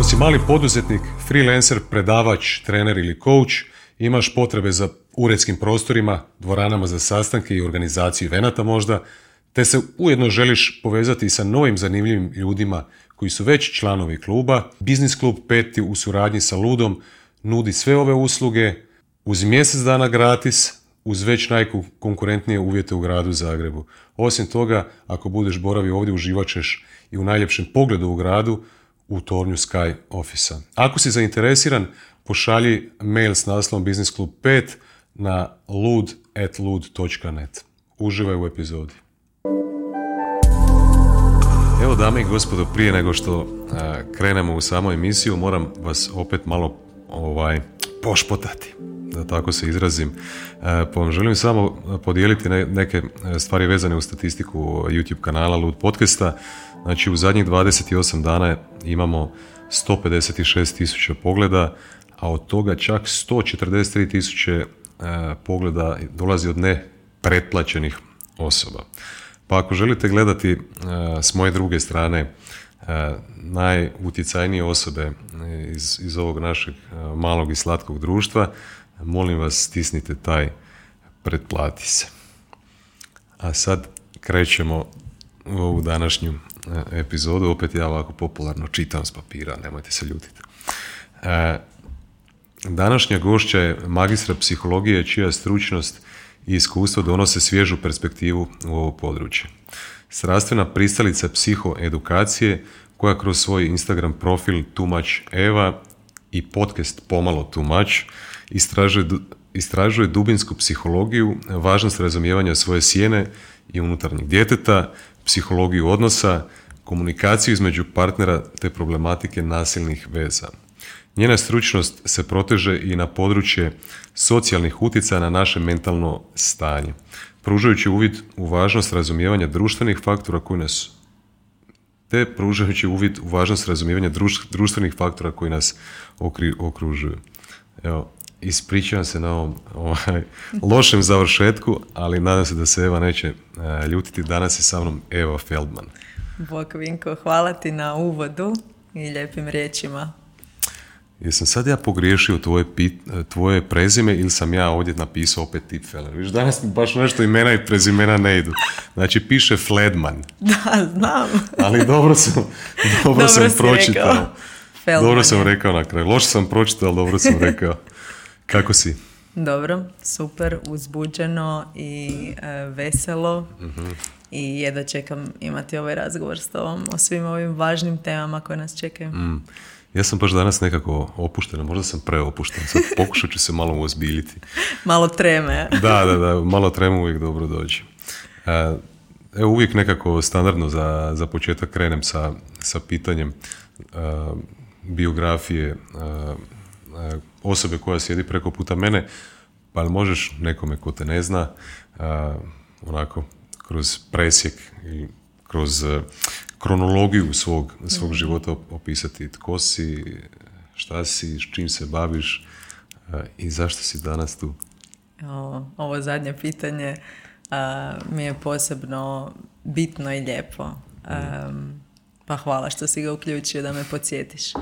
Ako si mali poduzetnik, freelancer, predavač, trener ili coach, imaš potrebe za uredskim prostorima, dvoranama za sastanke i organizaciju venata možda, te se ujedno želiš povezati sa novim zanimljivim ljudima koji su već članovi kluba, Biznis klub Peti u suradnji sa Ludom nudi sve ove usluge uz mjesec dana gratis, uz već najkonkurentnije uvjete u gradu Zagrebu. Osim toga, ako budeš boravi ovdje, uživat i u najljepšem pogledu u gradu u tornju Sky Office. Ako si zainteresiran, pošalji mail s naslovom Business Club 5 na lud.lud.net. Uživaj u epizodi. Evo dame i gospodo, prije nego što krenemo u samu emisiju, moram vas opet malo ovaj pošpotati da tako se izrazim. Pa vam želim samo podijeliti neke stvari vezane u statistiku YouTube kanala Lud podcasta. Znači u zadnjih 28 dana imamo 156 tisuća pogleda, a od toga čak 143 tisuće e, pogleda dolazi od ne pretplaćenih osoba. Pa ako želite gledati e, s moje druge strane e, najutjecajnije osobe iz, iz ovog našeg malog i slatkog društva, molim vas stisnite taj pretplati se. A sad krećemo u ovu današnju epizodu, opet ja ovako popularno čitam s papira, nemojte se ljutiti. Današnja gošća je magistra psihologije čija stručnost i iskustvo donose svježu perspektivu u ovo područje. Strastvena pristalica psihoedukacije koja kroz svoj Instagram profil Tumač Eva i podcast Pomalo Tumač istražuje, istražuje dubinsku psihologiju, važnost razumijevanja svoje sjene i unutarnjeg djeteta, psihologiju odnosa, komunikaciju između partnera te problematike nasilnih veza. Njena stručnost se proteže i na područje socijalnih utjecaja na naše mentalno stanje, pružajući uvid u važnost razumijevanja društvenih faktora koji nas te pružajući uvid u važnost razumijevanja društvenih faktora koji nas okružuju. Evo, ispričavam se na ovom ovaj, lošem završetku, ali nadam se da se Eva neće e, ljutiti. Danas je sa mnom Eva Feldman. Bok Vinko, hvala ti na uvodu i lijepim riječima. Jesam sad ja pogriješio tvoje, tvoje prezime ili sam ja ovdje napisao opet Tipfeler? Viš, danas mi baš nešto imena i prezimena ne idu. Znači, piše Fledman. Da, znam. Ali dobro sam, dobro, dobro sam pročitao. Dobro sam rekao na kraju. Loše sam pročitao, ali dobro sam rekao. Kako si? Dobro, super, uzbuđeno i e, veselo. uh I jedva čekam imati ovaj razgovor s tobom o svim ovim važnim temama koje nas čekaju. Mm. Ja sam baš danas nekako opušten, možda sam preopušten, sad pokušat ću se malo uozbiljiti. malo treme. da, da, da, malo treme uvijek dobro dođe. E, evo uvijek nekako standardno za, za početak krenem sa, sa pitanjem e, biografije e, osobe koja sjedi preko puta mene, pa možeš nekome ko te ne zna, onako, kroz presjek i kroz kronologiju svog, svog života opisati tko si, šta si, s čim se baviš i zašto si danas tu? Ovo zadnje pitanje mi je posebno bitno i lijepo. pa hvala što si ga uključio da me podsjetiš.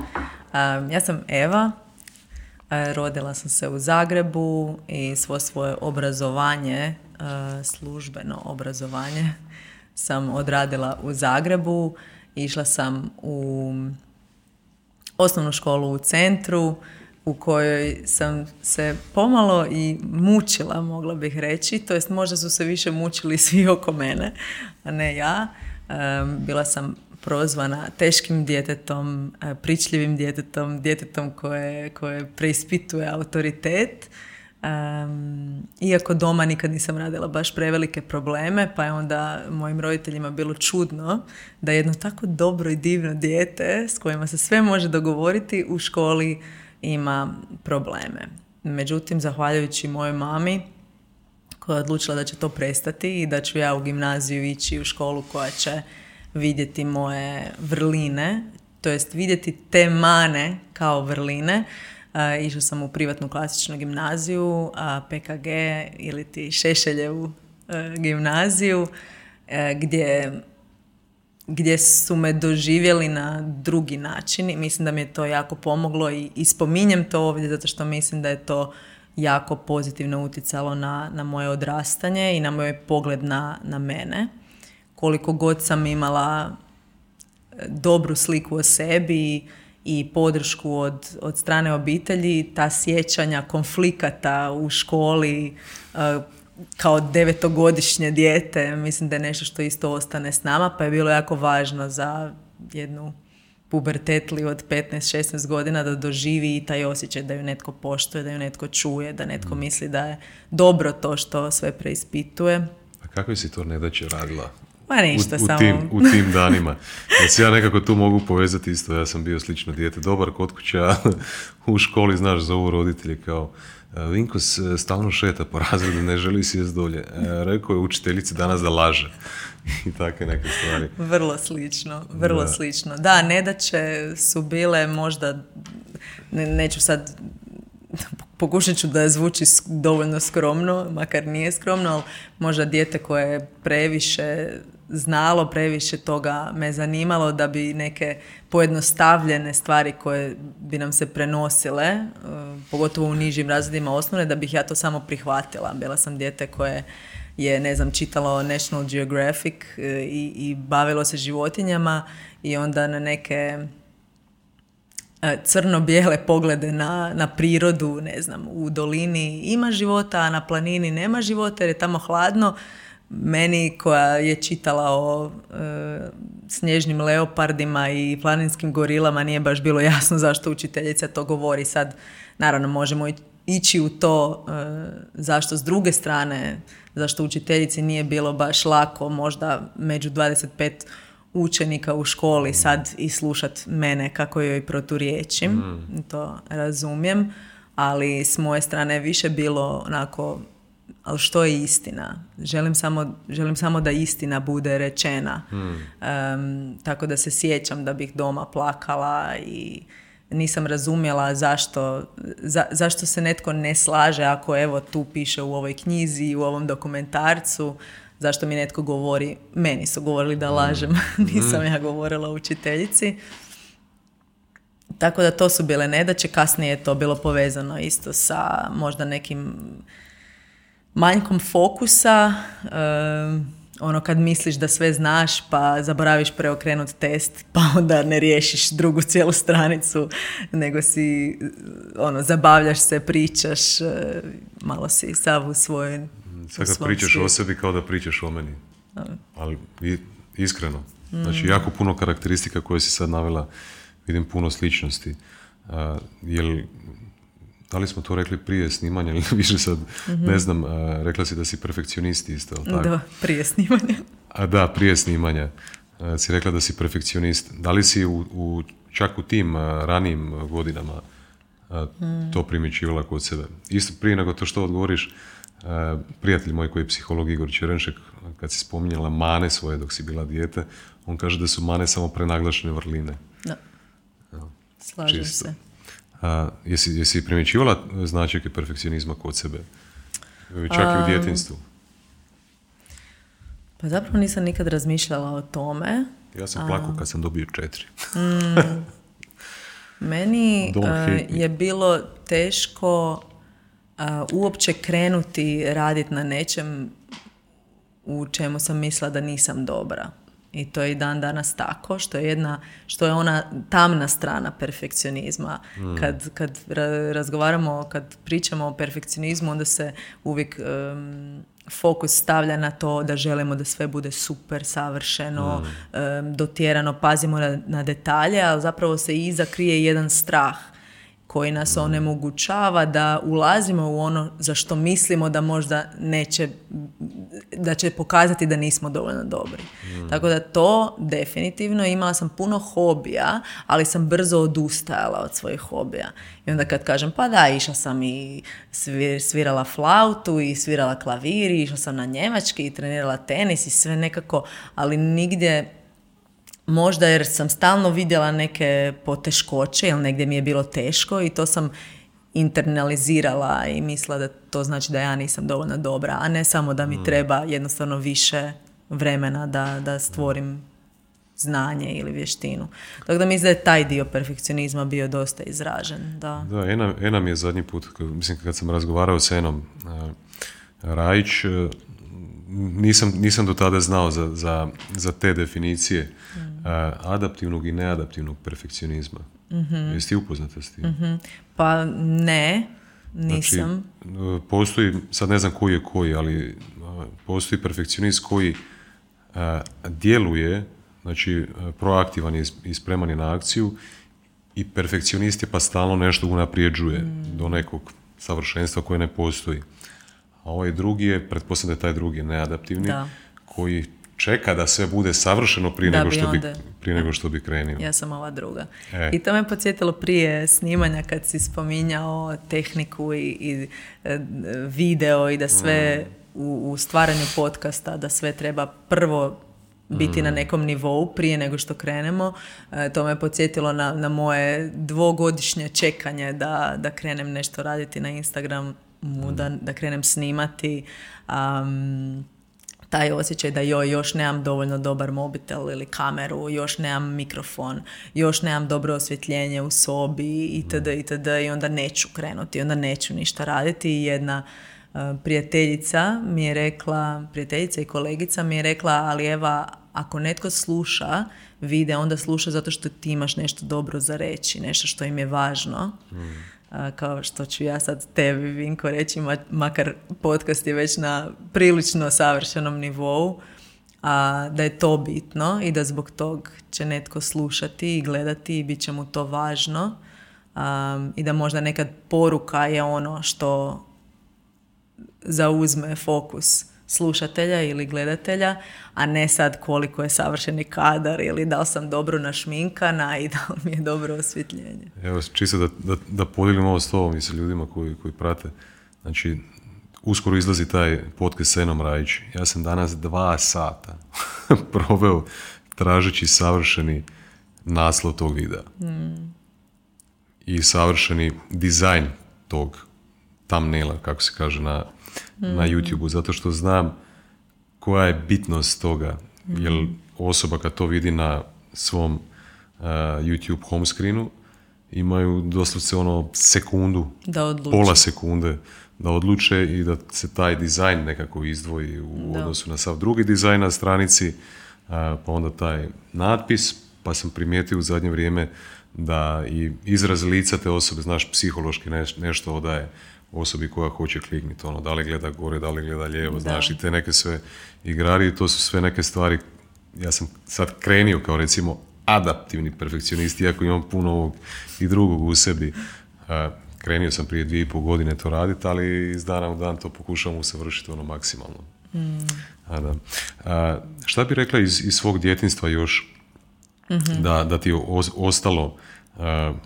ja sam Eva, rodila sam se u Zagrebu i svo svoje obrazovanje, službeno obrazovanje, sam odradila u Zagrebu. Išla sam u osnovnu školu u centru u kojoj sam se pomalo i mučila, mogla bih reći. To jest možda su se više mučili svi oko mene, a ne ja. Bila sam prozvana teškim djetetom, pričljivim djetetom, djetetom koje, koje preispituje autoritet. Um, iako doma nikad nisam radila baš prevelike probleme, pa je onda mojim roditeljima bilo čudno da jedno tako dobro i divno dijete s kojima se sve može dogovoriti u školi ima probleme. Međutim, zahvaljujući mojoj mami koja je odlučila da će to prestati i da ću ja u gimnaziju ići u školu koja će vidjeti moje vrline, to jest vidjeti te mane kao vrline, Uh, išla sam u privatnu klasičnu gimnaziju, a PKG ili ti Šešeljevu uh, gimnaziju, uh, gdje gdje su me doživjeli na drugi način i mislim da mi je to jako pomoglo i, i spominjem to ovdje zato što mislim da je to jako pozitivno utjecalo na, na moje odrastanje i na moj pogled na, na mene. Koliko god sam imala e, dobru sliku o sebi i podršku od, od strane obitelji, ta sjećanja konflikata u školi, e, kao devetogodišnje dijete, mislim da je nešto što isto ostane s nama, pa je bilo jako važno za jednu pubertetli od 15-16 godina da doživi i taj osjećaj da ju netko poštuje, da ju netko čuje, da netko mm. misli da je dobro to što sve preispituje. A kako si to nedaće radila? Ma ništa, u, u samo... Tim, u tim danima. Jer se ja nekako tu mogu povezati isto, ja sam bio slično dijete, dobar kod kuća, u školi, znaš, zovu roditelji kao Vinko stalno šeta po razredu, ne želi sjest dolje. E, rekao je učiteljici danas da laže. I takve neke stvari. Vrlo slično, vrlo da. slično. Da, nedaće su bile možda, ne, neću sad, pokušat ću da zvuči dovoljno skromno, makar nije skromno, ali možda dijete koje je previše znalo, previše toga me zanimalo da bi neke pojednostavljene stvari koje bi nam se prenosile, uh, pogotovo u nižim razredima osnovne, da bih ja to samo prihvatila. Bila sam dijete koje je, ne znam, čitalo National Geographic uh, i, i bavilo se životinjama i onda na neke uh, crno-bijele poglede na, na prirodu, ne znam, u dolini ima života, a na planini nema života jer je tamo hladno, meni koja je čitala o e, snježnim leopardima i planinskim gorilama nije baš bilo jasno zašto učiteljica to govori. Sad, naravno, možemo ići u to e, zašto s druge strane, zašto učiteljici nije bilo baš lako možda među 25 učenika u školi sad i slušat mene kako joj proturječim. Mm. To razumijem. Ali s moje strane više bilo onako ali što je istina? Želim samo, želim samo da istina bude rečena. Hmm. tako da se sjećam da bih doma plakala i nisam razumjela zašto, zašto se netko ne slaže ako evo tu piše u ovoj knjizi, u ovom dokumentarcu, zašto mi netko govori, meni su govorili da lažem, hmm. nisam ja govorila učiteljici. Tako da to su bile nedaće, kasnije je to bilo povezano isto sa možda nekim manjkom fokusa, ono kad misliš da sve znaš pa zaboraviš preokrenut test pa onda ne riješiš drugu cijelu stranicu nego si ono zabavljaš se, pričaš, eh, malo si sav u svojoj Sad kad pričaš o sebi kao da pričaš o meni. Ali iskreno. Znači mm. jako puno karakteristika koje si sad navela, vidim puno sličnosti. Uh, jel da li smo to rekli prije snimanja ili više sad, ne znam, rekla si da si perfekcionist isto, tako? Da, prije snimanja. A da, prije snimanja si rekla da si perfekcionist. Da li si u, u čak u tim ranijim godinama mm. to primjećivala kod sebe? Isto prije nego to što odgovoriš, prijatelj moj koji je psiholog Igor Čerenšek, kad si spominjala mane svoje dok si bila dijete, on kaže da su mane samo prenaglašene vrline. Da. Slažem se. A, jesi, jesi primjećivala značajke perfekcionizma kod sebe? Čak i u djetinstvu? Pa zapravo nisam nikad razmišljala o tome. Ja sam plakao kad sam dobio četiri. mm, meni je bilo teško uopće krenuti raditi na nečem u čemu sam mislila da nisam dobra. I to je i dan danas tako, što je jedna, što je ona tamna strana perfekcionizma. Hmm. Kad, kad razgovaramo, kad pričamo o perfekcionizmu, onda se uvijek fokus stavlja na to da želimo da sve bude super, savršeno, hmm. dotjerano, pazimo na, na detalje, ali zapravo se iza krije jedan strah koji nas onemogućava da ulazimo u ono za što mislimo da možda neće, da će pokazati da nismo dovoljno dobri. Mm. Tako da to definitivno imala sam puno hobija, ali sam brzo odustajala od svojih hobija. I onda kad kažem pa da, išla sam i svirala flautu i svirala klavir, išla sam na njemački i trenirala tenis i sve nekako, ali nigdje možda jer sam stalno vidjela neke poteškoće ili negdje mi je bilo teško i to sam internalizirala i mislila da to znači da ja nisam dovoljno dobra, a ne samo da mi mm. treba jednostavno više vremena da, da stvorim znanje ili vještinu. Tako da mislim da je taj dio perfekcionizma bio dosta izražen. Da, da Ena, Ena mi je zadnji put, mislim kad sam razgovarao s Enom uh, Rajić, nisam, nisam do tada znao za, za, za te definicije mm. Adaptivnog i neadaptivnog perfekcionizma. Mm-hmm. Jesi ti upoznata s tim? Mm-hmm. Pa ne, nisam. Znači, postoji, sad ne znam koji je koji, ali postoji perfekcionist koji djeluje, znači proaktivan je i spreman je na akciju i perfekcionist je pa stalno nešto unaprijeđuje mm. do nekog savršenstva koje ne postoji. A ovaj drugi je, pretpostavljam da je taj drugi neadaptivni, koji čeka da sve bude savršeno prije, nego, što bi, prije nego što bi krenio. Ja sam ova druga. E. I to me podsjetilo prije snimanja kad si spominjao tehniku i, i e, video i da sve mm. u, u stvaranju podcasta, da sve treba prvo biti na mm. nekom nivou prije nego što krenemo. E, to me podsjetilo na, na moje dvogodišnje čekanje da, da krenem nešto raditi na Instagram mu da, da krenem snimati um, taj osjećaj da joj još nemam dovoljno dobar mobitel ili kameru, još nemam mikrofon, još nemam dobro osvjetljenje u sobi itd. itd. i onda neću krenuti, onda neću ništa raditi i jedna uh, prijateljica mi je rekla, prijateljica i kolegica mi je rekla, ali Eva, ako netko sluša vide, onda sluša zato što ti imaš nešto dobro za reći, nešto što im je važno. Mm kao što ću ja sad tebi, Vinko, reći, makar podcast je već na prilično savršenom nivou, a da je to bitno i da zbog tog će netko slušati i gledati i bit će mu to važno i da možda nekad poruka je ono što zauzme fokus slušatelja ili gledatelja, a ne sad koliko je savršeni kadar ili da li sam dobro našminkana i da li mi je dobro osvjetljenje. Evo, čisto da, da, da podijelim ovo s tobom i sa ljudima koji, koji prate. Znači, uskoro izlazi taj podcast s Enom Rajić. Ja sam danas dva sata proveo tražeći savršeni naslov tog videa. Hmm. I savršeni dizajn tog thumbnaila, kako se kaže na, na mm. YouTube-u, zato što znam koja je bitnost toga. Mm. Jer osoba kad to vidi na svom uh, YouTube home screenu, imaju doslovce ono sekundu, da pola sekunde da odluče i da se taj dizajn nekako izdvoji u odnosu na sav drugi dizajn na stranici, uh, pa onda taj natpis, pa sam primijetio u zadnje vrijeme da i izraz lica te osobe, znaš, psihološki nešto odaje osobi koja hoće kliknuti, ono, da li gleda gore, da li gleda lijevo, znaš, i te neke sve igrari, to su sve neke stvari, ja sam sad krenio kao recimo adaptivni perfekcionist, iako imam puno ovog i drugog u sebi. krenio sam prije dvije i pol godine to raditi, ali iz dana u dan to pokušavam usavršiti ono maksimalno. Mm. A, da. A, šta bi rekla iz, iz svog djetinstva još mhm. da, da ti je ostalo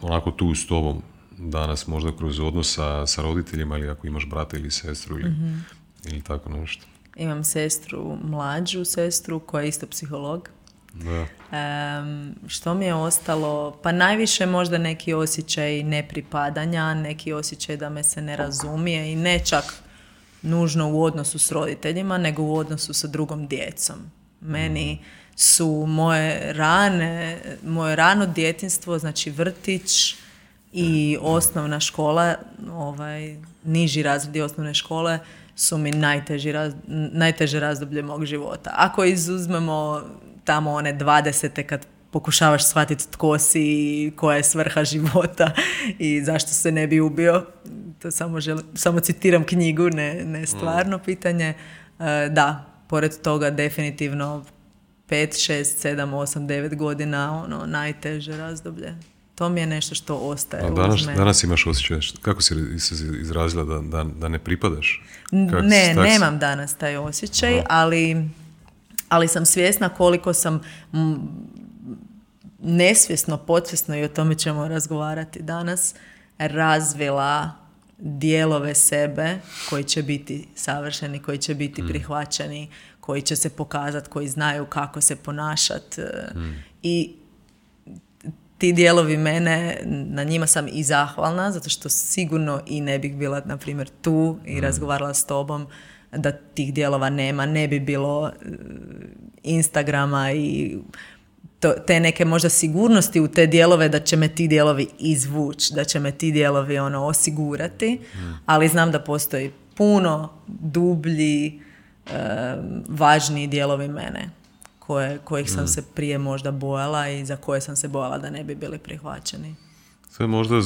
onako tu s tobom danas možda kroz odnos sa, sa roditeljima ili ako imaš brata ili sestru ili, mm ili tako nešto. Imam sestru, mlađu sestru koja je isto psiholog. Da. što mi je ostalo? Pa najviše možda neki osjećaj nepripadanja, neki osjećaj da me se ne razumije i ne čak nužno u odnosu s roditeljima, nego u odnosu sa drugom djecom. Meni mhm. su moje rane, moje rano djetinstvo, znači vrtić, i osnovna škola, ovaj, niži razredi osnovne škole su mi najteži raz, najteže razdoblje mog života. Ako izuzmemo tamo one dvadesete kad pokušavaš shvatiti tko si i koja je svrha života i zašto se ne bi ubio. To samo, želim, samo citiram knjigu, ne, ne stvarno pitanje. E, da, pored toga definitivno 5, 6, 7, 8, 9 godina ono najteže razdoblje to mi je nešto što ostaje. A danas, danas imaš osjećaj, kako si se izrazila da, da, da ne pripadaš? ne, nemam danas taj osjećaj, ali, ali sam svjesna koliko sam nesvjesno, podsvjesno i o tome ćemo razgovarati danas, razvila dijelove sebe koji će biti savršeni, koji će biti hmm. prihvaćeni, koji će se pokazati, koji znaju kako se ponašati. Hmm. I ti dijelovi mene, na njima sam i zahvalna, zato što sigurno i ne bih bila, na primjer, tu i mm. razgovarala s tobom da tih dijelova nema, ne bi bilo e, Instagrama i to, te neke možda sigurnosti u te dijelove da će me ti dijelovi izvući, da će me ti dijelovi ono osigurati, ali znam da postoji puno dublji, e, važniji dijelovi mene koje, kojih sam se prije možda bojala i za koje sam se bojala da ne bi bili prihvaćeni. Sve je možda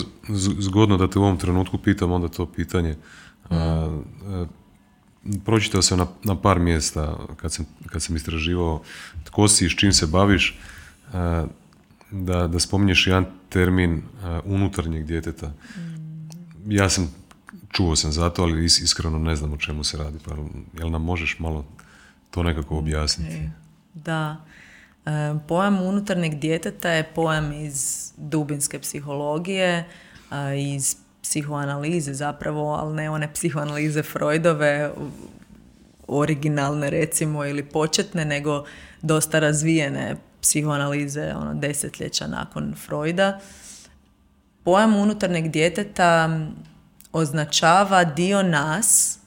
zgodno da te u ovom trenutku pitam onda to pitanje. A, pročitao sam na, na par mjesta kad sam, kad sam istraživao tko si i s čim se baviš, da, da spominješ jedan termin unutarnjeg djeteta. Ja sam, čuo sam za to, ali iskreno ne znam o čemu se radi. Pa, jel nam možeš malo to nekako objasniti? Da. E, pojam unutarnjeg djeteta je pojam iz dubinske psihologije, iz psihoanalize zapravo, ali ne one psihoanalize Freudove, originalne recimo ili početne, nego dosta razvijene psihoanalize ono, desetljeća nakon Freuda. Pojam unutarnjeg djeteta označava dio nas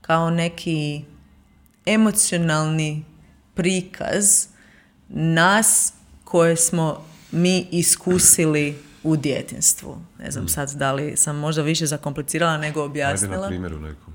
kao neki emocionalni prikaz nas koje smo mi iskusili u djetinstvu. Ne znam mm. sad da li sam možda više zakomplicirala nego objasnila. Ajde na primjeru nekom.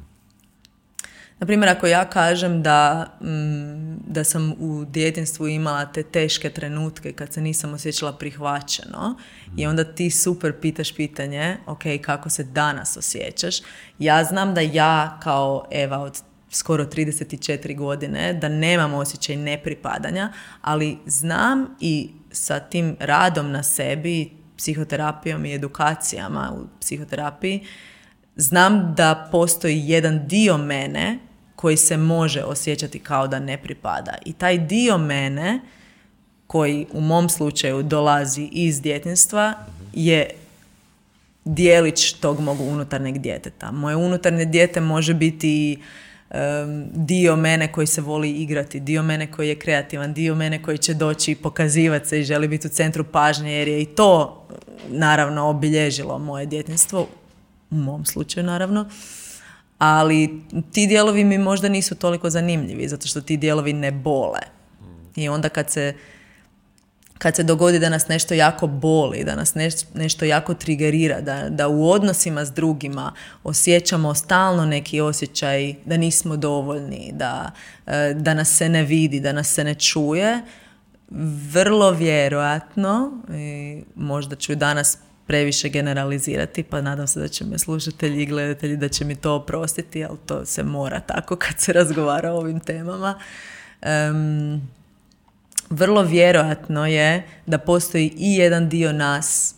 Na primjer, ako ja kažem da, mm, da sam u djetinstvu imala te teške trenutke kad se nisam osjećala prihvaćeno i onda ti super pitaš pitanje, ok, kako se danas osjećaš. Ja znam da ja kao Eva od skoro 34 godine, da nemam osjećaj nepripadanja, ali znam i sa tim radom na sebi, psihoterapijom i edukacijama u psihoterapiji, znam da postoji jedan dio mene koji se može osjećati kao da ne pripada. I taj dio mene koji u mom slučaju dolazi iz djetinstva je dijelić tog mog unutarnjeg djeteta. Moje unutarnje dijete može biti dio mene koji se voli igrati, dio mene koji je kreativan, dio mene koji će doći i pokazivati se i želi biti u centru pažnje jer je i to naravno obilježilo moje djetinstvo, u mom slučaju naravno. Ali ti dijelovi mi možda nisu toliko zanimljivi zato što ti dijelovi ne bole. I onda kad se kad se dogodi da nas nešto jako boli, da nas nešto jako trigerira, da, da u odnosima s drugima osjećamo stalno neki osjećaj da nismo dovoljni, da, e, da nas se ne vidi, da nas se ne čuje, vrlo vjerojatno, i možda ću danas previše generalizirati, pa nadam se da će me slušatelji i gledatelji da će mi to oprostiti, ali to se mora tako kad se razgovara o ovim temama vrlo vjerojatno je da postoji i jedan dio nas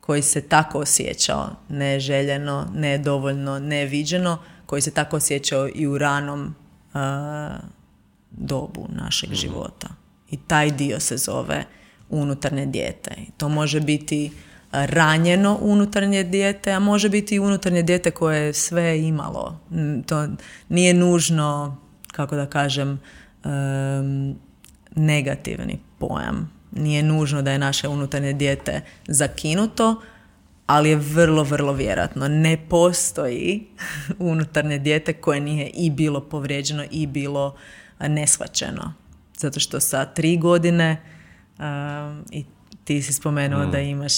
koji se tako osjećao neželjeno, nedovoljno, neviđeno, koji se tako osjećao i u ranom dobu našeg mhm. života. I taj dio se zove unutarnje dijete. To može biti ranjeno unutarnje dijete, a može biti i unutarnje dijete koje je sve imalo. To nije nužno, kako da kažem, negativni pojam. Nije nužno da je naše unutarnje dijete zakinuto, ali je vrlo, vrlo vjerojatno. Ne postoji unutarnje dijete koje nije i bilo povrijeđeno i bilo neshvaćeno. Zato što sa tri godine i ti si spomenuo da mm. imaš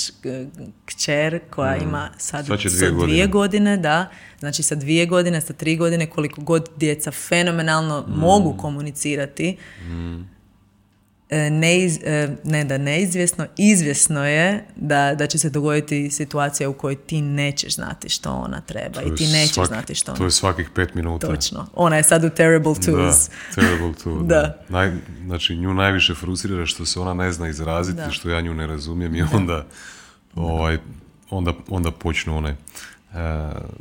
kćer koja mm. ima sad dvije, sa dvije godine. da. Znači sa dvije godine, sa tri godine, koliko god djeca fenomenalno mm. mogu komunicirati, E, neiz, e, ne da neizvjesno, izvjesno je da, da će se dogoditi situacija u kojoj ti nećeš znati što ona treba i ti nećeš znati što ona... To je svakih pet minuta. Točno. Ona je sad u terrible twos. Da, terrible two. da. Naj, znači nju najviše frustrira što se ona ne zna izraziti, što ja nju ne razumijem i onda, ovaj, onda, onda počnu one uh,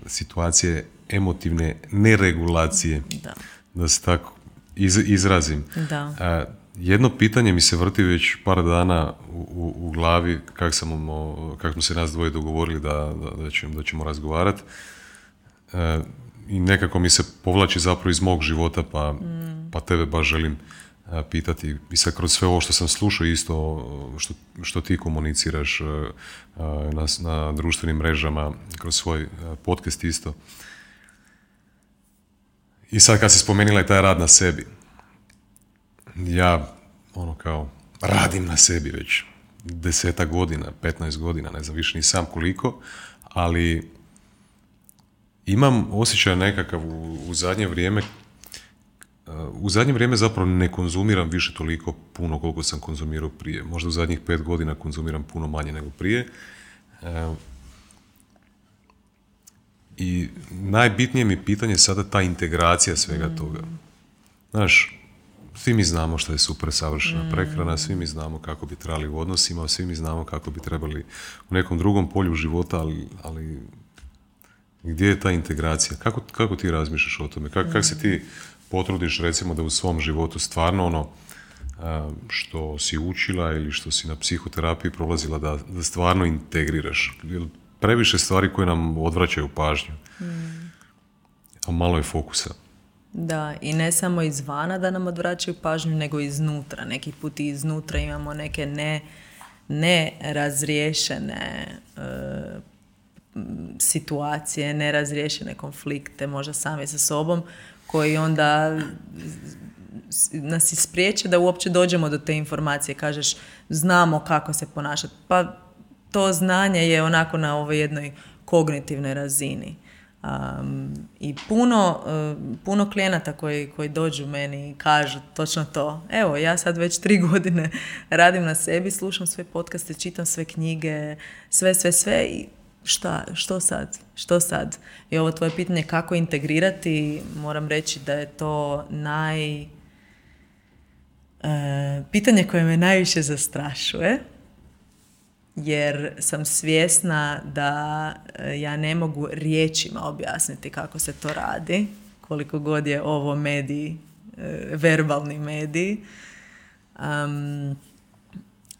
situacije emotivne neregulacije. Da. Da se tako iz, izrazim. Da. Jedno pitanje mi se vrti već par dana u, u, glavi kako smo, kak smo se nas dvoje dogovorili da, da, ćemo, da ćemo razgovarati. E, I nekako mi se povlači zapravo iz mog života, pa, mm. pa tebe baš želim e, pitati. I sad kroz sve ovo što sam slušao isto, što, što ti komuniciraš e, na, na društvenim mrežama, kroz svoj podcast isto. I sad kad si spomenula i taj rad na sebi, ja ono kao radim na sebi već deseta godina, 15 godina, ne znam više ni sam koliko, ali imam osjećaj nekakav u, u zadnje vrijeme u zadnje vrijeme zapravo ne konzumiram više toliko puno koliko sam konzumirao prije. Možda u zadnjih pet godina konzumiram puno manje nego prije. E, I najbitnije mi pitanje sada ta integracija svega mm. toga. Znaš, svi mi znamo što je super savršena mm. prehrana, svi mi znamo kako bi trebali u odnosima, svi mi znamo kako bi trebali u nekom drugom polju života, ali, ali gdje je ta integracija? Kako, kako ti razmišljaš o tome? Kako, kako se ti potrudiš recimo da u svom životu stvarno ono što si učila ili što si na psihoterapiji prolazila da, da stvarno integriraš. Previše stvari koje nam odvraćaju pažnju. Mm. A malo je fokusa. Da, i ne samo izvana da nam odvraćaju pažnju, nego iznutra. Neki put iznutra imamo neke ne, nerazriješene e, situacije, nerazriješene konflikte, možda sami sa sobom, koji onda nas ispriječe da uopće dođemo do te informacije. Kažeš, znamo kako se ponašati. Pa to znanje je onako na ovoj jednoj kognitivnoj razini. Um, I puno, uh, puno klijenata koji, koji dođu meni i kažu točno to. Evo, ja sad već tri godine radim na sebi, slušam sve podcaste, čitam sve knjige, sve, sve, sve i šta, što sad? Što sad? I ovo tvoje pitanje kako integrirati, moram reći da je to naj... E, pitanje koje me najviše zastrašuje, jer sam svjesna da e, ja ne mogu riječima objasniti kako se to radi, koliko god je ovo mediji, e, verbalni mediji. Um,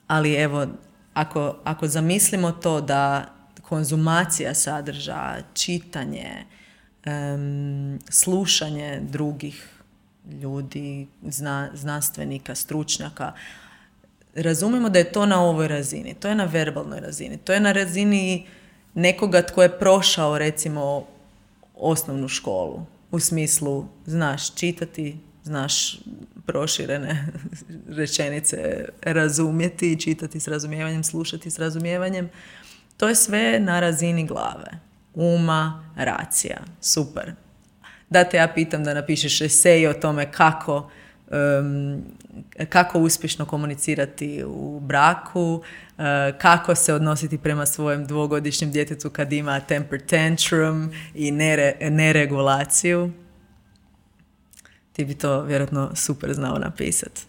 ali evo, ako, ako zamislimo to da konzumacija sadržaja, čitanje, slušanje drugih ljudi, zna, znanstvenika, stručnjaka. Razumimo da je to na ovoj razini, to je na verbalnoj razini, to je na razini nekoga tko je prošao recimo osnovnu školu. U smislu znaš čitati, znaš proširene rečenice razumjeti, čitati s razumijevanjem, slušati s razumijevanjem. To je sve na razini glave. Uma, racija. Super. Da te ja pitam da napišeš esej o tome kako kako uspješno komunicirati u braku, uh, kako se odnositi prema svojem dvogodišnjem djetetu kad ima temper tantrum i nere, neregulaciju. Ti bi to vjerojatno super znao napisati.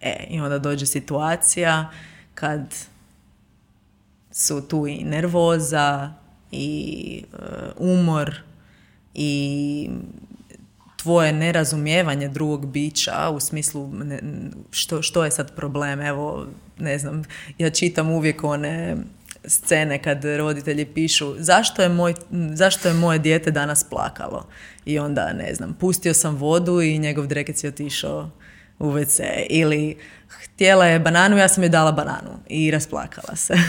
E, i onda dođe situacija kad su tu i nervoza i e, umor i tvoje nerazumijevanje drugog bića u smislu što, što je sad problem? Evo ne znam ja čitam uvijek one scene kad roditelji pišu zašto je, moj, zašto je moje dijete danas plakalo? I onda ne znam pustio sam vodu i njegov drekec je otišao u WC ili htjela je bananu, ja sam joj dala bananu i rasplakala se.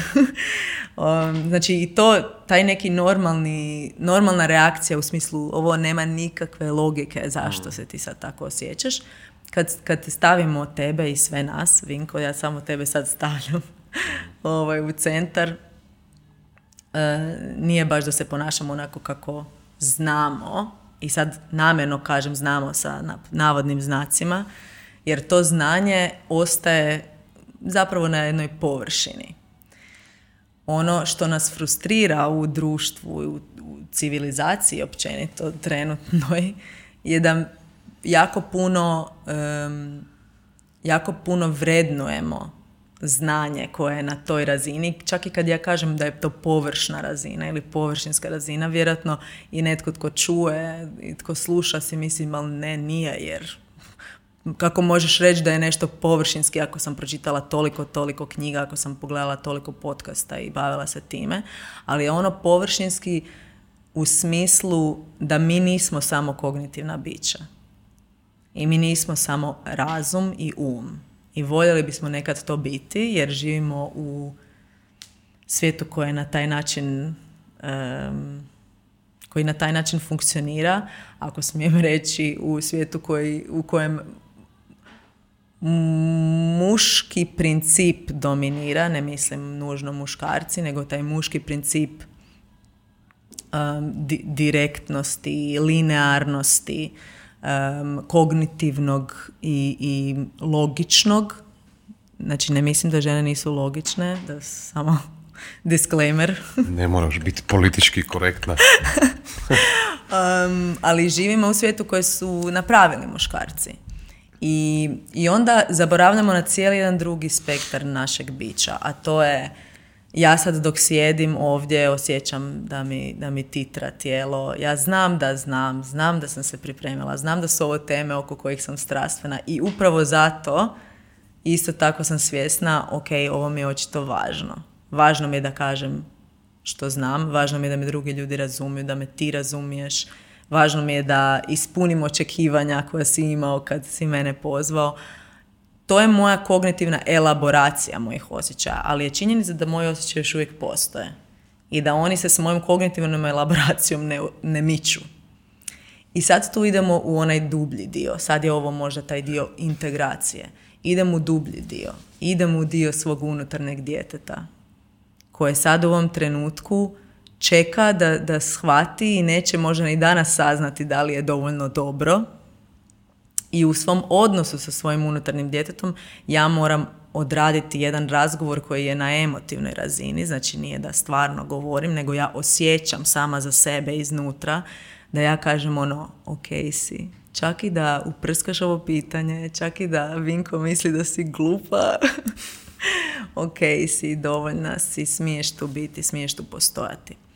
Um, znači i to, taj neki normalni, normalna reakcija u smislu ovo nema nikakve logike zašto mm. se ti sad tako osjećaš. Kad, kad stavimo tebe i sve nas, Vinko, ja samo tebe sad stavljam ovaj, u centar, uh, nije baš da se ponašamo onako kako znamo i sad namjerno kažem znamo sa navodnim znacima, jer to znanje ostaje zapravo na jednoj površini. Ono što nas frustrira u društvu, u, u civilizaciji općenito trenutnoj, je da jako puno, jako puno vrednujemo znanje koje je na toj razini, čak i kad ja kažem da je to površna razina ili površinska razina, vjerojatno i netko tko čuje i tko sluša si mislim, ali ne, nije, jer kako možeš reći da je nešto površinski ako sam pročitala toliko, toliko knjiga, ako sam pogledala toliko podcasta i bavila se time, ali je ono površinski u smislu da mi nismo samo kognitivna bića. I mi nismo samo razum i um. I voljeli bismo nekad to biti jer živimo u svijetu koji na taj način koji na taj način funkcionira, ako smijem reći u svijetu koji, u kojem muški princip dominira, ne mislim nužno muškarci, nego taj muški princip um, direktnosti, linearnosti, um, kognitivnog i, i logičnog. Znači, ne mislim da žene nisu logične, da samo disclaimer. ne moraš biti politički korektna. um, ali živimo u svijetu koje su napravili muškarci. I, I onda zaboravljamo na cijeli jedan drugi spektar našeg bića, a to je ja sad dok sjedim ovdje osjećam da mi, da mi titra tijelo. Ja znam da znam, znam da sam se pripremila, znam da su ovo teme oko kojih sam strastvena i upravo zato isto tako sam svjesna, ok, ovo mi je očito važno. Važno mi je da kažem što znam, važno mi je da me drugi ljudi razumiju, da me ti razumiješ, važno mi je da ispunim očekivanja koja si imao kad si mene pozvao. To je moja kognitivna elaboracija mojih osjećaja, ali je činjenica da moji osjećaji još uvijek postoje i da oni se s mojom kognitivnom elaboracijom ne, ne miču. I sad tu idemo u onaj dublji dio. Sad je ovo možda taj dio integracije. Idem u dublji dio. Idem u dio svog unutarnjeg djeteta koje sad u ovom trenutku čeka da, da shvati i neće možda ni danas saznati da li je dovoljno dobro. I u svom odnosu sa svojim unutarnjim djetetom ja moram odraditi jedan razgovor koji je na emotivnoj razini, znači nije da stvarno govorim, nego ja osjećam sama za sebe iznutra, da ja kažem ono, ok si, čak i da uprskaš ovo pitanje, čak i da Vinko misli da si glupa, ok si, dovoljna si, smiješ tu biti, smiješ tu postojati.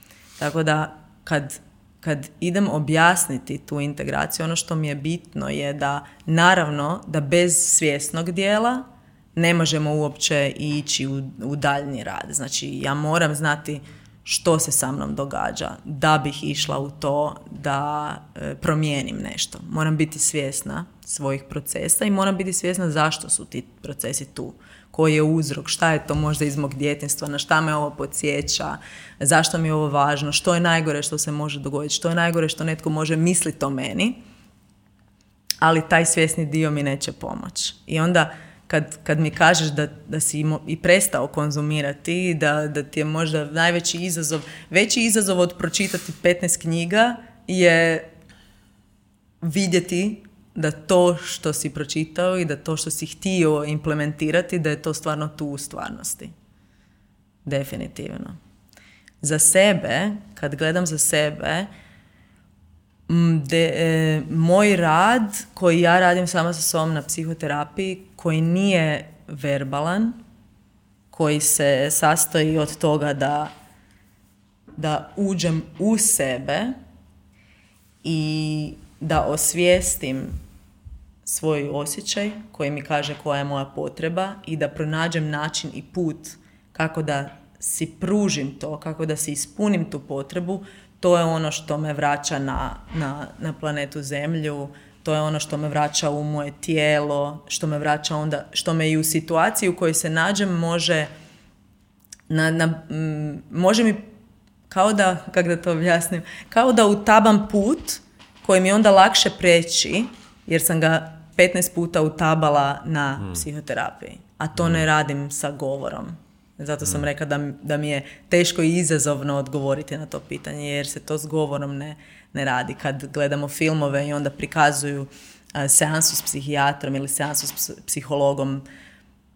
Tako da kad, kad idem objasniti tu integraciju, ono što mi je bitno je da naravno da bez svjesnog dijela ne možemo uopće ići u, u daljnji rad. Znači ja moram znati što se sa mnom događa da bih išla u to da e, promijenim nešto. Moram biti svjesna svojih procesa i moram biti svjesna zašto su ti procesi tu koji je uzrok, šta je to možda iz mog djetinstva, na šta me ovo podsjeća, zašto mi je ovo važno, što je najgore što se može dogoditi, što je najgore što netko može misliti o meni, ali taj svjesni dio mi neće pomoći. I onda kad, kad mi kažeš da, da si i prestao konzumirati, da, da ti je možda najveći izazov, veći izazov od pročitati 15 knjiga je vidjeti da to što si pročitao i da to što si htio implementirati, da je to stvarno tu u stvarnosti. Definitivno. Za sebe, kad gledam za sebe, de, e, moj rad koji ja radim sama sa sobom na psihoterapiji, koji nije verbalan, koji se sastoji od toga da, da uđem u sebe i da osvijestim svoj osjećaj koji mi kaže koja je moja potreba i da pronađem način i put kako da si pružim to, kako da si ispunim tu potrebu, to je ono što me vraća na, na, na planetu Zemlju, to je ono što me vraća u moje tijelo, što me vraća onda, što me i u situaciji u kojoj se nađem može na, na, može mi kao da, kako da to objasnim, kao da utabam put koji mi onda lakše preći, jer sam ga 15 puta utabala na hmm. psihoterapiji. A to ne hmm. radim sa govorom. Zato sam hmm. rekla da, da mi je teško i izazovno odgovoriti na to pitanje, jer se to s govorom ne, ne radi. Kad gledamo filmove i onda prikazuju seansu s psihijatrom ili seansu s psihologom,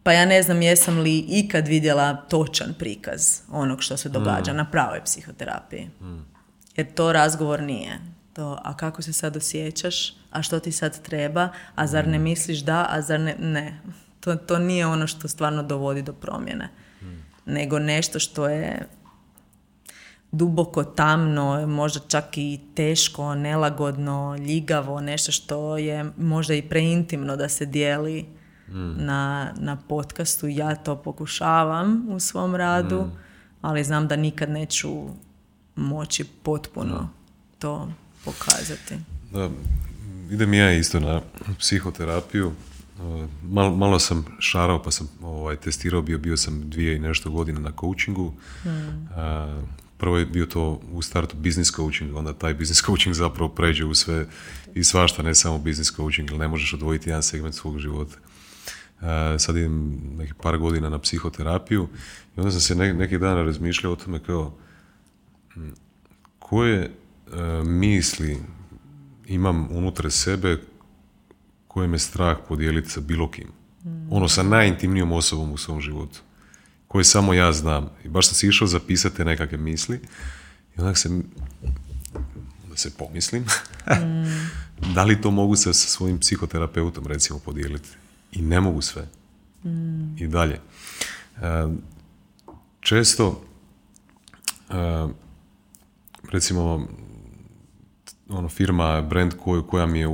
pa ja ne znam jesam li ikad vidjela točan prikaz onog što se događa na pravoj psihoterapiji. Jer to razgovor nije to, a kako se sad osjećaš, a što ti sad treba, a zar ne mm. misliš da, a zar ne, ne. To, to nije ono što stvarno dovodi do promjene. Mm. Nego nešto što je duboko tamno, možda čak i teško, nelagodno, ljigavo, nešto što je možda i preintimno da se dijeli mm. na, na podcastu. Ja to pokušavam u svom radu, ali znam da nikad neću moći potpuno to pokazati. Da, idem ja isto na psihoterapiju. Malo, malo sam šarao pa sam ovaj, testirao, bio, bio sam dvije i nešto godina na coachingu. Hmm. prvo je bio to u startu business coaching, onda taj business coaching zapravo pređe u sve i svašta, ne samo business coaching, jer ne možeš odvojiti jedan segment svog života. E, sad idem nekih par godina na psihoterapiju i onda sam se ne, neki dan razmišljao o tome kao koje e, misli imam unutar sebe koje me strah podijeliti sa bilo kim. Ono sa najintimnijom osobom u svom životu. Koje samo ja znam. I baš sam si išao zapisati nekakve misli i onda se da se pomislim da li to mogu se sa svojim psihoterapeutom recimo podijeliti. I ne mogu sve. I dalje. E, često e, recimo ono firma, brand koja mi je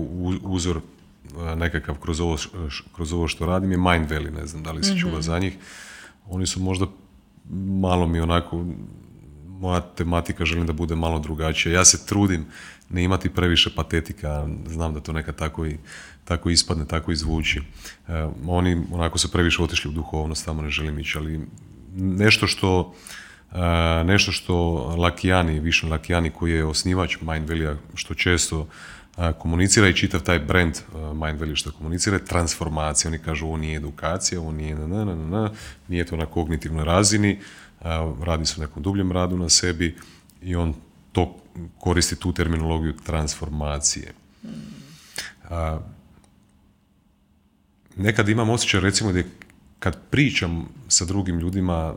uzor e, nekakav kroz ovo, kroz ovo što radim je Mind Valley, ne znam da li si čula mhm. za njih. Oni su možda malo mi onako moja tematika želim da bude malo drugačija. Ja se trudim ne imati previše patetika, znam da to nekad tako i tako ispadne, tako izvuči. E, oni onako su previše otišli u duhovnost, tamo ne želim ići, ali nešto što nešto što Lakijani, Višan Lakijani koji je osnivač Mind Valley, što često e, komunicira i čitav taj brand Mind Valley što komunicira je transformacija. Oni kažu ovo nije edukacija, ovo nije na, na, na, nije to na kognitivnoj razini, radi se o nekom dubljem radu na sebi i on to koristi tu terminologiju transformacije. Nekad imam osjećaj recimo da kad pričam sa drugim ljudima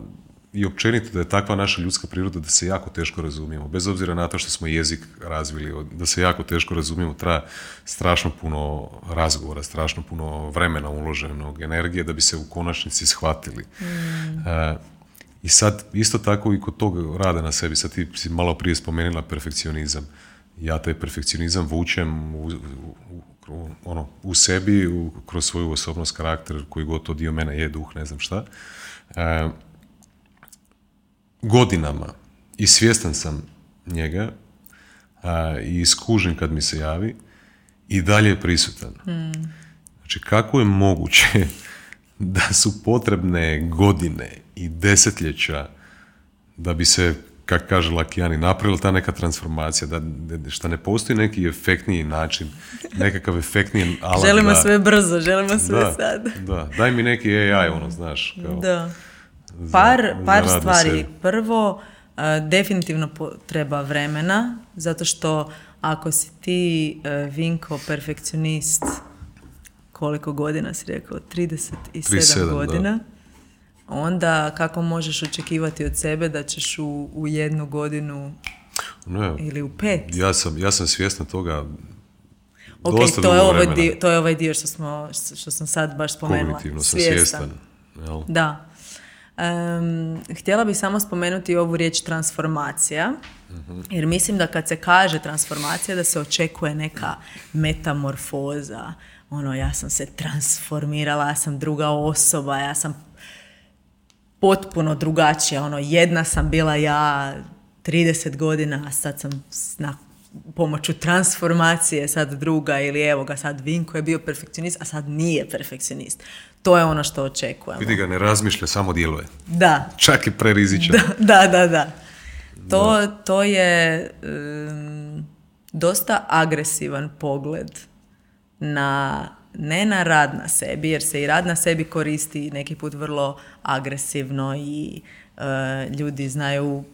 i općenito da je takva naša ljudska priroda da se jako teško razumijemo, bez obzira na to što smo jezik razvili, da se jako teško razumijemo, traja strašno puno razgovora, strašno puno vremena uloženog, energije da bi se u konačnici shvatili. Mm. I sad, isto tako i kod tog rada na sebi, sad ti si malo prije spomenula perfekcionizam. Ja taj perfekcionizam vučem u, u, ono, u sebi, u, kroz svoju osobnost, karakter, koji god to dio mene je, duh, ne znam šta. E, godinama i svjestan sam njega a, i iskužen kad mi se javi i dalje je prisutan. Hmm. Znači, kako je moguće da su potrebne godine i desetljeća da bi se, kako kaže Lakijani, napravila ta neka transformacija, da šta ne postoji neki efektniji način, nekakav efektniji alat. želimo sve brzo, želimo sve da, sad. Da, daj mi neki AI, ono, znaš. Kao, da. Par, par stvari. Prvo, definitivno treba vremena, zato što ako si ti, uh, Vinko, perfekcionist, koliko godina si rekao? 37, 37 godina. Onda kako možeš očekivati od sebe da ćeš u, u jednu godinu ili u pet? Ja sam, ja sam svjesna toga Ok, to je, ovaj dio, to je ovaj dio što, smo, što sam sad baš spomenula. Kognitivno sam svjestan. Jel? Da. Um, htjela bih samo spomenuti ovu riječ transformacija, mhm. jer mislim da kad se kaže transformacija da se očekuje neka metamorfoza, ono ja sam se transformirala, ja sam druga osoba, ja sam potpuno drugačija, ono jedna sam bila ja 30 godina, a sad sam na pomoću transformacije sad druga ili evo ga sad Vinko je bio perfekcionist, a sad nije perfekcionist. To je ono što očekujemo. Vidi ga, ne razmišlja, samo djeluje. Da. Čak i prerizičan. Da, da, da. To, to je dosta agresivan pogled na ne na rad na sebi, jer se i rad na sebi koristi neki put vrlo agresivno i e, ljudi znaju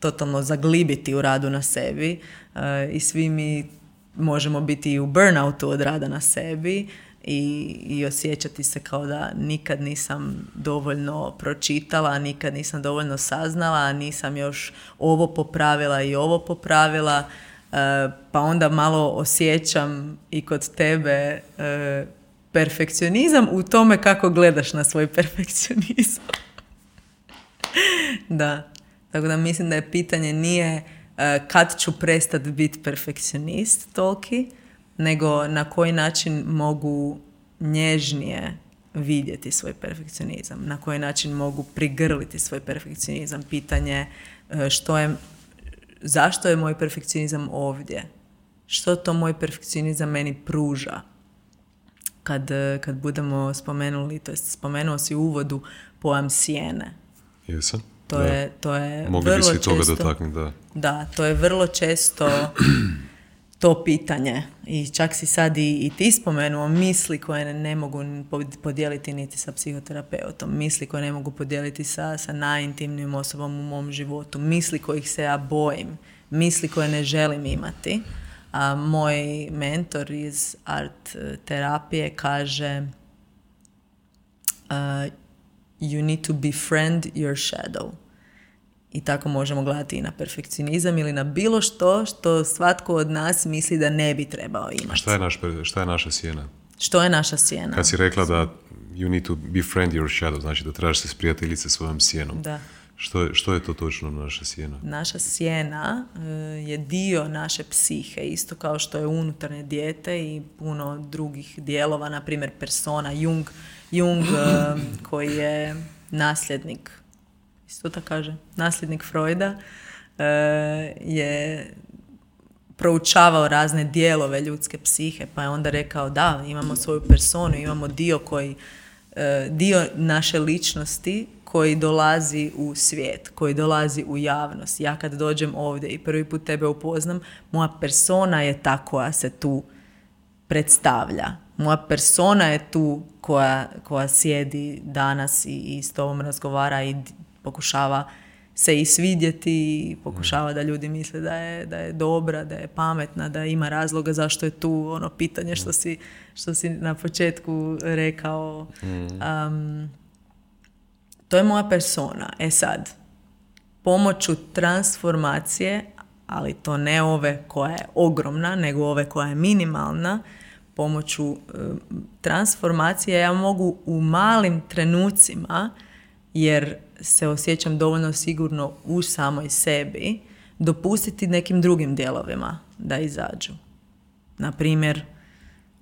totalno zaglibiti u radu na sebi e, i svi mi možemo biti i u burnoutu od rada na sebi i, i osjećati se kao da nikad nisam dovoljno pročitala, nikad nisam dovoljno saznala, nisam još ovo popravila i ovo popravila E, pa onda malo osjećam i kod tebe e, perfekcionizam u tome kako gledaš na svoj perfekcionizam. da, tako da mislim da je pitanje nije e, kad ću prestati biti perfekcionist toliki, nego na koji način mogu nježnije vidjeti svoj perfekcionizam, na koji način mogu prigrliti svoj perfekcionizam. Pitanje što je zašto je moj perfekcionizam ovdje? Što to moj perfekcionizam meni pruža? Kad, kad budemo spomenuli, to jest spomenuo si u uvodu pojam sjene. Jesam. To je, to je Mogli vrlo bi se toga dotaknuti, da. Da, to je vrlo često to pitanje. I čak si sad i, i ti spomenuo misli koje ne, mogu podijeliti niti sa psihoterapeutom, misli koje ne mogu podijeliti sa, sa najintimnim osobom u mom životu, misli kojih se ja bojim, misli koje ne želim imati. A moj mentor iz art terapije kaže uh, you need to befriend your shadow. I tako možemo gledati i na perfekcionizam ili na bilo što što svatko od nas misli da ne bi trebao imati. Šta je, naš, šta je naša sjena? Što je naša sjena? Kad si rekla da you need to befriend your shadow, znači da trebaš se sprijateljice svojom sjenom. Da. Što je, što je to točno naša sjena? Naša sjena eh, je dio naše psihe, isto kao što je unutarnje dijete i puno drugih dijelova, na primjer persona, Jung, Jung eh, koji je nasljednik isto tako kaže, nasljednik Freuda, e, je proučavao razne dijelove ljudske psihe, pa je onda rekao da, imamo svoju personu, imamo dio koji, e, dio naše ličnosti koji dolazi u svijet, koji dolazi u javnost. Ja kad dođem ovdje i prvi put tebe upoznam, moja persona je ta koja se tu predstavlja. Moja persona je tu koja, koja sjedi danas i, i s tobom razgovara i pokušava se i svidjeti i pokušava da ljudi misle da je, da je dobra, da je pametna, da ima razloga zašto je tu ono pitanje što si, što si na početku rekao. Um, to je moja persona. E sad, pomoću transformacije, ali to ne ove koja je ogromna, nego ove koja je minimalna, pomoću transformacije ja mogu u malim trenucima, jer se osjećam dovoljno sigurno u samoj sebi, dopustiti nekim drugim dijelovima da izađu. Na primjer,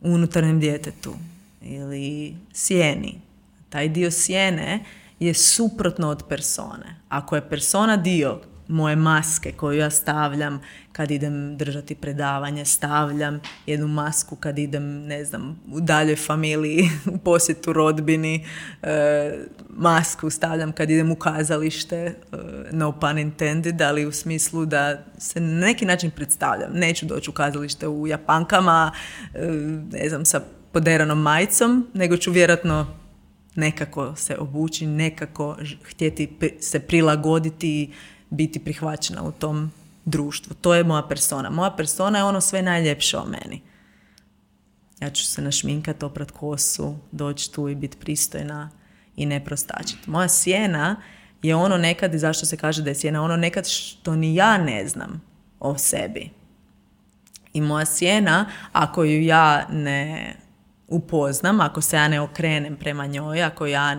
unutarnjem djetetu ili sjeni. Taj dio sjene je suprotno od persone. Ako je persona dio moje maske koju ja stavljam kad idem držati predavanje, stavljam jednu masku kad idem, ne znam, u daljoj familiji, u posjetu rodbini, e, masku stavljam kad idem u kazalište, e, no pun intended, ali u smislu da se na neki način predstavljam. Neću doći u kazalište u japankama, e, ne znam, sa poderanom majicom, nego ću vjerojatno nekako se obući, nekako htjeti se prilagoditi biti prihvaćena u tom društvu. To je moja persona. Moja persona je ono sve najljepše o meni. Ja ću se našminkati, oprat kosu, doći tu i biti pristojna i ne prostačiti. Moja sjena je ono nekad, i zašto se kaže da je sjena, ono nekad što ni ja ne znam o sebi. I moja sjena, ako ju ja ne upoznam, ako se ja ne okrenem prema njoj, ako ja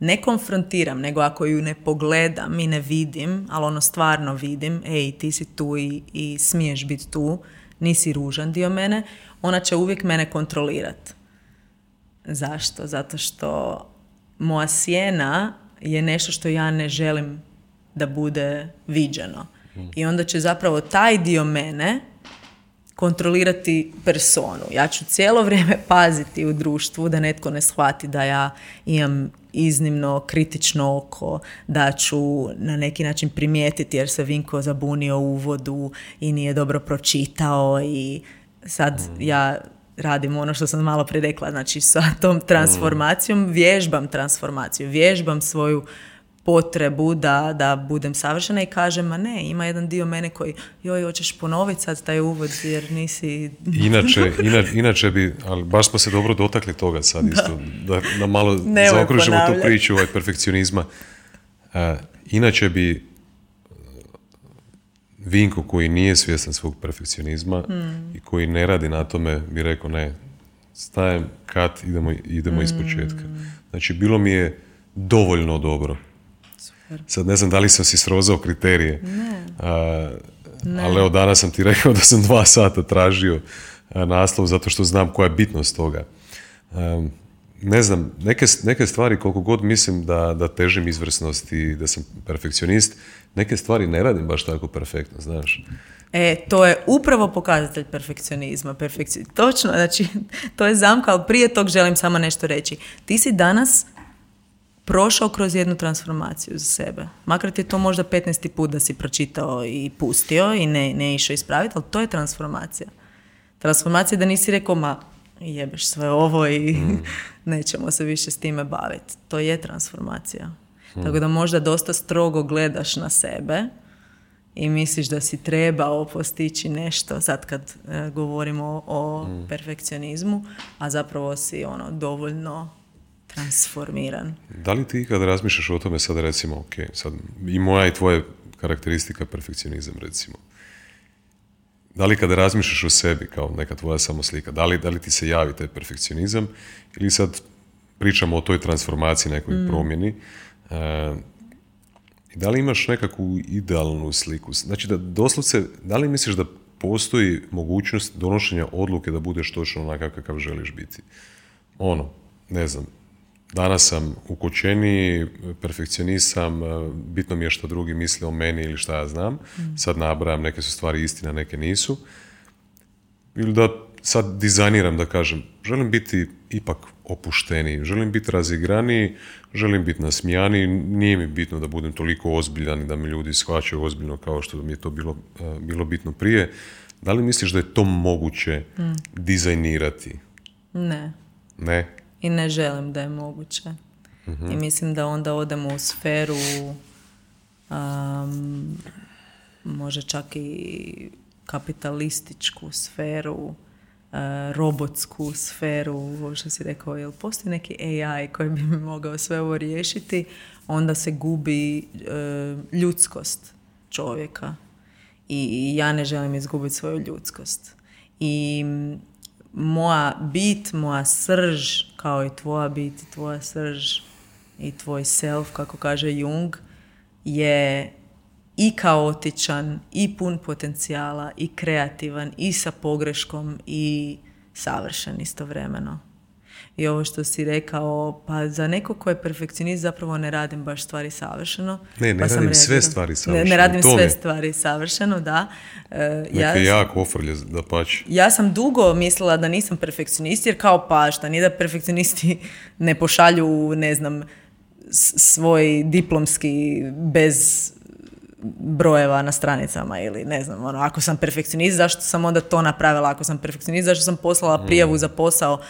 ne konfrontiram, nego ako ju ne pogledam i ne vidim, ali ono stvarno vidim, ej, ti si tu i, i smiješ biti tu, nisi ružan dio mene, ona će uvijek mene kontrolirati. Zašto? Zato što moja sjena je nešto što ja ne želim da bude viđeno. I onda će zapravo taj dio mene kontrolirati personu. Ja ću cijelo vrijeme paziti u društvu da netko ne shvati da ja imam iznimno kritično oko, da ću na neki način primijetiti jer se Vinko zabunio u uvodu i nije dobro pročitao i sad mm. ja radim ono što sam malo prije rekla, znači sa tom transformacijom, vježbam transformaciju, vježbam svoju potrebu da, da budem savršena i kažem, ma ne, ima jedan dio mene koji, joj, hoćeš ponoviti sad taj uvod jer nisi... Inače, inače bi, ali baš smo se dobro dotakli toga sad isto, da, da malo zaokružimo tu priču ovaj perfekcionizma. Uh, inače bi e, Vinko koji nije svjestan svog perfekcionizma hmm. i koji ne radi na tome bi rekao ne, stajem kat, idemo, idemo iz početka. Znači bilo mi je dovoljno dobro Sad ne znam da li sam si srozao kriterije. Ne. Ali evo danas sam ti rekao da sam dva sata tražio naslov zato što znam koja je bitnost toga. ne znam, neke, neke stvari koliko god mislim da, da težim izvrsnosti, da sam perfekcionist, neke stvari ne radim baš tako perfektno, znaš. E, to je upravo pokazatelj perfekcionizma. Perfekci... Točno, znači, to je zamka, ali prije tog želim samo nešto reći. Ti si danas prošao kroz jednu transformaciju za sebe. Makar ti je to možda 15. put da si pročitao i pustio i ne, ne išao ispraviti, ali to je transformacija. transformacije da nisi rekao, ma jebeš sve ovo i mm. nećemo se više s time baviti. To je transformacija. Mm. Tako da možda dosta strogo gledaš na sebe i misliš da si trebao postići nešto, sad kad e, govorimo o, mm. perfekcionizmu, a zapravo si ono dovoljno transformiran. Da li ti kad razmišljaš o tome sad recimo, ok, sad i moja i tvoja karakteristika perfekcionizam recimo. Da li kada razmišljaš o sebi kao neka tvoja samoslika, da li, da li ti se javi taj perfekcionizam ili sad pričamo o toj transformaciji, nekoj mm. promjeni, e, da li imaš nekakvu idealnu sliku? Znači da doslovce, da li misliš da postoji mogućnost donošenja odluke da budeš točno onakav kakav želiš biti? Ono, ne znam, danas sam ukočeniji, perfekcionist sam, e, bitno mi je što drugi misle o meni ili šta ja znam. Mm. Sad nabrajam, neke su stvari istina, neke nisu. Ili da sad dizajniram, da kažem, želim biti ipak opušteniji, želim biti razigraniji, želim biti nasmijaniji, nije mi bitno da budem toliko ozbiljan i da mi ljudi shvaćaju ozbiljno kao što mi je to bilo, e, bilo bitno prije. Da li misliš da je to moguće mm. dizajnirati? Ne. Ne? I ne želim da je moguće. Mhm. I mislim da onda odemo u sferu um, može čak i kapitalističku sferu, uh, robotsku sferu, što si rekao, jel postoji neki AI koji bi mi mogao sve ovo riješiti, onda se gubi uh, ljudskost čovjeka. I, I ja ne želim izgubiti svoju ljudskost. I moja bit, moja srž, kao i tvoja bit i tvoja srž i tvoj self, kako kaže Jung, je i kaotičan, i pun potencijala, i kreativan, i sa pogreškom, i savršen istovremeno. I ovo što si rekao, pa za neko ko je perfekcionist zapravo ne radim baš stvari savršeno. Ne, ne pa radim sve stvari savršeno. Ne, ne radim sve stvari savršeno, da. E, ja, jako ofrlje, da pači. Ja sam dugo mislila da nisam perfekcionist, jer kao pa šta, nije da perfekcionisti ne pošalju, ne znam, svoj diplomski bez brojeva na stranicama ili ne znam, ono, ako sam perfekcionist, zašto sam onda to napravila? Ako sam perfekcionist, zašto sam poslala prijavu mm. za posao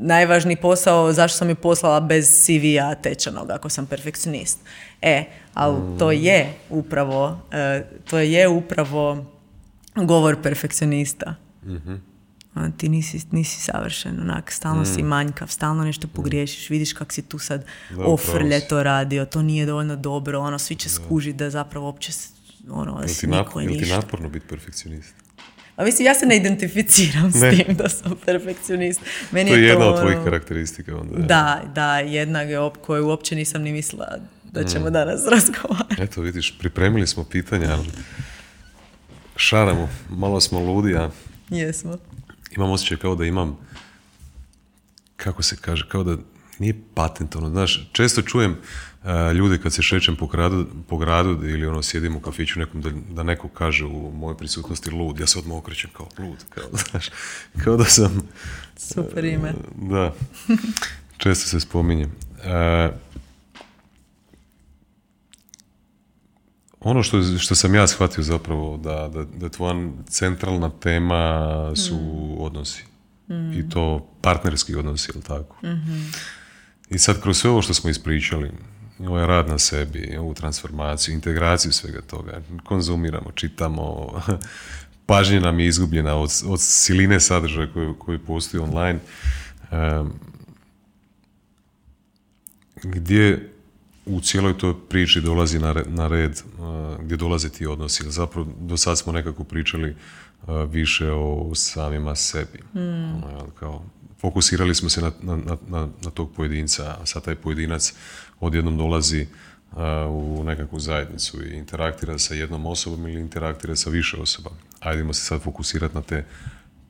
najvažniji posao, zašto sam ju poslala bez CV-a tečanog ako sam perfekcionist. E, ali to mm. je upravo, e, to je upravo govor perfekcionista. mm Ti nisi, nisi savršen, onak, stalno si mm. manjkav, stalno nešto pogriješiš, vidiš kak si tu sad ofrlje to radio, to nije dovoljno dobro, ono, svi će skužiti da zapravo uopće ono, da si niko ti naporno biti perfekcionist? A mislim, ja se ne identificiram s tim da sam perfekcionist. Meni to je, jedna od tvojih ono, karakteristika onda. Da, da, jedna koju uopće nisam ni mislila da ćemo mm. danas razgovarati. Eto, vidiš, pripremili smo pitanja, ali šaramo, malo smo ludi, a... Jesmo. Imam osjećaj kao da imam, kako se kaže, kao da nije patentovno. Znaš, često čujem ljude kad se šećem po gradu, po gradu ili ono sjedim u kafiću nekom da, da neko kaže u mojoj prisutnosti lud, ja se odmah okrećem kao lud, kao, znaš, kao da sam... Super ime. Uh, da, često se spominjem. Uh, ono što, što sam ja shvatio zapravo da, da, da tvoja centralna tema su mm. odnosi. Mm. I to partnerski odnosi, jel tako? mm I sad kroz sve ovo što smo ispričali, ovaj rad na sebi, ovu transformaciju, integraciju svega toga, konzumiramo, čitamo, pažnja nam je izgubljena od, od siline sadržaja koji, koji postoji online, gdje u cijeloj toj priči dolazi na red, na red gdje dolaze ti odnosi. Zapravo do sad smo nekako pričali više o samima sebi. Mm. Ono, kao, fokusirali smo se na, na, na, na tog pojedinca, a sad taj pojedinac odjednom dolazi u nekakvu zajednicu i interaktira sa jednom osobom ili interaktira sa više osoba. Ajdemo se sad fokusirati na te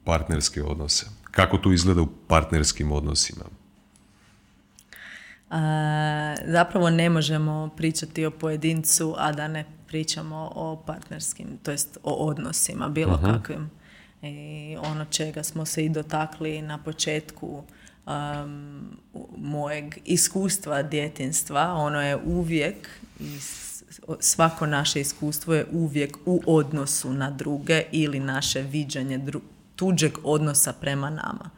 partnerske odnose. Kako to izgleda u partnerskim odnosima? zapravo ne možemo pričati o pojedincu, a da ne pričamo o partnerskim, to jest o odnosima, bilo uh kakvim. I ono čega smo se i dotakli na početku um, mojeg iskustva djetinstva, ono je uvijek i svako naše iskustvo je uvijek u odnosu na druge ili naše viđanje tuđeg odnosa prema nama.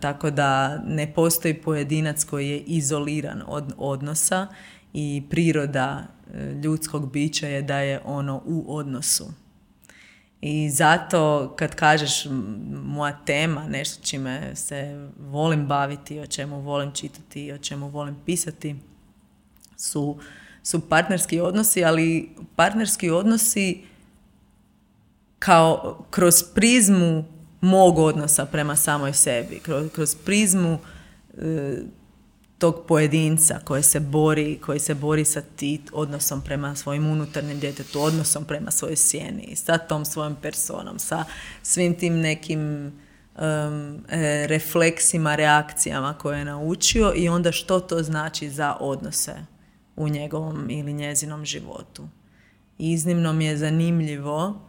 tako da ne postoji pojedinac koji je izoliran od odnosa i priroda e, ljudskog bića je da je ono u odnosu. I zato kad kažeš moja tema, nešto čime se volim baviti, o čemu volim čitati, o čemu volim pisati, su, su partnerski odnosi, ali partnerski odnosi kao kroz prizmu mog odnosa prema samoj sebi, kroz, kroz prizmu e, tog pojedinca koji se bori, koji se bori sa ti odnosom prema svojim unutarnjem djetetu, odnosom prema svojoj sjeni, sa tom svojom personom, sa svim tim nekim um, refleksima, reakcijama koje je naučio i onda što to znači za odnose u njegovom ili njezinom životu. Iznimno mi je zanimljivo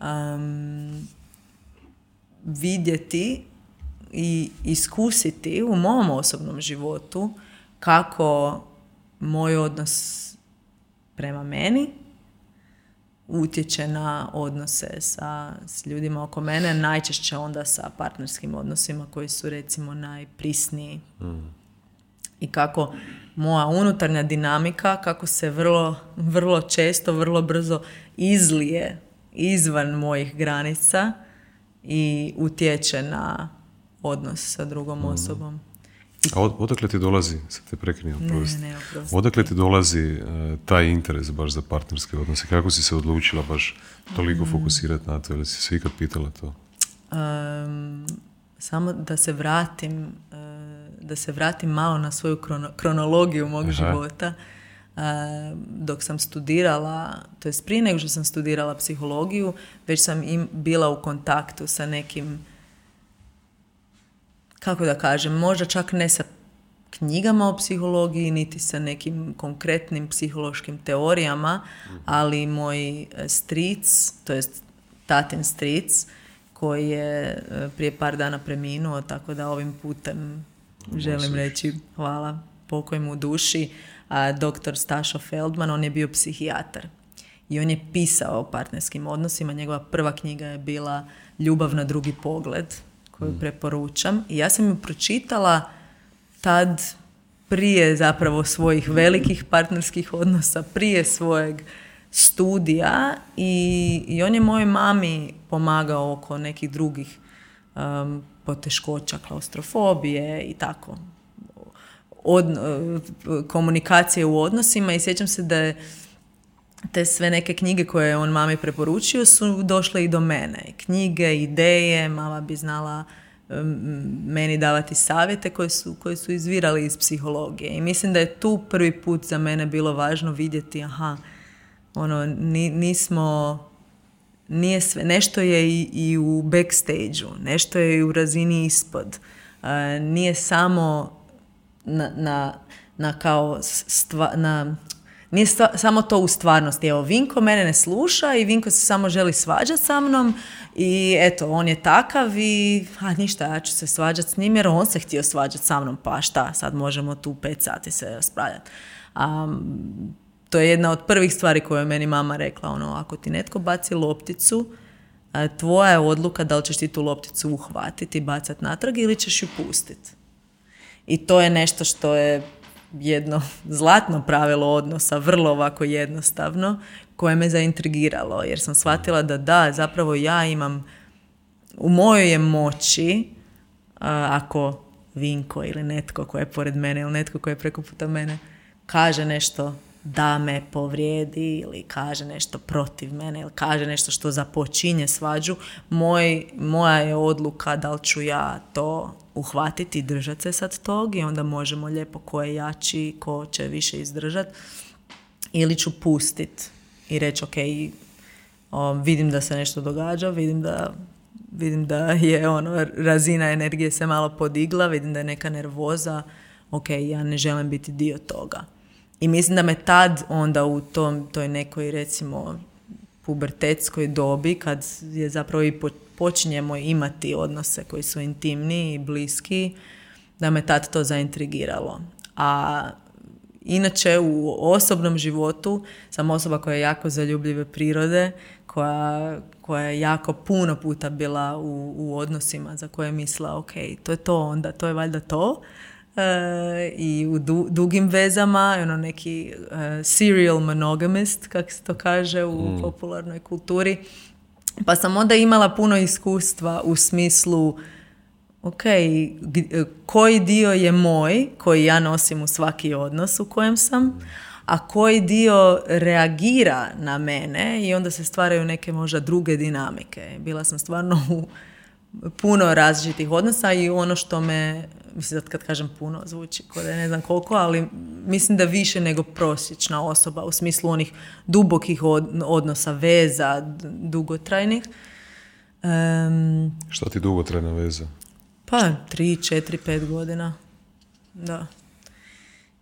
um, vidjeti i iskusiti u mom osobnom životu kako moj odnos prema meni utječe na odnose sa s ljudima oko mene, najčešće onda sa partnerskim odnosima koji su recimo najprisniji. Mm. I kako moja unutarnja dinamika, kako se vrlo, vrlo često, vrlo brzo izlije izvan mojih granica i utječe na odnos sa drugom mhm. osobom. A odakle ti dolazi, sad te prekinuo, ne, ne, odakle ti dolazi uh, taj interes baš za partnerske odnose? Kako si se odlučila baš toliko mm. fokusirati na to? Ili si se ikad pitala to? Um, samo da se vratim uh, da se vratim malo na svoju kronologiju mog života. Uh, dok sam studirala, to je prije nego što sam studirala psihologiju, već sam im bila u kontaktu sa nekim kako da kažem, možda čak ne sa knjigama o psihologiji, niti sa nekim konkretnim psihološkim teorijama, ali moj e, stric, to jest tatin stric, koji je e, prije par dana preminuo, tako da ovim putem želim reći hvala pokoj mu duši, a doktor Stašo Feldman, on je bio psihijatar. I on je pisao o partnerskim odnosima. Njegova prva knjiga je bila Ljubav na drugi pogled koju mm. preporučam. I ja sam ju pročitala tad prije zapravo svojih velikih partnerskih odnosa, prije svojeg studija i, i on je mojoj mami pomagao oko nekih drugih um, poteškoća, klaustrofobije i tako. Od, komunikacije u odnosima i sjećam se da je te sve neke knjige koje je on mami preporučio su došle i do mene. Knjige, ideje, mama bi znala meni davati savjete koji su, koji su izvirali iz psihologije. I mislim da je tu prvi put za mene bilo važno vidjeti, aha, ono, nismo, nije sve, nešto je i, i u backstage nešto je i u razini ispod. nije samo na, na, na kao stva, na nije samo to u stvarnosti. Evo, Vinko mene ne sluša i Vinko se samo želi svađati sa mnom i eto, on je takav i a ništa, ja ću se svađati s njim jer on se htio svađati sa mnom, pa šta, sad možemo tu pet sati se raspravljati. to je jedna od prvih stvari koje je meni mama rekla, ono, ako ti netko baci lopticu, tvoja je odluka da li ćeš ti tu lopticu uhvatiti, bacati natrag ili ćeš ju pustiti. I to je nešto što je jedno zlatno pravilo odnosa, vrlo ovako jednostavno, koje me zaintrigiralo, jer sam shvatila da da, zapravo ja imam, u mojoj je moći, ako Vinko ili netko ko je pored mene ili netko ko je preko puta mene, kaže nešto da me povrijedi ili kaže nešto protiv mene ili kaže nešto što započinje svađu, moj, moja je odluka da li ću ja to uhvatiti i držati se sad tog i onda možemo lijepo ko je jači, ko će više izdržati ili ću pustit i reći ok, o, vidim da se nešto događa, vidim da vidim da je ono razina energije se malo podigla, vidim da je neka nervoza, ok, ja ne želim biti dio toga. I mislim da me tad onda u tom, toj nekoj recimo pubertetskoj dobi kad je zapravo i počinjemo imati odnose koji su intimni i bliski, da me tad to zaintrigiralo. A inače u osobnom životu sam osoba koja je jako zaljubljive prirode, koja, koja je jako puno puta bila u, u odnosima za koje je mislila ok, to je to onda, to je valjda to. E, I u dugim vezama, ono neki e, serial monogamist, kako se to kaže u mm. popularnoj kulturi. Pa sam onda imala puno iskustva u smislu ok, koji dio je moj, koji ja nosim u svaki odnos u kojem sam, a koji dio reagira na mene i onda se stvaraju neke možda druge dinamike. Bila sam stvarno u puno različitih odnosa i ono što me, mislim da kad kažem puno zvuči kod da ne znam koliko, ali mislim da više nego prosječna osoba u smislu onih dubokih odnosa, veza, dugotrajnih. Um, Šta ti dugotrajna veza? Pa, tri, četiri, pet godina. Da.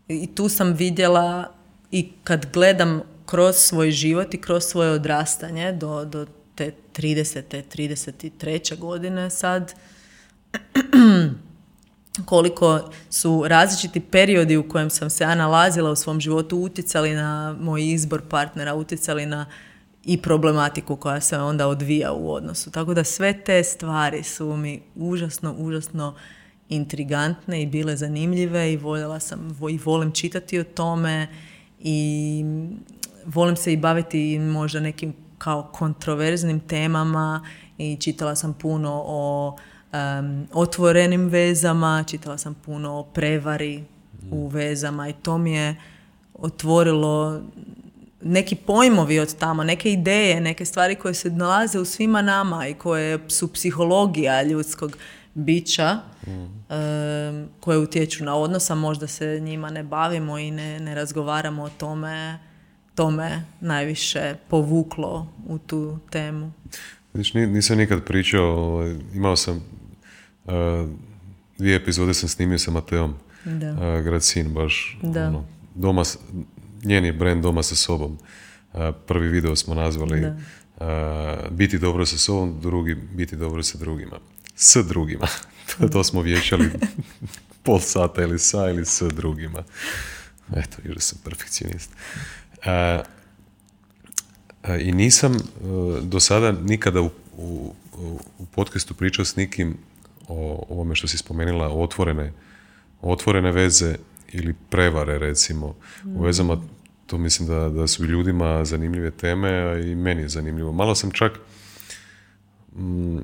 I tu sam vidjela i kad gledam kroz svoj život i kroz svoje odrastanje do, do te 30. 33. godine sad, koliko su različiti periodi u kojem sam se ja nalazila u svom životu utjecali na moj izbor partnera, utjecali na i problematiku koja se onda odvija u odnosu. Tako da sve te stvari su mi užasno, užasno intrigantne i bile zanimljive i voljela sam i volim čitati o tome i volim se i baviti možda nekim kao kontroverznim temama i čitala sam puno o otvorenim vezama, čitala sam puno o prevari u vezama i to mi je otvorilo neki pojmovi od tamo, neke ideje, neke stvari koje se nalaze u svima nama i koje su psihologija ljudskog bića koje utječu na odnos, a možda se njima ne bavimo i ne, ne razgovaramo o tome, to me najviše povuklo u tu temu. Vidiš, nisam nikad pričao, ovaj, imao sam uh, dvije epizode sam snimio sa Mateom da. Uh, Gracin, baš da. Ono, doma, njen je brand doma sa sobom. Uh, prvi video smo nazvali da. biti dobro sa sobom, drugi biti dobro sa drugima. S drugima. to smo vječali pol sata ili sa ili s drugima. Eto, još sam perfekcionist. I nisam do sada nikada u, u, u podcastu pričao s nikim o ovome što si spomenula, otvorene, otvorene veze ili prevare recimo. U vezama to mislim da, da su i ljudima zanimljive teme, a i meni je zanimljivo. Malo sam čak mm,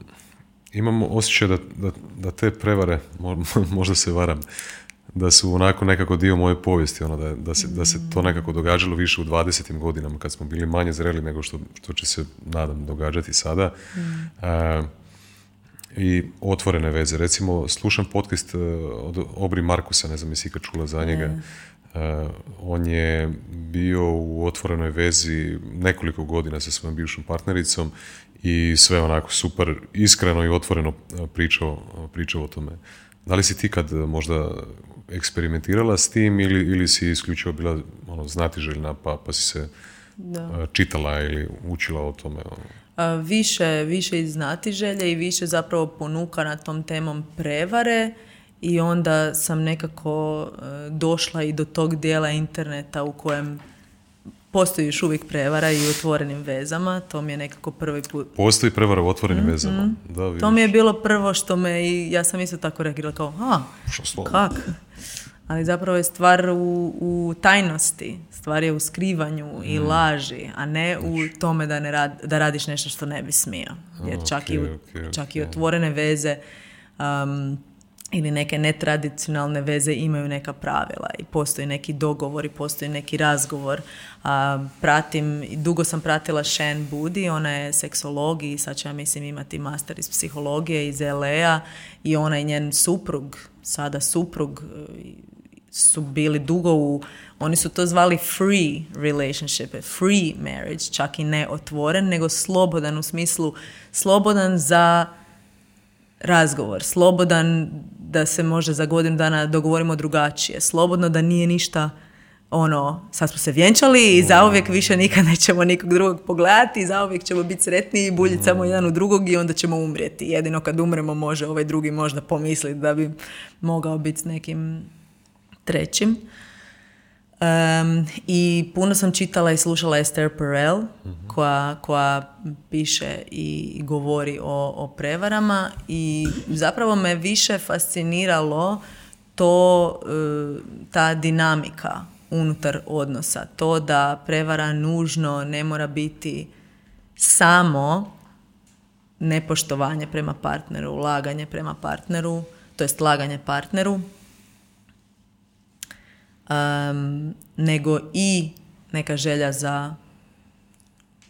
imam osjećaj da, da, da te prevare, možda se varam, da su onako nekako dio moje povijesti, ono, da, da, se, da se to nekako događalo više u 20. godinama kad smo bili manje zreli nego što, što će se, nadam, događati sada. Mm. I otvorene veze. Recimo, slušam podcast e, od Obri Markusa, ne znam jesi ikad čula za njega. E, on je bio u otvorenoj vezi nekoliko godina sa svojom bivšom partnericom i sve onako super iskreno i otvoreno e, pričao, pričao o tome. Da li si ti kad možda eksperimentirala s tim ili, ili si isključivo bila ono, znatiželjna pa, pa si se da. čitala ili učila o tome? Ono? Više, više iz znatiželje i više zapravo ponuka na tom temom prevare i onda sam nekako e, došla i do tog dijela interneta u kojem postoji još uvijek prevara i u otvorenim vezama, to mi je nekako prvi put. Postoji prevara u otvorenim mm vezama? Da, to mi je bilo prvo što me i ja sam isto tako reagirala kao, a, kak? Ali zapravo je stvar u, u tajnosti, stvar je u skrivanju i mm. laži, a ne u tome da, ne rad, da radiš nešto što ne bi smio. Jer čak, i, čak i otvorene veze um, ili neke netradicionalne veze imaju neka pravila i postoji neki dogovor i postoji neki razgovor. A, pratim, dugo sam pratila Shen Budi, ona je seksolog i sad će ja mislim imati master iz psihologije iz LA i ona i njen suprug, sada suprug su bili dugo u, oni su to zvali free relationship, free marriage, čak i ne otvoren, nego slobodan u smislu slobodan za razgovor, slobodan da se može za godinu dana dogovorimo drugačije, slobodno da nije ništa ono, sad smo se vjenčali i zauvijek više nikad nećemo nikog drugog pogledati i zauvijek ćemo biti sretni i buljiti samo jedan u drugog i onda ćemo umrijeti. Jedino kad umremo može ovaj drugi možda pomisliti da bi mogao biti s nekim trećim. I puno sam čitala i slušala Esther Perel koja, koja piše i govori o, o prevarama i zapravo me više fasciniralo to, e, ta dinamika unutar odnosa. To da prevara nužno ne mora biti samo nepoštovanje prema partneru, laganje prema partneru, to jest laganje partneru, um, nego i neka želja za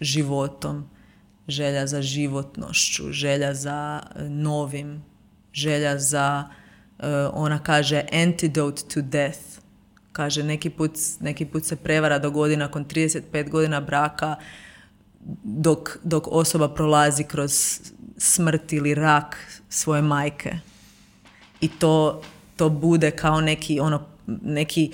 životom, želja za životnošću, želja za e, novim, želja za, uh, ona kaže antidote to death. Kaže, neki put, neki put se prevara dogodi nakon 35 godina braka dok, dok osoba prolazi kroz smrt ili rak svoje majke. I to, to bude kao neki, ono, neki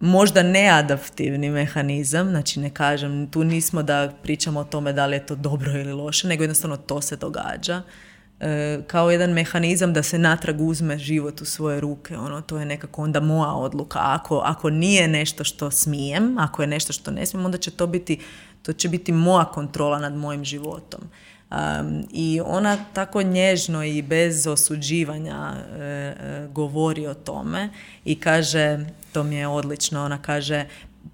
možda neadaptivni mehanizam, znači ne kažem, tu nismo da pričamo o tome da li je to dobro ili loše, nego jednostavno to se događa. E, kao jedan mehanizam da se natrag uzme život u svoje ruke. Ono, to je nekako onda moja odluka. Ako, ako nije nešto što smijem, ako je nešto što ne smijem, onda će to biti, to će biti moja kontrola nad mojim životom. I ona tako nježno i bez osuđivanja e, e, govori o tome i kaže, to mi je odlično, ona kaže,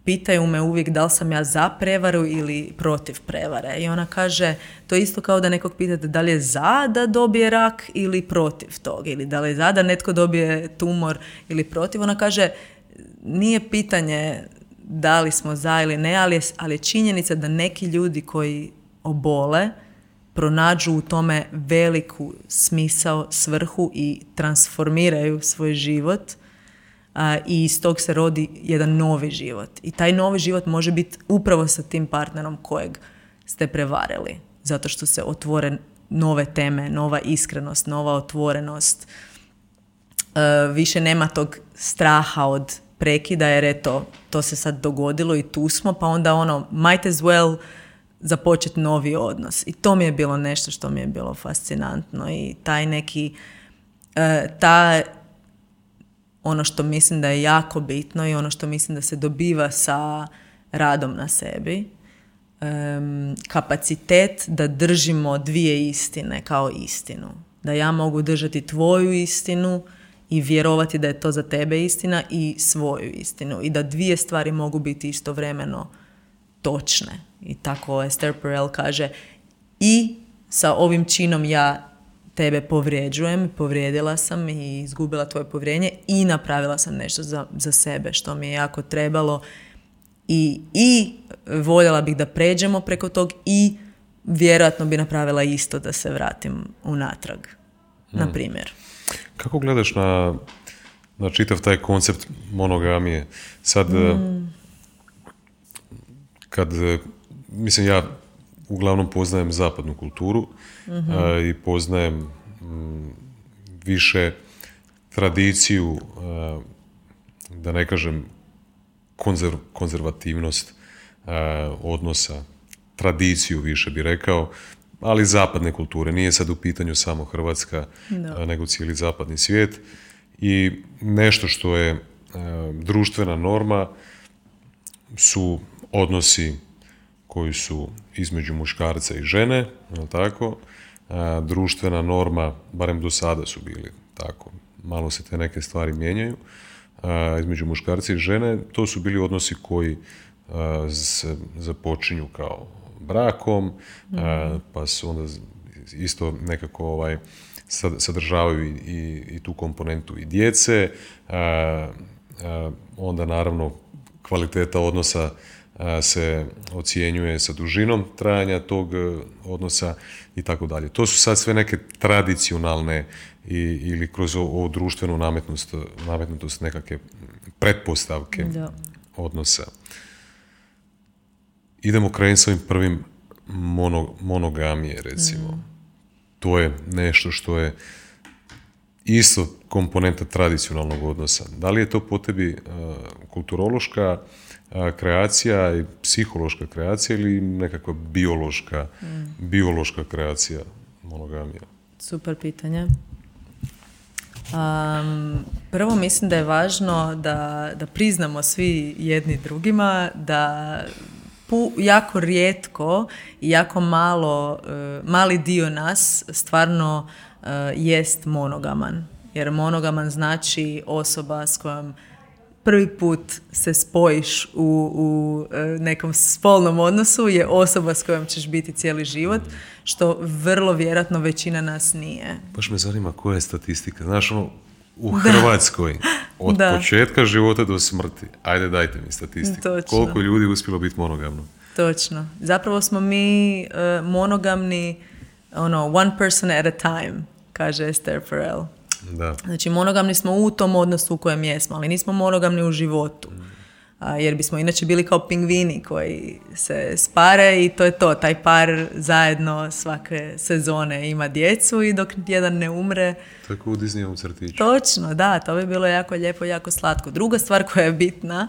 pitaju me uvijek da li sam ja za prevaru ili protiv prevare. I ona kaže, to je isto kao da nekog pitate da li je za da dobije rak ili protiv tog. Ili da li je za da netko dobije tumor ili protiv. Ona kaže, nije pitanje da li smo za ili ne, ali je, ali je činjenica da neki ljudi koji obole, pronađu u tome veliku smisao, svrhu i transformiraju svoj život i iz tog se rodi jedan novi život. I taj novi život može biti upravo sa tim partnerom kojeg ste prevarili. Zato što se otvore nove teme, nova iskrenost, nova otvorenost. više nema tog straha od prekida jer eto, to se sad dogodilo i tu smo, pa onda ono, might as well započeti novi odnos. I to mi je bilo nešto što mi je bilo fascinantno i taj neki, e, ta, ono što mislim da je jako bitno i ono što mislim da se dobiva sa radom na sebi, kapacitet da držimo dvije istine kao istinu. Da ja mogu držati tvoju istinu i vjerovati da je to za tebe istina i svoju istinu. I da dvije stvari mogu biti istovremeno točne. I tako Esther Perel kaže i sa ovim činom ja tebe povrijeđujem, povrijedila sam i izgubila tvoje povrijednje i napravila sam nešto za, za sebe što mi je jako trebalo i, i voljela bih da pređemo preko tog i vjerojatno bi napravila isto da se vratim unatrag, na hmm. primjer. Kako gledaš na, na čitav taj koncept monogamije? Sad, hmm kad, e, mislim ja uglavnom poznajem zapadnu kulturu mhm. i poznajem više tradiciju, da ne kažem konzervativnost odnosa, tradiciju više bi rekao, ali zapadne kulture. Nije sad u pitanju samo Hrvatska, nego cijeli zapadni svijet. I nešto što je društvena norma su odnosi koji su između muškarca i žene, tako, društvena norma, barem do sada su bili tako, malo se te neke stvari mijenjaju, između muškarca i žene, to su bili odnosi koji se započinju kao brakom, pa su onda isto nekako ovaj, sadržavaju i, i tu komponentu i djece, onda naravno kvaliteta odnosa se ocjenjuje sa dužinom trajanja tog e, odnosa i tako dalje. To su sad sve neke tradicionalne i, ili kroz ovu društvenu nametnost, nametnutost nekakve pretpostavke da. odnosa. Idemo krenuti s ovim prvim mono, monogamije, recimo. Mm. To je nešto što je isto komponenta tradicionalnog odnosa. Da li je to po tebi uh, kulturološka kreacija i psihološka kreacija ili nekakva biološka, biološka kreacija monogamija? Super pitanje. Um, prvo mislim da je važno da, da priznamo svi jedni drugima da pu, jako rijetko i jako malo, e, mali dio nas stvarno uh, jest monogaman. Jer monogaman znači osoba s kojom prvi put se spojiš u, u e, nekom spolnom odnosu je osoba s kojom ćeš biti cijeli život, što vrlo vjerojatno većina nas nije. Baš me zanima koja je statistika. Znaš, ono, u Hrvatskoj od početka života do smrti. Ajde dajte mi statistiku. Točno. Koliko ljudi uspjelo biti monogamno? Točno. Zapravo smo mi uh, monogamni ono, one person at a time, kaže Esther Perel. Da. Znači, monogamni smo u tom odnosu u kojem jesmo, ali nismo monogamni u životu. A, jer bismo inače bili kao pingvini koji se spare i to je to. Taj par zajedno svake sezone ima djecu i dok jedan ne umre... Tako u Disneyovom crtiću. Točno, da. To bi bilo jako lijepo jako slatko. Druga stvar koja je bitna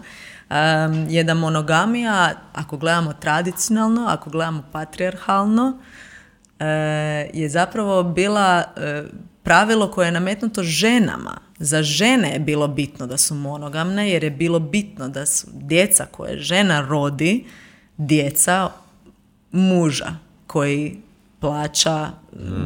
um, je da monogamija, ako gledamo tradicionalno, ako gledamo patrijarhalno, uh, je zapravo bila uh, pravilo koje je nametnuto ženama. Za žene je bilo bitno da su monogamne jer je bilo bitno da su djeca koje žena rodi, djeca muža koji plaća,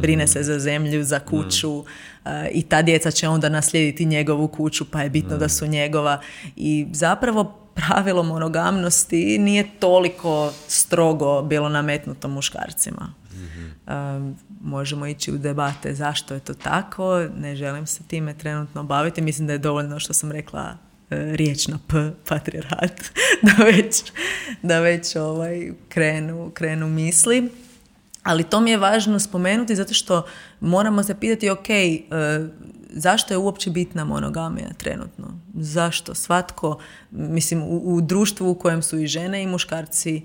brine se za zemlju, za kuću eh, i ta djeca će onda naslijediti njegovu kuću pa je bitno da su njegova i zapravo pravilo monogamnosti nije toliko strogo bilo nametnuto muškarcima. Um, možemo ići u debate zašto je to tako, ne želim se time trenutno baviti. Mislim da je dovoljno što sam rekla e, riječ na P, patriarhat, da već, da već ovaj, krenu, krenu misli. Ali to mi je važno spomenuti zato što moramo se pitati, ok, e, zašto je uopće bitna monogamija trenutno? Zašto? Svatko, mislim, u, u društvu u kojem su i žene i muškarci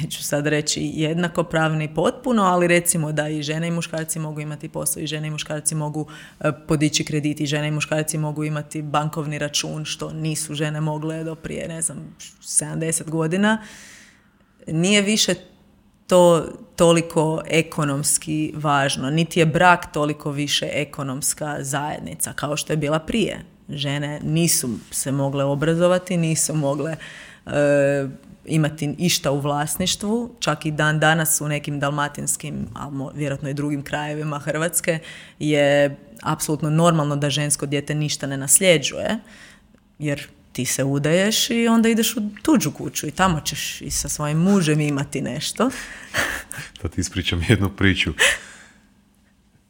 neću sad reći jednako pravni potpuno, ali recimo da i žene i muškarci mogu imati posao i žene i muškarci mogu e, podići kredit i žene i muškarci mogu imati bankovni račun što nisu žene mogle do prije, ne znam, 70 godina. Nije više to toliko ekonomski važno, niti je brak toliko više ekonomska zajednica kao što je bila prije. Žene nisu se mogle obrazovati, nisu mogle e, imati išta u vlasništvu, čak i dan danas u nekim dalmatinskim, a vjerojatno i drugim krajevima Hrvatske, je apsolutno normalno da žensko dijete ništa ne nasljeđuje, jer ti se udaješ i onda ideš u tuđu kuću i tamo ćeš i sa svojim mužem imati nešto. da ti ispričam jednu priču.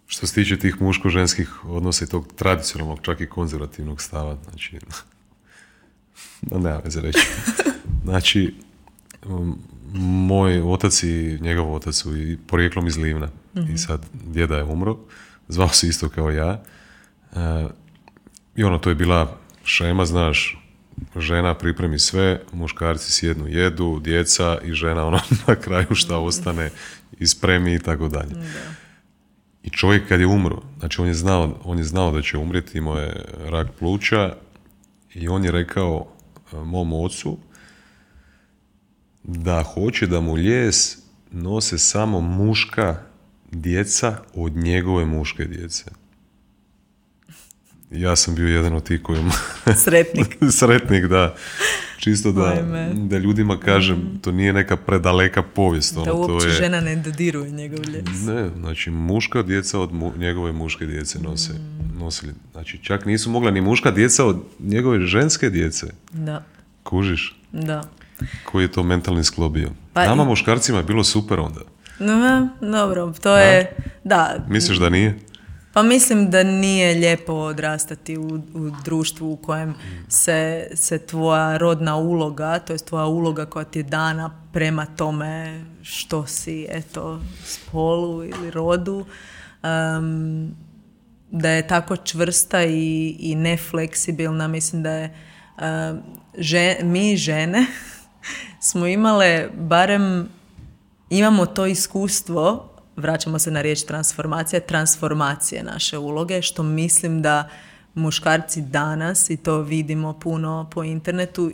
Što se tiče tih muško-ženskih odnosa i tog tradicionalnog, čak i konzervativnog stava, znači, da nema veze reći. Znači, um, moj otac i njegov otac su i porijeklom iz Livna. I mhm. sad djeda je umro, zvao se isto kao ja. Uh, I ono, to je bila šema, znaš, žena pripremi sve, muškarci sjednu jedu, djeca i žena ono na kraju šta mhm. ostane ispremi i tako dalje. I čovjek kad je umro, znači on je znao, on je znao da će umrijeti, imao je rak pluća i on je rekao uh, mom ocu, da hoće da mu ljes nose samo muška djeca od njegove muške djece. Ja sam bio jedan od tih kojima... Sretnik. Sretnik, da. Čisto da, da ljudima kažem, mm. to nije neka predaleka povijest. Ono, da uopće to je... žena ne dodiruje njegov ljes. Ne, znači muška djeca od njegove muške djece nose. Mm. Nosili. Znači čak nisu mogla ni muška djeca od njegove ženske djece. Da. Kužiš? Da. Koji je to mentalni sklop bio? Pa Nama muškarcima je bilo super onda. No, dobro, to je, da. Misliš da nije? Pa mislim da nije lijepo odrastati u, u društvu u kojem se, se tvoja rodna uloga, to je tvoja uloga koja ti je dana prema tome što si, eto, spolu ili rodu, da je tako čvrsta i, i nefleksibilna. Mislim da je mi žene smo imale barem imamo to iskustvo vraćamo se na riječ transformacija, transformacije naše uloge, što mislim da muškarci danas, i to vidimo puno po internetu,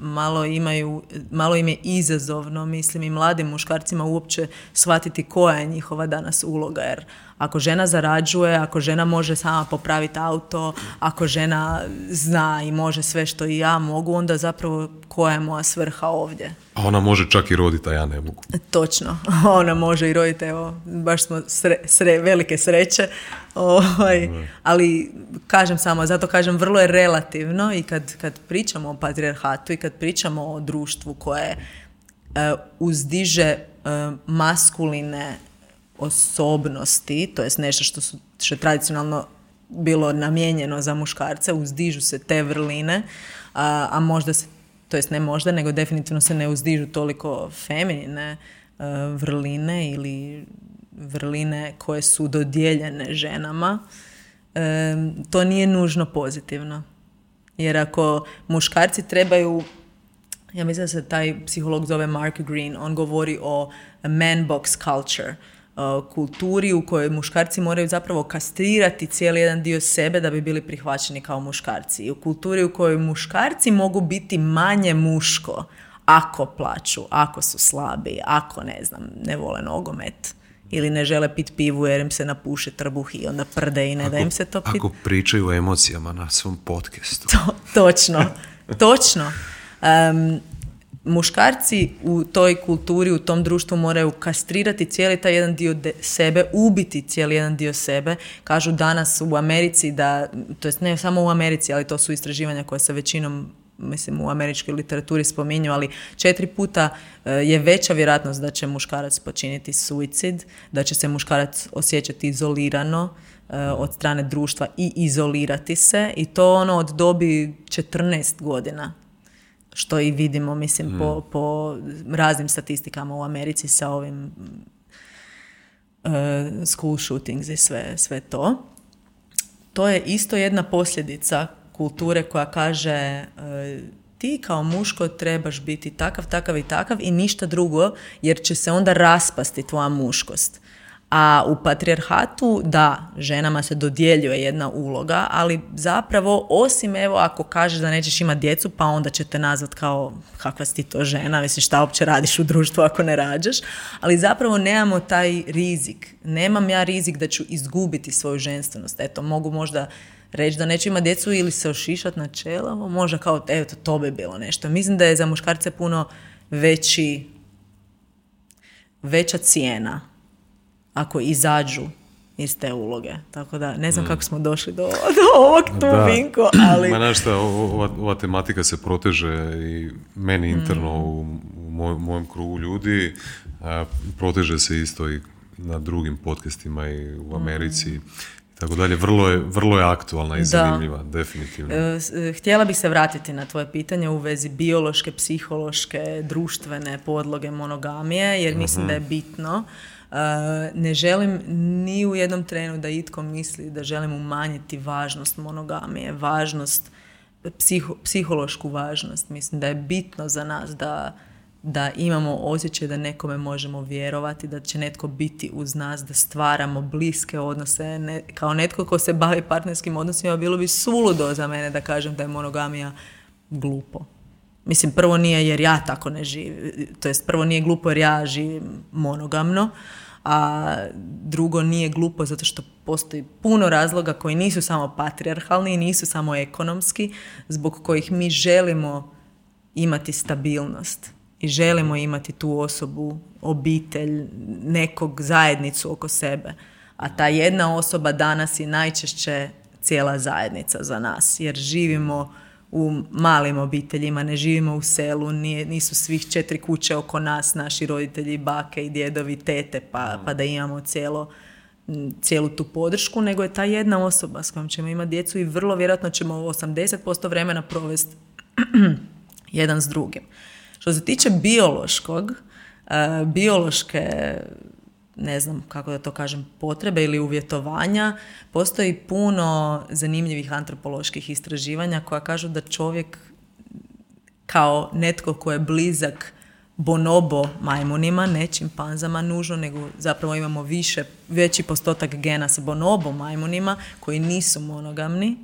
malo imaju, malo im je izazovno, mislim i mladim muškarcima uopće shvatiti koja je njihova danas uloga, jer Ako žena zarađuje, ako žena može sama popraviti auto, ako žena zna i može sve što i ja mogu, onda zapravo koja je moja svrha ovdje? A ona može čak i roditi, a ja ne mogu. Točno, ona može i roditi, evo, baš smo sre, velike sreće, ovaj, ali kažem samo, zato kažem vrlo je relativno i kad, kad pričamo o patrijarhatu i kad pričamo o društvu koje uh, uzdiže uh, maskuline osobnosti, to jest nešto što, su, što je tradicionalno bilo namijenjeno za muškarce, uzdižu se te vrline, a, a možda se, to jest ne možda, nego definitivno se ne uzdižu toliko feminine uh, vrline ili vrline koje su dodijeljene ženama, to nije nužno pozitivno. Jer ako muškarci trebaju ja mislim da se taj psiholog zove Mark Green, on govori o man box culture, kulturi u kojoj muškarci moraju zapravo kastrirati cijeli jedan dio sebe da bi bili prihvaćeni kao muškarci. I u kulturi u kojoj muškarci mogu biti manje muško ako plaću, ako su slabi, ako ne znam, ne vole nogomet ili ne žele pit pivu jer im se napuše trbuh i onda prde i ne da im se to pit. Ako pričaju o emocijama na svom podcastu. To, točno, točno. Um, muškarci u toj kulturi, u tom društvu moraju kastrirati cijeli taj jedan dio sebe, ubiti cijeli jedan dio sebe. Kažu danas u Americi da, to jest ne samo u Americi, ali to su istraživanja koje se većinom mislim u američkoj literaturi spominju, ali četiri puta e, je veća vjerojatnost da će muškarac počiniti suicid, da će se muškarac osjećati izolirano e, od strane društva i izolirati se i to ono od dobi 14 godina što i vidimo, mislim, po, mm. po raznim statistikama u Americi sa ovim uh, school shootings i sve, sve to. To je isto jedna posljedica kulture koja kaže uh, ti kao muško trebaš biti takav, takav i takav i ništa drugo jer će se onda raspasti tvoja muškost. A u patrijarhatu, da, ženama se dodjeljuje jedna uloga, ali zapravo, osim evo, ako kažeš da nećeš imati djecu, pa onda će te nazvat kao kakva si ti to žena, misliš šta uopće radiš u društvu ako ne rađaš, ali zapravo nemamo taj rizik. Nemam ja rizik da ću izgubiti svoju ženstvenost. Eto, mogu možda reći da neću imati djecu ili se ošišat na čelo, možda kao, evo, to, to bi bilo nešto. Mislim da je za muškarce puno veći, veća cijena ako izađu iz te uloge. Tako da, ne znam mm. kako smo došli do, do ovog tu vinko, ali... Ma znaš šta, ova, ova, tematika se proteže i meni mm. interno u, u mojem krugu ljudi, a, proteže se isto i na drugim podcastima i u Americi. Mm. Tako dalje, vrlo je, vrlo je aktualna i zanimljiva, definitivno. E, e, htjela bih se vratiti na tvoje pitanje u vezi biološke, psihološke, društvene podloge monogamije, jer mislim da je mhm. bitno ne želim ni u jednom trenu da itko misli da želim umanjiti važnost monogamije, važnost, psiho, psihološku važnost. Mislim da je bitno za nas da, da imamo osjećaj da nekome možemo vjerovati, da će netko biti uz nas, da stvaramo bliske odnose. Ne, kao netko ko se bavi partnerskim odnosima, bilo bi suludo za mene da kažem da je monogamija glupo. Mislim, prvo nije jer ja tako ne živim, to jest prvo nije glupo jer ja živim monogamno, a drugo nije glupo zato što postoji puno razloga koji nisu samo patrijarhalni i nisu samo ekonomski, zbog kojih mi želimo imati stabilnost i želimo imati tu osobu, obitelj, nekog zajednicu oko sebe. A ta jedna osoba danas je najčešće cijela zajednica za nas, jer živimo u malim obiteljima, ne živimo u selu, nije, nisu svih četiri kuće oko nas, naši roditelji, bake i djedovi, tete, pa, pa da imamo cijelo, cijelu tu podršku, nego je ta jedna osoba s kojom ćemo imati djecu i vrlo vjerojatno ćemo 80% vremena provesti jedan s drugim. Što se tiče biološkog, uh, biološke ne znam kako da to kažem, potrebe ili uvjetovanja, postoji puno zanimljivih antropoloških istraživanja koja kažu da čovjek kao netko ko je blizak bonobo majmunima, ne čimpanzama nužno, nego zapravo imamo više, veći postotak gena sa bonobo majmunima koji nisu monogamni,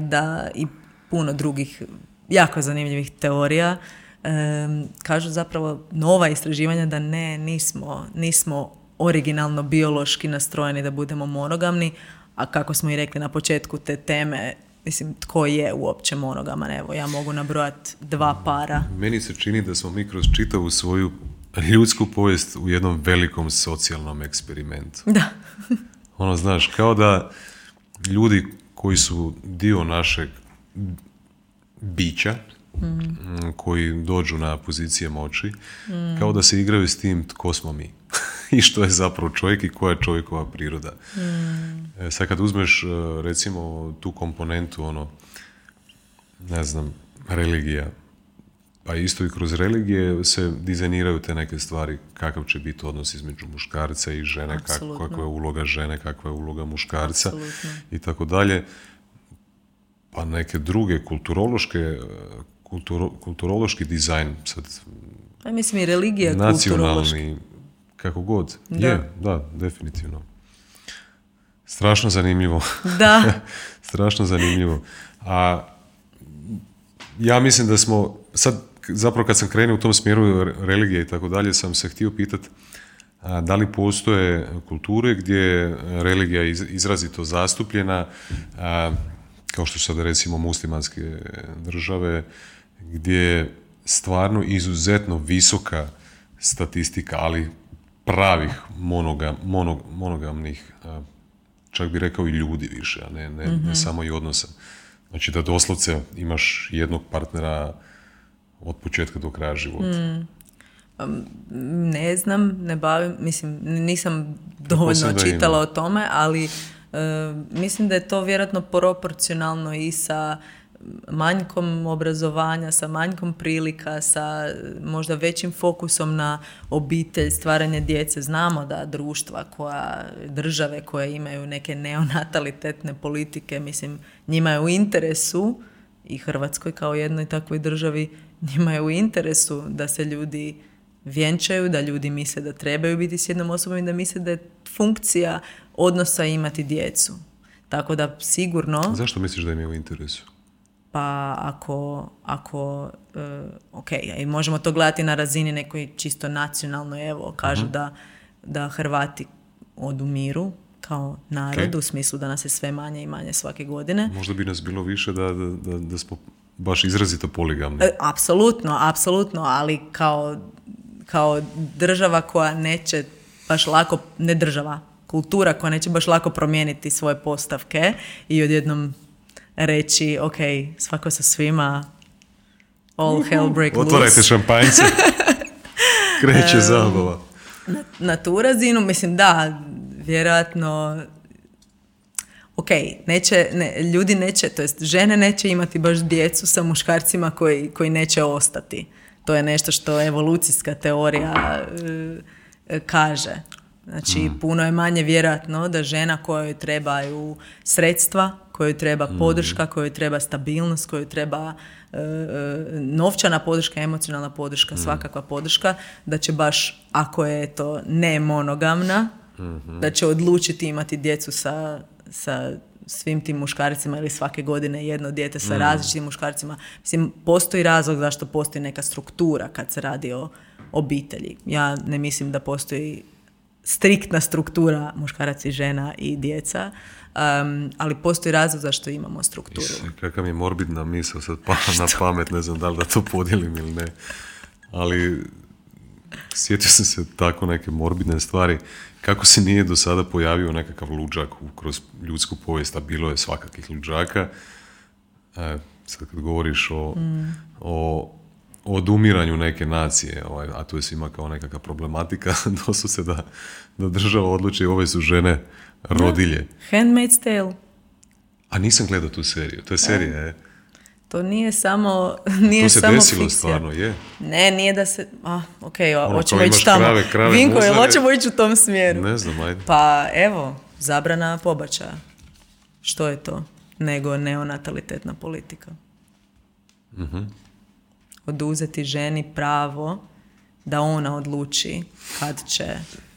da i puno drugih jako zanimljivih teorija kažu zapravo nova istraživanja da ne, nismo, nismo originalno biološki nastrojeni da budemo monogamni, a kako smo i rekli na početku te teme, mislim, tko je uopće monogaman? Evo, ja mogu nabrojati dva para. Meni se čini da smo mi kroz čitavu svoju ljudsku povijest u jednom velikom socijalnom eksperimentu. Da. Ono, znaš, kao da ljudi koji su dio našeg bića, mm, koji dođu na pozicije moći, kao da se igraju s tim tko smo mi. I što je zapravo čovjek i koja je čovjekova priroda. E, sad kad uzmeš, e, recimo, tu komponentu, ono, ne znam, religija, pa isto i kroz religije se dizajniraju te neke stvari, kakav će biti odnos između muškarca i žene, kak- kakva je uloga žene, kakva je uloga muškarca i tako dalje. Pa neke druge kulturološke, e, kulturo, kulturološki dizajn, sad Pa mislim i religija je kulturološka. Kako god. Da. Je, da, definitivno. Strašno zanimljivo. Da, Strašno zanimljivo. A ja mislim da smo, sad zapravo kad sam krenuo u tom smjeru re- religije i tako dalje, sam se htio pitati da li postoje kulture gdje je religija iz- izrazito zastupljena, a, kao što su sad recimo muslimanske države, gdje je stvarno izuzetno visoka statistika, ali pravih monoga, mono- monogamnih a, čak bi rekao i ljudi više, a ne, ne, ne samo i odnosa. Znači da doslovce imaš jednog partnera od početka do kraja života. ne znam, ne bavim, mislim, nisam dovoljno čitala ima. o tome, ali e, mislim da je to vjerojatno proporcionalno i sa manjkom obrazovanja, sa manjkom prilika, sa možda većim fokusom na obitelj, stvaranje djece. Znamo da društva koja, države koje imaju neke neonatalitetne politike, mislim, njima je u interesu i Hrvatskoj kao jednoj takvoj državi, njima je u interesu da se ljudi vjenčaju, da ljudi misle da trebaju biti s jednom osobom i da misle da je funkcija odnosa imati djecu. Tako da sigurno, Zašto misliš da im je u interesu? Pa ako, ako e, ok, i možemo to gledati na razini nekoj čisto nacionalno, evo, kažu da, da Hrvati odumiru kao narod, Ok. u smislu da nas je sve manje i manje svake godine. Možda bi nas bilo više da, da, da, da smo baš izrazito poligamni. E, Apsolutno, apsolutno, ali kao, kao država koja neće baš lako, ne država, kultura koja neće baš lako promijeniti svoje postavke i odjednom reći, ok, svako sa svima, all hell break Otvarajte loose. šampanjce. Kreće zabava. Na tu razinu, mislim da, vjerojatno ok, neće, ne, ljudi neće, to jest žene neće imati baš djecu sa muškarcima koji, koji neće ostati. To je nešto što evolucijska teorija e, e, kaže. Znači, puno je manje vjerojatno da žena kojoj trebaju sredstva, kojoj treba podrška, kojoj treba stabilnost, kojoj treba e, e, novčana podrška, emocionalna podrška, svakakva podrška, da će baš, ako je to ne monogamna, da će odlučiti imati djecu sa, sa svim tim muškarcima ili svake godine jedno dijete sa različitim muškarcima. Mislim, postoji razlog zašto postoji neka struktura kad se radi o obitelji. Ja ne mislim da postoji striktna struktura muškarac i žena i djeca, um, ali postoji razlog zašto imamo strukturu. Isuse, Kakav mi je morbidna misao sad pa na pamet, ne znam da li da to podijelim ili ne. Ali sjetio sam se tako neke morbidne stvari. Kako se nije do sada pojavio nekakav luđak kroz ljudsku povijest, a bilo je svakakih luđaka. E, sad kad govoriš o, o o odumiranju neke nacije, ovaj, a tu je svima kao nekakva problematika, doslovce da, da država odluči ove su žene rodilje. Handmaid's Tale. A nisam gledao tu seriju, to je serija, je. To nije samo, nije To se samo desilo fikcija. stvarno, je. Ne, nije da se... A, ok, Ono, hoćemo ići tamo. krave, krave, Vinko, jel hoćemo ići u tom smjeru? Ne znam, ajde. Pa evo, zabrana pobačaja. Što je to? Nego neonatalitetna politika. Mhm. Oduzeti ženi pravo da ona odluči kad će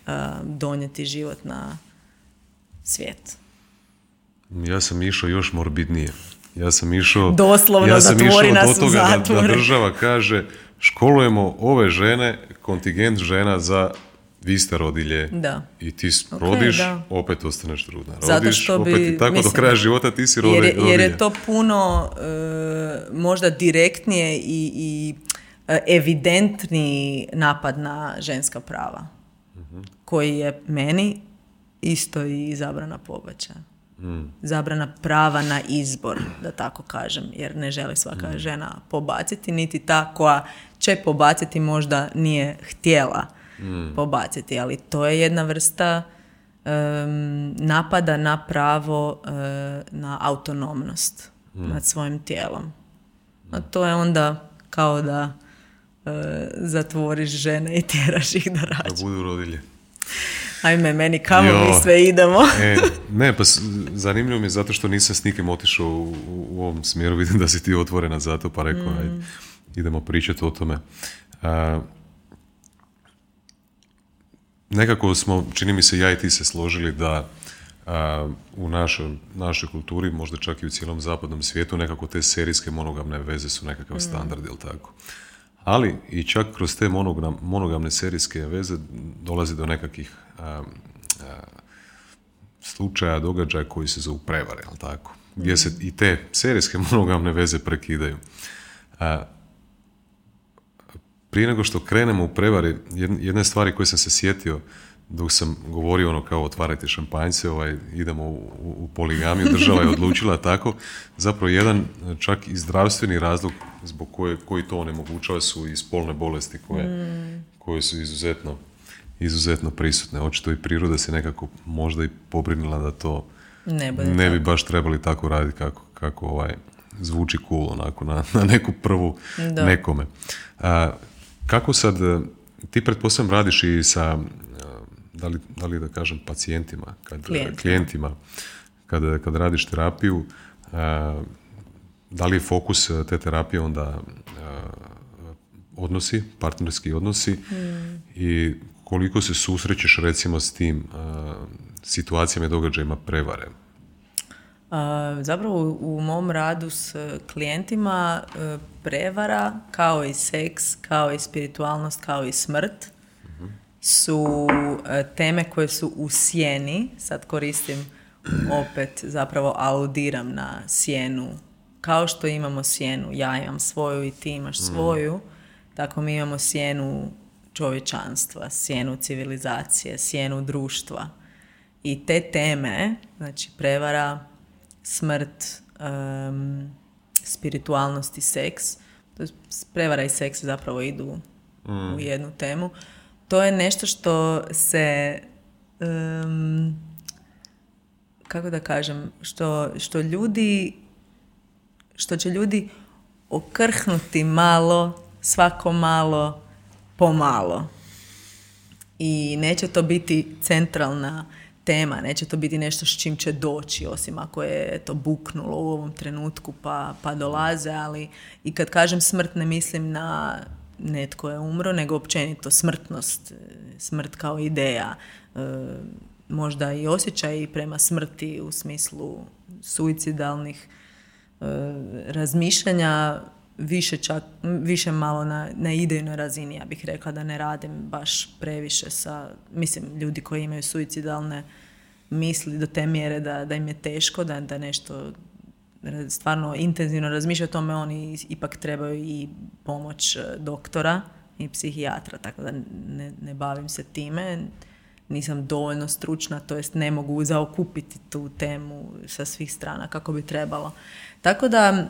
uh, donijeti život na svijet. Ja sam išao još morbidnije. Ja sam išao... Doslovno, ja sam išao nas do toga da, da država kaže školujemo ove žene, kontingent žena za vi ste rodilje Da. i ti rodiš, da. opet ostaneš trudna. Rodiš, Zato što bi, opet i tako do mislim, kraja života ti si jer, rodi, je, jer je to puno e, možda direktnije i, i e, evidentniji napad na ženska prava koji je meni isto i zabrana pobačaja. Zabrana prava na izbor, da tako kažem, jer ne želi svaka žena pobaciti, niti ta koja će pobaciti možda nije htjela pobaciti, ali to je jedna vrsta em, napada na pravo e, na autonomnost nad svojim tijelom. A to je onda kao da e, zatvoriš žene i tjeraš ih da Da rađu. budu rodilje. Ajme, meni kamo Jo. mi sve idemo. E, ne, pa zanimljivo mi je zato što nisam s nikim otišao u, u- ovom smjeru, vidim da si ti otvorena za to, pa rekao, Mm. ajde, idemo pričati o tome. A, nekako smo, čini mi se, ja i ti se složili da a, u našoj, našoj kulturi, možda čak i u cijelom zapadnom svijetu, nekako te serijske monogamne veze su nekakav standard, jel tako? Ali i čak kroz te monogram, monogamne serijske veze dolazi do nekakvih a, a, slučaja, događaja koji se zovu prevare, jel tako? Gdje se i te serijske monogamne veze prekidaju. A, prije nego što krenemo u prevari, jed- jedne stvari koje sam se sjetio dok sam govorio ono kao otvarajte šampanjce, ovaj, idemo u, u- poligamiju, država je odlučila tako, zapravo jedan čak i zdravstveni razlog zbog koje, koji to onemogućava su i spolne bolesti koje, koje su izuzetno izuzetno prisutne. Očito i priroda se nekako možda i pobrinila da to Ne ne bi baš trebali tako raditi kako, kako ovaj, zvuči cool onako na, na neku prvu Da. nekome. A, kako sad, ti pretpostavljam radiš i sa, da li, da li da kažem, pacijentima, kad, Klijentima. klijentima, kad, kad radiš terapiju, a, da li je fokus e, te terapije onda e, odnosi, partnerski odnosi i koliko se susrećeš recimo s tim situacijama i događajima prevare? A, Zapravo u- mom radu s klijentima prevara kao i seks, kao i spiritualnost, kao i smrt su e, teme koje su u sjeni, sad koristim opet, zapravo aludiram na sjenu. Kao što imamo sjenu, ja imam svoju i ti imaš svoju, tako mi imamo sjenu čovječanstva, sjenu civilizacije, sjenu društva. I te teme, znači prevara, smrt, em, spiritualnost i seks, prevara i seks zapravo idu u jednu temu. To je nešto što se, em, kako da kažem, što, što ljudi, što će ljudi okrhnuti malo, svako malo, pomalo. I neće to biti centralna tema, neće to biti nešto s čim će doći, osim ako je to buknulo u ovom trenutku pa, pa dolaze, ali i kad kažem smrt ne mislim na netko je umro, nego općenito smrtnost, e, smrt kao ideja, e, možda i osjećaj prema smrti u smislu suicidalnih e, razmišljanja više čak, više malo na, na idejnoj razini, ja bih rekla da ne radim baš previše sa, mislim, ljudi koji imaju suicidalne misli do te mjere da, da im je teško, da, da nešto stvarno intenzivno razmišljaju o tome, oni ipak trebaju i pomoć e, doktora i psihijatra, tako da ne, ne bavim se time, nisam dovoljno stručna, to jest ne mogu zaokupiti tu temu sa svih strana kako bi trebalo. Tako da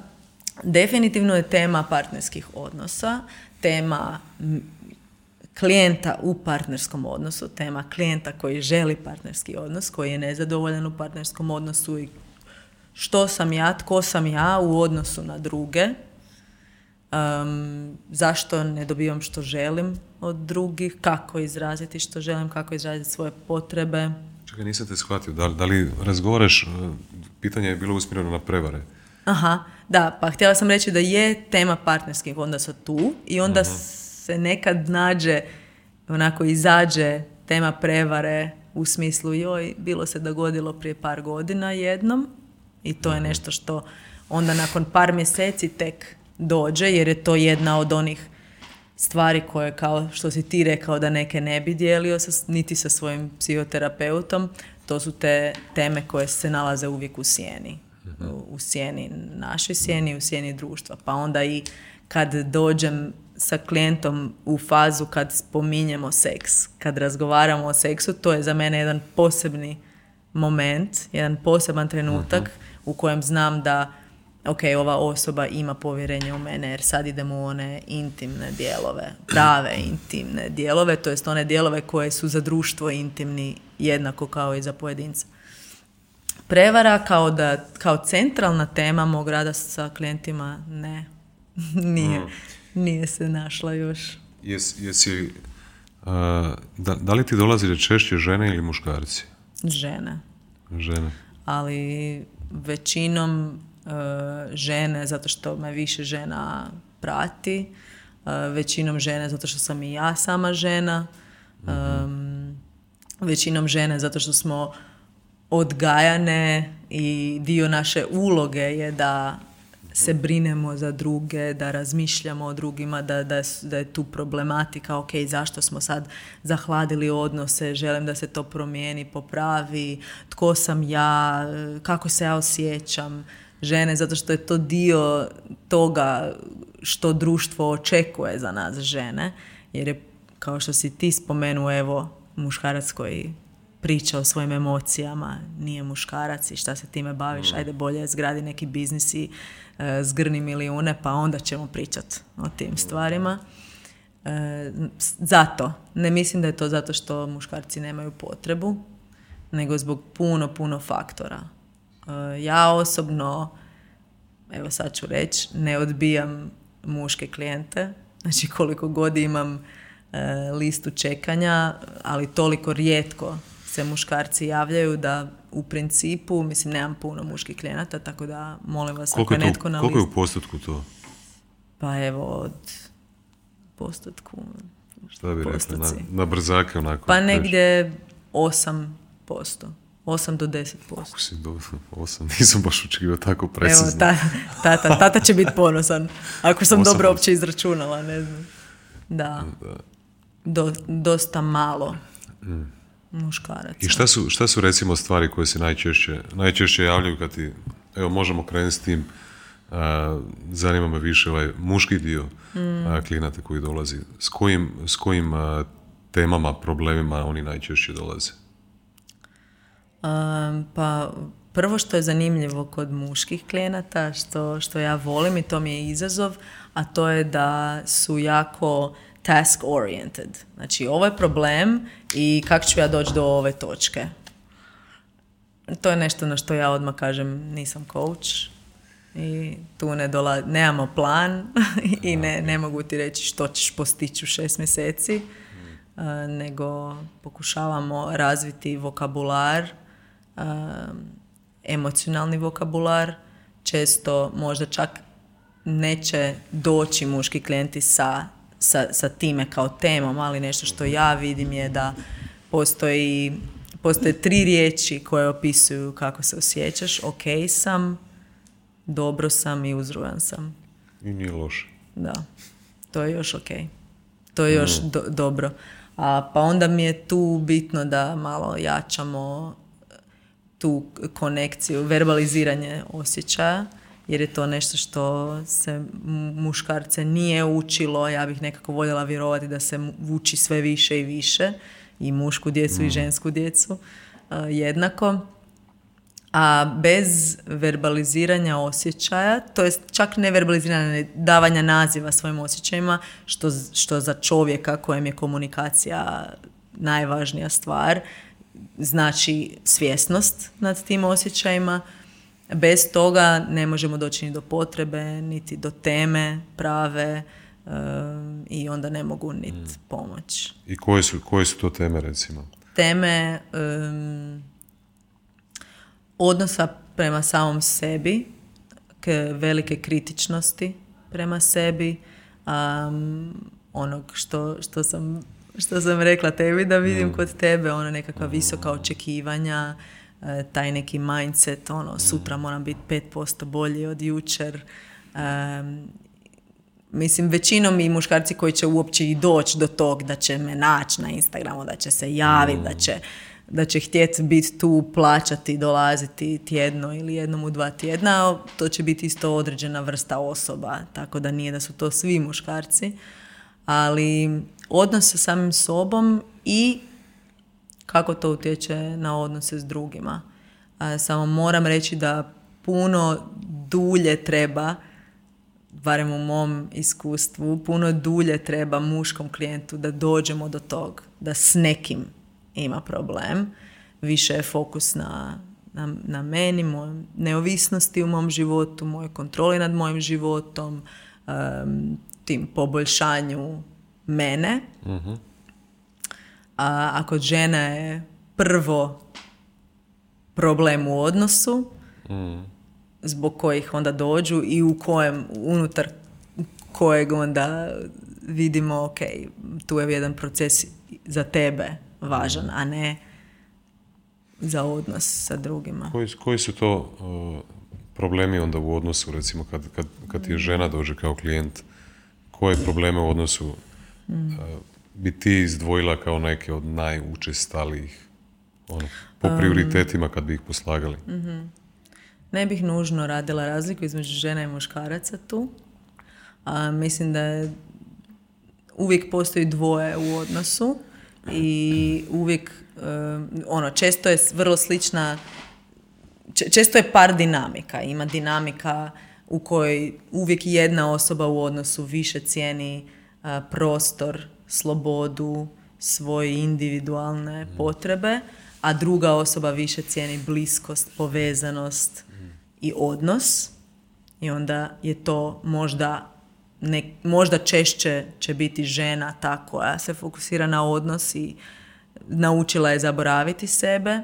definitivno je tema partnerskih odnosa, tema klijenta u partnerskom odnosu, tema klijenta koji želi partnerski odnos, koji je nezadovoljan u partnerskom odnosu i što sam ja, tko sam ja u odnosu na druge, um, zašto ne dobivam što želim od drugih, kako izraziti što želim, kako izraziti svoje potrebe. Čekaj, nisam te shvatio. Da, da li razgovaraš, e, pitanje je bilo usmjereno na prevare. Aha, da, pa htjela sam reći da je tema partnerskih odnosa tu i onda se nekad nađe, onako izađe tema prevare u smislu joj, bilo se dogodilo prije par godina jednom i to je nešto što onda nakon par mjeseci tek dođe jer je to jedna od onih stvari koje kao što si ti rekao da neke ne bi dijelio sa, niti sa svojim psihoterapeutom, to su te teme koje se nalaze uvijek u sjeni. U, u sjeni našoj sjeni, u sjeni društva. Pa onda i kad dođem sa klijentom u fazu kad spominjemo seks, kad razgovaramo o seksu, to je za mene jedan posebni moment, jedan poseban trenutak u kojem znam da ok, ova osoba ima povjerenje u mene jer sad idemo u one intimne dijelove, prave intimne dijelove, to jest one dijelove koje su za društvo intimni jednako kao i za pojedinca. Prevara kao, da, kao centralna tema mog rada sa klijentima ne, nije, nije se našla još. Jes, jesi, da, da li ti dolazi češće žene ili muškarci? Žene. Žene. Ali većinom uh, žene zato što me više žena prati, uh, većinom žene zato što sam i ja sama žena, um, većinom žene zato što smo odgajane i dio naše uloge je da se brinemo za druge, da razmišljamo o drugima, da, da, da je tu problematika, ok, zašto smo sad zahladili odnose, želim da se to promijeni, popravi, tko sam ja, kako se ja osjećam, žene, zato što je to dio toga što društvo očekuje za nas žene, jer je, kao što si ti spomenuo, evo, muškarac koji priča o svojim emocijama, nije muškarac i šta se time baviš, ajde bolje zgradi neki biznis i e, zgrni milijune, pa onda ćemo pričati o tim stvarima. E, zato, ne mislim da je to zato što muškarci nemaju potrebu, nego zbog puno, puno faktora. E, ja osobno, evo sad ću reći, ne odbijam muške klijente, znači koliko god imam listu čekanja, ali toliko rijetko se muškarci javljaju da u principu, mislim, nemam puno muških klijenata, tako da molim vas, koliko ako je netko na Koliko je u postotku to? Pa evo, od postotku... Šta bi rekli, na, na brzake onako? Pa negdje 8%. 8 do 10%. Kako si do 8? Nisam baš očekivao tako precizno. Evo, ta, tata, tata će biti ponosan. Ako sam dobro uopće izračunala, ne znam. Da. Do, dosta malo. Mm muškaraca. I šta su, šta su recimo stvari koje se najčešće, najčešće javljaju kad ti, evo možemo krenuti s tim, zanima me više ovaj muški dio mm. klijenata koji dolazi. S kojim, s kojim temama, problemima oni najčešće dolaze? pa prvo što je zanimljivo kod muških klijenata, što, što ja volim i to mi je izazov, a to je da su jako task oriented. Znači, ovo je problem i kako ću ja doći do ove točke. To je nešto na što ja odmah kažem nisam coach i tu ne dola, nemamo plan i ne, ne mogu ti reći što ćeš postići u šest mjeseci, nego pokušavamo razviti vokabular, emocionalni vokabular, često možda čak neće doći muški klijenti sa sa, sa time kao temom, ali nešto što ja vidim je da postoji, postoje tri riječi koje opisuju kako se osjećaš. Ok sam, dobro sam i uzrujan sam. I nije loše. Da, to je još ok. To je još mm. dobro. A, pa onda mi je tu bitno da malo jačamo tu konekciju, verbaliziranje osjećaja jer je to nešto što se muškarce nije učilo, ja bih nekako voljela vjerovati da se uči sve više i više, i mušku djecu i mm. žensku djecu jednako. A bez verbaliziranja osjećaja, to jest čak ne verbaliziranja, davanja naziva svojim osjećajima, što, što za čovjeka kojem je komunikacija najvažnija stvar, znači svjesnost nad tim osjećajima, Bez toga ne možemo doći ni do potrebe, niti do teme prave i onda ne mogu niti mm. pomoć. I koje su, koje su to teme recimo? Teme odnosa prema samom sebi, k velike kritičnosti prema sebi, um, onog što, što, sam, što sam rekla tebi da vidim mm. kod tebe, ono nekakva visoka očekivanja, taj neki mindset, ono, sutra moram biti 5% bolji od jučer. mislim, većinom i muškarci koji će uopće i doći do tog da će me naći na Instagramu, da će se javiti, da će da će htjeti biti tu, plaćati, dolaziti tjedno ili jednom u dva tjedna, to će biti isto određena vrsta osoba, tako da nije da su to svi muškarci, ali odnos sa samim sobom i kako to utječe na odnose s drugima. samo moram reći da puno dulje treba, barem u mom iskustvu, puno dulje treba muškom klijentu da dođemo do tog, da s nekim ima problem. Više je fokus na, na, na meni, mojoj neovisnosti u mom životu, moje kontroli nad mojim životom, tim poboljšanju mene. uh A ako žena je prvo problem u odnosu, mm. zbog kojih onda dođu i u kojem, unutar kojeg onda vidimo, ok, tu je jedan proces za tebe važan, a ne za odnos sa drugima. Koji, koji su to uh, problemi onda u odnosu, recimo, kad, kad, kad ti je žena dođe kao klijent, koje probleme u odnosu uh, bi ti izdvojila kao neke od najučestalijih ono, po um, prioritetima kad bi ih poslagali? Mhm. Ne bih nužno radila razliku između žena i muškaraca tu. A, mislim da je uvijek postoji dvoje u odnosu i uvijek ono često je vrlo slična često je par dinamika ima dinamika u kojoj uvijek jedna osoba u odnosu više cijeni prostor slobodu svoje individualne potrebe a druga osoba više cijeni bliskost povezanost i odnos. I onda je to možda ne, možda češće će biti žena ta koja se fokusira na odnos i naučila je zaboraviti sebe.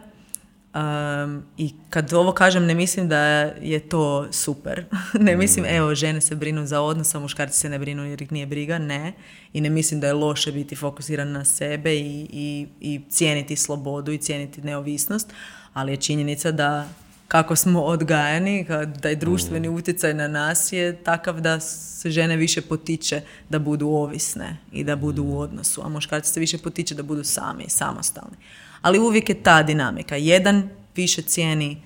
Um, I kad ovo kažem, ne mislim da je to super. ne mislim, evo, žene se brinu za odnos, a muškarci se ne brinu jer ih nije briga. Ne. I ne mislim da je loše biti fokusiran na sebe i, i, i cijeniti slobodu i cijeniti neovisnost. Ali je činjenica da kako smo odgajani, da je društveni mm. utjecaj na nas je takav da se žene više potiče da budu ovisne i da budu u odnosu, a muškarci se više potiče da budu sami, samostalni. Ali uvijek je ta dinamika. Jedan više cijeni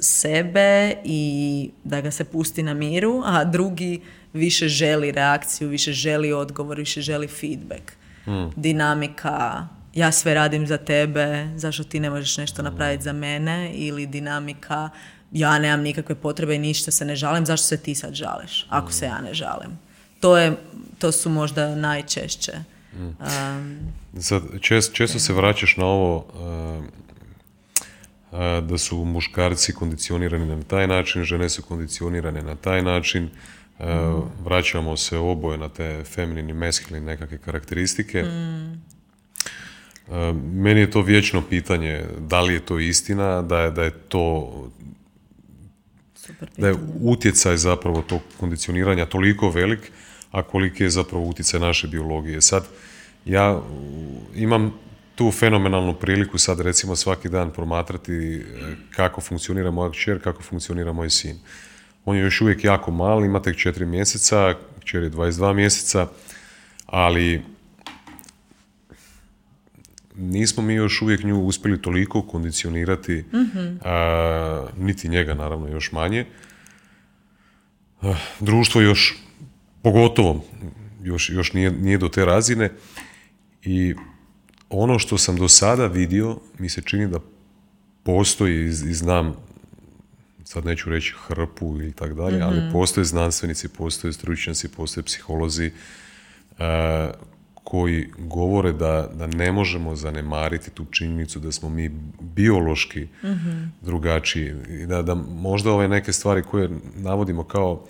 sebe i da ga se pusti na miru, a drugi više želi reakciju, više želi odgovor, više želi feedback. Mm. Dinamika ja sve radim za tebe, zašto ti ne možeš nešto napraviti za mene ili dinamika ja nemam nikakve potrebe i ništa se ne žalim, zašto se ti sad žališ ako se ja ne žalim. To, je, to su možda najčešće. Um, sad, često se vraćaš na ovo da su muškarci kondicionirani na taj način, žene su kondicionirane na taj način, vraćamo se oboje na te feminini, meskulini nekakve karakteristike. Mm. Meni je to vječno pitanje da li je to istina, da je, da je to da je utjecaj zapravo tog kondicioniranja toliko velik, a koliki je zapravo utjecaj naše biologije. Sad, ja imam tu fenomenalnu priliku sad recimo svaki dan promatrati e, kako funkcionira moja kćer, kako funkcionira moj sin. On je još uvijek jako mali, ima tek četiri mjeseca, kćer je 22 mjeseca, ali nismo mi još uvijek nju uspjeli toliko kondicionirati, niti njega naravno još manje. društvo još, pogotovo, još, još nije, nije do te razine i ono što sam do sada vidio, mi se čini da postoji i znam, sad neću reći hrpu ili tak dalje, ali mhm. postoje znanstvenici, postoje stručnjaci, postoje psiholozi koji govore da, da ne možemo zanemariti tu činjenicu da smo mi biološki mm drugačiji i da, da možda ove neke stvari koje navodimo kao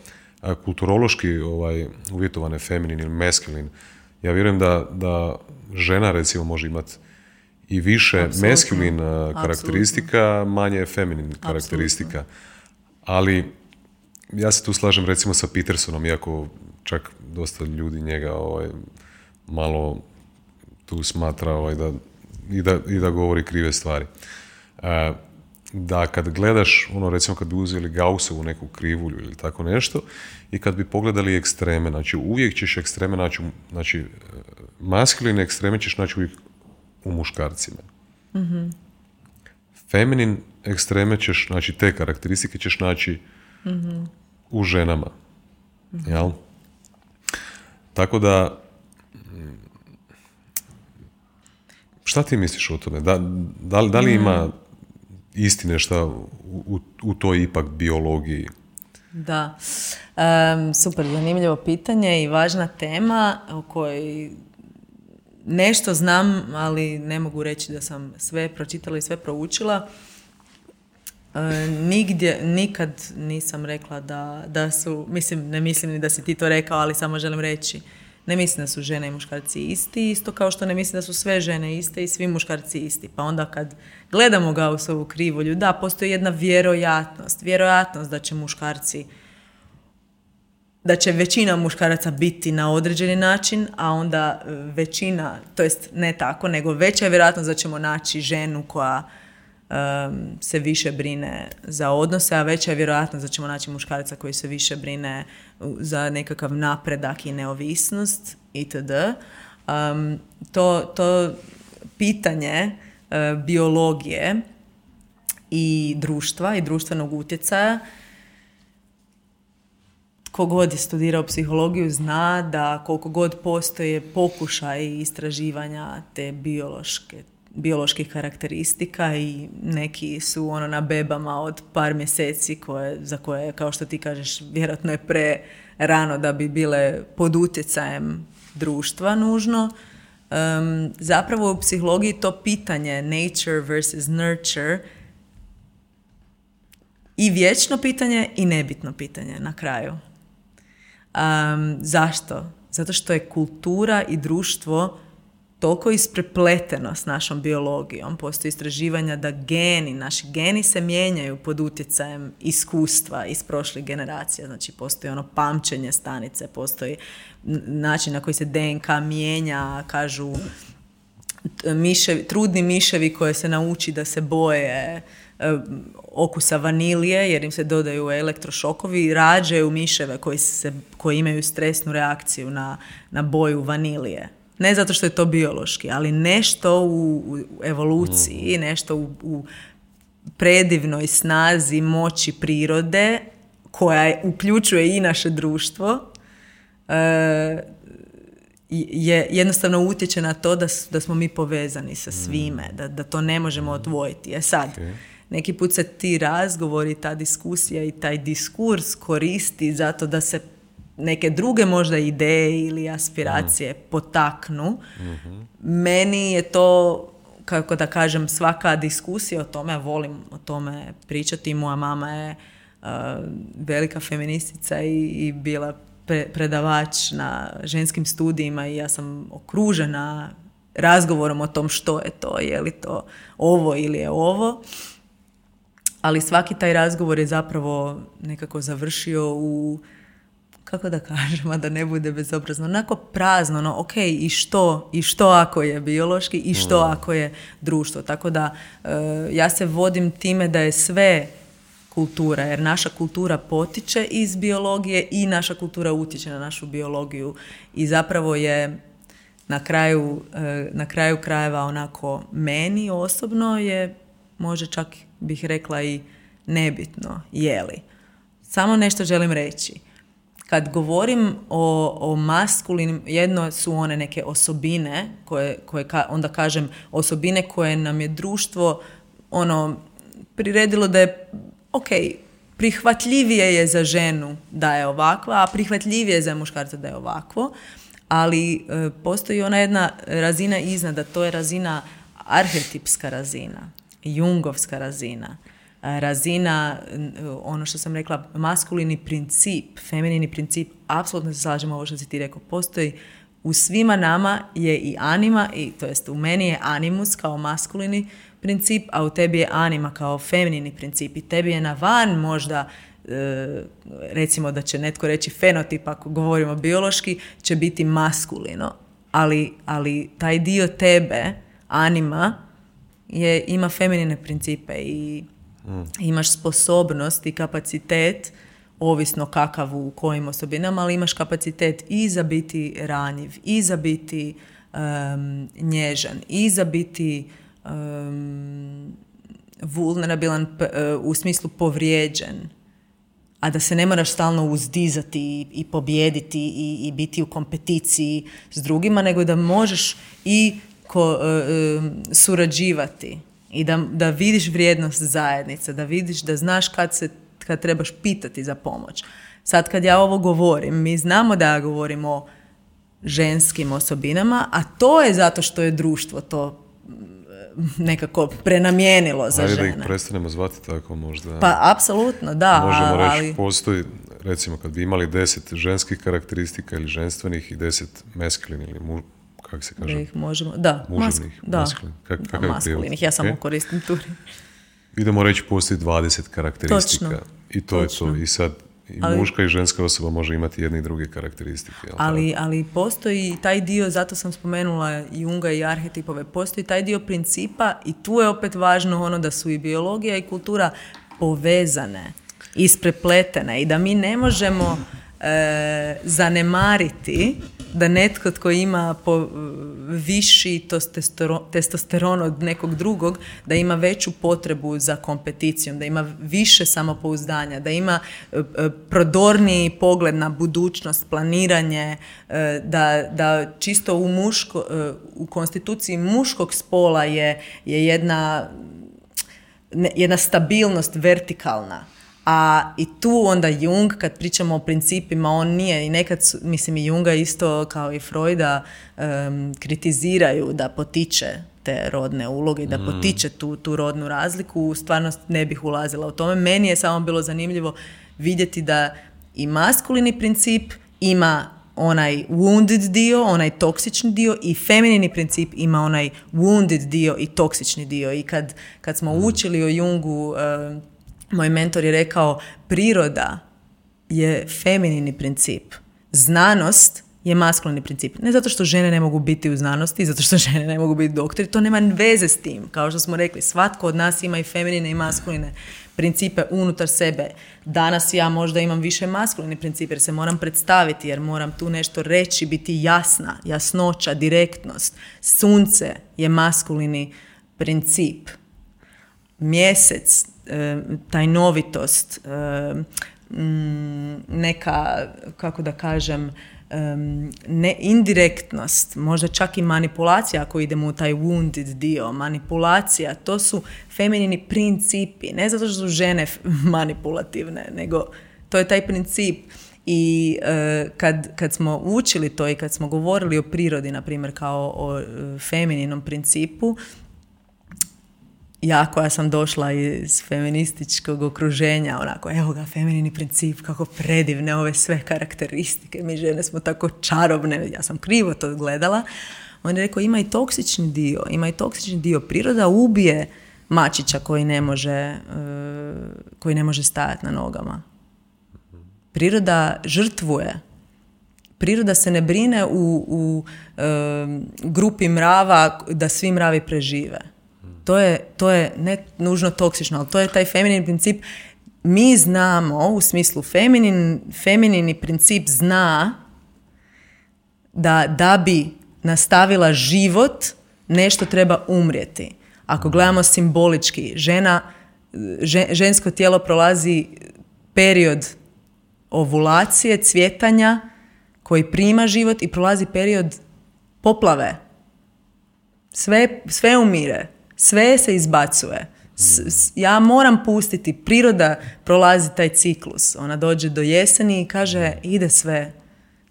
kulturološki ovaj, uvjetovane feminin ili meskulin, ja vjerujem da, da žena recimo može imati i više Absolutno. meskulin karakteristika, manje feminin karakteristika. Ali ja se tu slažem recimo sa Petersonom, iako čak dosta ljudi njega ovaj, malo tu smatra ovaj, da, i, da, i da govori krive stvari. E, da kad gledaš, ono recimo kad bi uzeli Gaussovu neku krivulju ili tako nešto i kad bi pogledali ekstreme, znači uvijek ćeš ekstreme naći, znači maskuline ekstreme ćeš naći uvijek u muškarcima. mm Feminin ekstreme ćeš, znači te karakteristike ćeš naći u ženama. Jel? Tako da šta ti misliš o tome? Da, da, da li ima istine šta u, u toj ipak biologiji? Da, super zanimljivo pitanje i važna tema o kojoj nešto znam, ali ne mogu reći da sam sve pročitala i sve proučila. E, nigdje, nikad nisam rekla da, da su, mislim, ne mislim ni da si ti to rekao, ali samo želim reći, ne mislim da su žene i muškarci isti, isto kao što ne mislim da su sve žene iste i svi muškarci isti. Pa onda kad gledamo ovu krivulju, da, postoji jedna vjerojatnost, vjerojatnost da će muškarci da će većina muškaraca biti na određeni način, a onda većina, to jest ne tako, nego veća je vjerojatnost da ćemo naći ženu koja se više brine za odnose, a veća je vjerojatnost da ćemo naći muškarca koji se više brine za nekakav napredak i neovisnost itd. Um, to, to pitanje uh, biologije i društva i društvenog utjecaja god je studirao psihologiju zna da koliko god postoje pokušaj istraživanja te biološke bioloških karakteristika i neki su ono na bebama od par mjeseci koje, za koje, kao što ti kažeš, vjerojatno je pre rano da bi bile pod utjecajem društva nužno. Um, zapravo u psihologiji to pitanje nature versus nurture i vječno pitanje i nebitno pitanje na kraju. Um, zašto? Zato što je kultura i društvo toliko isprepleteno s našom biologijom. Postoji istraživanja da geni, naši geni se mijenjaju pod utjecajem iskustva iz prošlih generacija. Znači postoji ono pamćenje stanice, postoji način na koji se DNK mijenja, kažu miševi, trudni miševi koje se nauči da se boje e, okusa vanilije jer im se dodaju elektrošokovi rađaju miševe koji, se, koji imaju stresnu reakciju na, na boju vanilije. Ne zato što je to biološki, ali nešto u, evoluciji, mm. nešto u, u predivnoj snazi moći prirode koja uključuje i naše društvo e, je jednostavno utječe na to da, da smo mi povezani sa mm. svime, da, da to ne možemo odvojiti. E sad, neki put se ti razgovori, ta diskusija i taj diskurs koristi zato da se neke druge možda ideje ili aspiracije mm. potaknu. mm Meni je to, kako da kažem, svaka diskusija o tome, volim o tome pričati. Moja mama je uh, velika feministica i, i bila predavač na ženskim studijima i ja sam okružena razgovorom o tom što je to, je li to ovo ili je ovo. Ali svaki taj razgovor je zapravo nekako završio u kako da kažem, da ne bude bezobrazno, onako prazno, no ok, i što, i što ako je biološki, i što mm. ako je društvo. Tako da e, ja se vodim time da je sve kultura, jer naša kultura potiče iz biologije i naša kultura utječe na našu biologiju i zapravo je na kraju, e, na kraju krajeva onako meni osobno je, može čak bih rekla i nebitno, je li. Samo nešto želim reći kad govorim o, o maskulinim, jedno su one neke osobine, koje, koje onda kažem osobine koje nam je društvo ono priredilo da je ok, prihvatljivije je za ženu da je ovakva, a prihvatljivije je za muškarca da je ovakvo, ali e, postoji ona jedna razina iznad, to je razina arhetipska razina, jungovska razina razina, ono što sam rekla, maskulini princip, feminini princip, apsolutno se slažemo ovo što si ti rekao, postoji u svima nama je i anima, i, to jest u meni je animus kao maskulini princip, a u tebi je anima kao feminini princip i tebi je na van možda e, recimo da će netko reći fenotip ako govorimo biološki će biti maskulino ali, ali taj dio tebe anima je, ima feminine principe i Imaš sposobnost i kapacitet, ovisno kakav u kojim osobinama, ali imaš kapacitet i za biti ranjiv, i za biti um, nježan, i za biti um, vulnerabilan u smislu povrijeđen. A da se ne moraš stalno uzdizati i, i pobjediti i, i, biti u kompeticiji s drugima, nego da možeš i ko, e, e, surađivati i da, da vidiš vrijednost zajednice, da vidiš, da znaš kad, se, kad trebaš pitati za pomoć. Sad kad ja ovo govorim, mi znamo da ja govorim o ženskim osobinama, a to je zato što je društvo to nekako prenamijenilo za Ajde žene. da ih prestanemo zvati tako možda. Pa, apsolutno, da. Možemo reći, ali... postoji, recimo, kad bi imali deset ženskih karakteristika ili ženstvenih i deset mesklin ili mu, kako se kaže? Da ih možemo, da. Muževnih, da. maskulin. Kak, da, maskulinih, ja samo Ok. koristim tu. Idemo reći, postoji 20 karakteristika. Točno. I to Točno. je to. I sad, i Ali- muška i ženska osoba može imati jedne i druge karakteristike. Ali, ali postoji taj dio, zato sam spomenula Junga i arhetipove, postoji taj dio principa i tu je opet važno ono da su i biologija i kultura povezane, isprepletene i da mi ne možemo e, zanemariti da netko tko ima po, viši testostero- testosteron od nekog drugog, da ima veću potrebu za kompeticijom, da ima više samopouzdanja, da ima e, e, prodorniji pogled na budućnost, planiranje, e, da, da čisto u, muško, e, u konstituciji muškog spola je, je jedna jedna stabilnost vertikalna. A i tu onda Jung, kad pričamo o principima, on nije, i nekad, su, mislim i Junga isto kao i Freuda, em, kritiziraju da potiče te rodne uloge i da potiče tu, tu rodnu razliku, stvarno ne bih ulazila u tome. Meni je samo bilo zanimljivo vidjeti da i maskulini princip ima onaj wounded dio, onaj toksični dio i feminini princip ima onaj wounded dio i toksični dio. I kad, kad smo učili o Jungu, moj mentor je rekao priroda je feminini princip. Znanost je maskulini princip. Ne zato što žene ne mogu biti u znanosti, zato što žene ne mogu biti doktori, to nema veze s tim. Kao što smo rekli, svatko od nas ima i feminine i maskuline principe unutar sebe. Danas ja možda imam više maskulini princip jer se moram predstaviti, jer moram tu nešto reći, biti jasna, jasnoća, direktnost. Sunce je maskulini princip mjesec, tajnovitost, e, mm, neka, kako da kažem, em, ne, indirektnost, možda čak i manipulacija ako idemo u taj wounded dio, manipulacija, to su feminini principi, ne zato što su žene manipulativne, nego to je taj princip. I e, kad, kad smo učili to i kad smo govorili o prirodi, na primjer, kao o e, femininom principu, ja koja sam došla iz feminističkog okruženja, onako, evo ga, feminini princip, kako predivne ove sve karakteristike, mi žene smo tako čarobne, ja sam krivo to gledala. On je rekao, ima i toksični dio, ima i toksični dio. Priroda ubije mačića koji ne može, e, koji ne može stajati na nogama. Priroda žrtvuje. Priroda se ne brine u, u e, grupi mrava da svi mravi prežive. To je, to je ne nužno toksično, ali to je taj feminin princip. Mi znamo, u smislu feminin, feminini princip zna da da bi nastavila život, nešto treba umrijeti. Ako gledamo simbolički, žena, že- žensko tijelo prolazi period ovulacije, cvjetanja, koji prima život i prolazi period poplave. Sve, sve umire, sve se izbacuje. S- s- ja moram pustiti, priroda prolazi taj ciklus. Ona dođe do jeseni i kaže ide sve.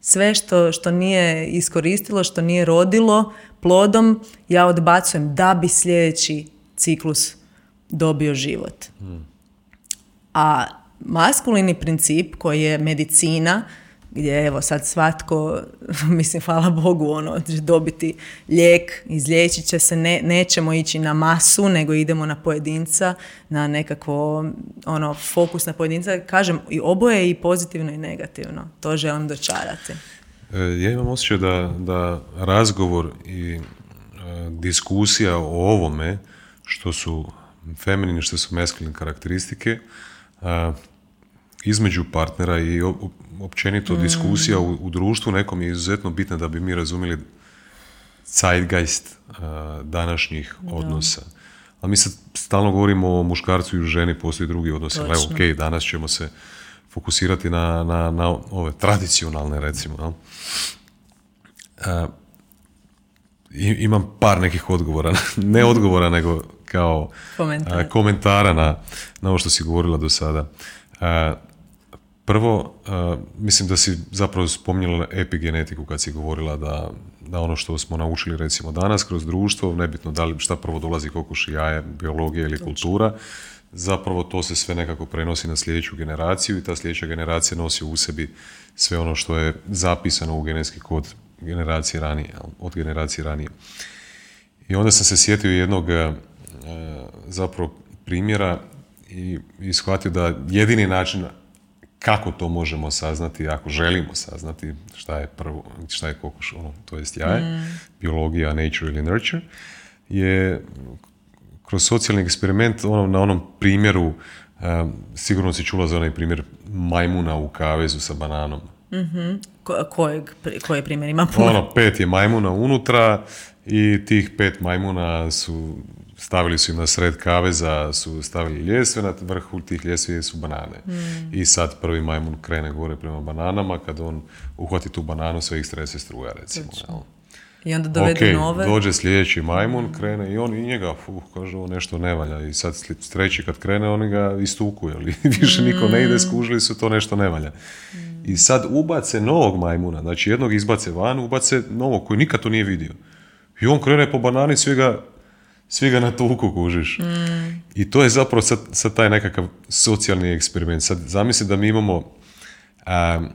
Sve što, što nije iskoristilo, što nije rodilo plodom, ja odbacujem da bi sljedeći ciklus dobio život. A maskulini princip koji je medicina, gdje evo sad svatko, mislim hvala Bogu, ono, će dobiti lijek, izliječit će se, ne, nećemo ići na masu, nego idemo na pojedinca, na nekakvo, ono, fokus na pojedinca. Kažem, i oboje je i pozitivno i negativno. To želim dočarati. E, Ja imam osjećaj da, da razgovor i e, diskusija o ovome što su feminin, što su masculine karakteristike, između partnera i općenito mm. diskusija u, u, društvu nekom je izuzetno bitna da bi mi razumjeli zeitgeist današnjih odnosa. Ali mi sad stalno govorimo o muškarcu i ženi, postoji drugi odnosi. Ali evo, ok, danas ćemo se fokusirati na, na, na ove tradicionalne, recimo. imam par nekih odgovora, ne odgovora, nego kao komentara na, na ovo što si govorila do sada. Prvo, mislim da si zapravo spominjala epigenetiku kad si govorila da, da ono što smo naučili recimo danas kroz društvo, nebitno da li šta prvo dolazi kokoš i jaje, biologija ili kultura, zapravo to se sve nekako prenosi na sljedeću generaciju i ta sljedeća generacija nosi u sebi sve ono što je zapisano u genetski kod generacije ranije, od generacije ranije. I onda sam se sjetio jednog e, zapravo primjera i, i shvatio da jedini način kako to možemo saznati, ako želimo saznati šta je prvo, šta je kokoš, ono, to jest jaje, mm. biologija, nature ili nurture, je kroz socijalni eksperiment ono, na onom primjeru, um, sigurno si čula za onaj primjer majmuna u kavezu sa bananom. Mm-hmm. Ko, kojeg, koje primjer ima Ono, pet je majmuna unutra i tih pet majmuna su stavili su im na sred kaveza, su stavili ljestve, na vrhu tih ljestvi su banane. Mm. I sad prvi majmun krene gore prema bananama, kad on uhvati tu bananu, sve ih strese struja, recimo. I onda dovede okay, nove. dođe sljedeći majmun, krene i on i njega, fuh, kaže ovo nešto ne valja. I sad treći kad krene, oni ga istuku, ali više niko ne ide, skužili su to nešto ne valja. I sad ubace novog majmuna, znači jednog izbace van, ubace novog koji nikad to nije vidio. I on krene po banani, svi ga, svi ga na tuku kužiš. Mm. I to je zapravo sad, sad, taj nekakav socijalni eksperiment. Sad zamisli da mi imamo um,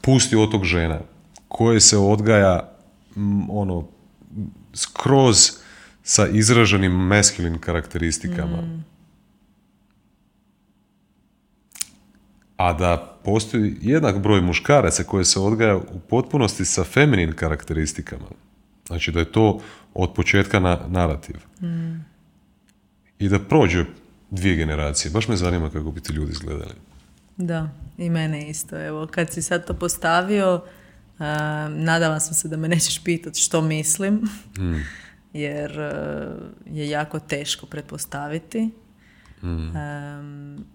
pusti otok žena koje se odgaja ono skroz sa izraženim masculine karakteristikama. Mm. A da postoji jednak broj muškaraca koje se odgaja u potpunosti sa feminin karakteristikama. Znači da je to od početka na narativ. Mm. I da prođe dvije generacije. Baš me zanima kako bi ti ljudi izgledali. Da, i mene isto. Evo, kad si sad to postavio, nadala sam se da me nećeš pitati što mislim, mm. jer e, je jako teško pretpostaviti. Mm.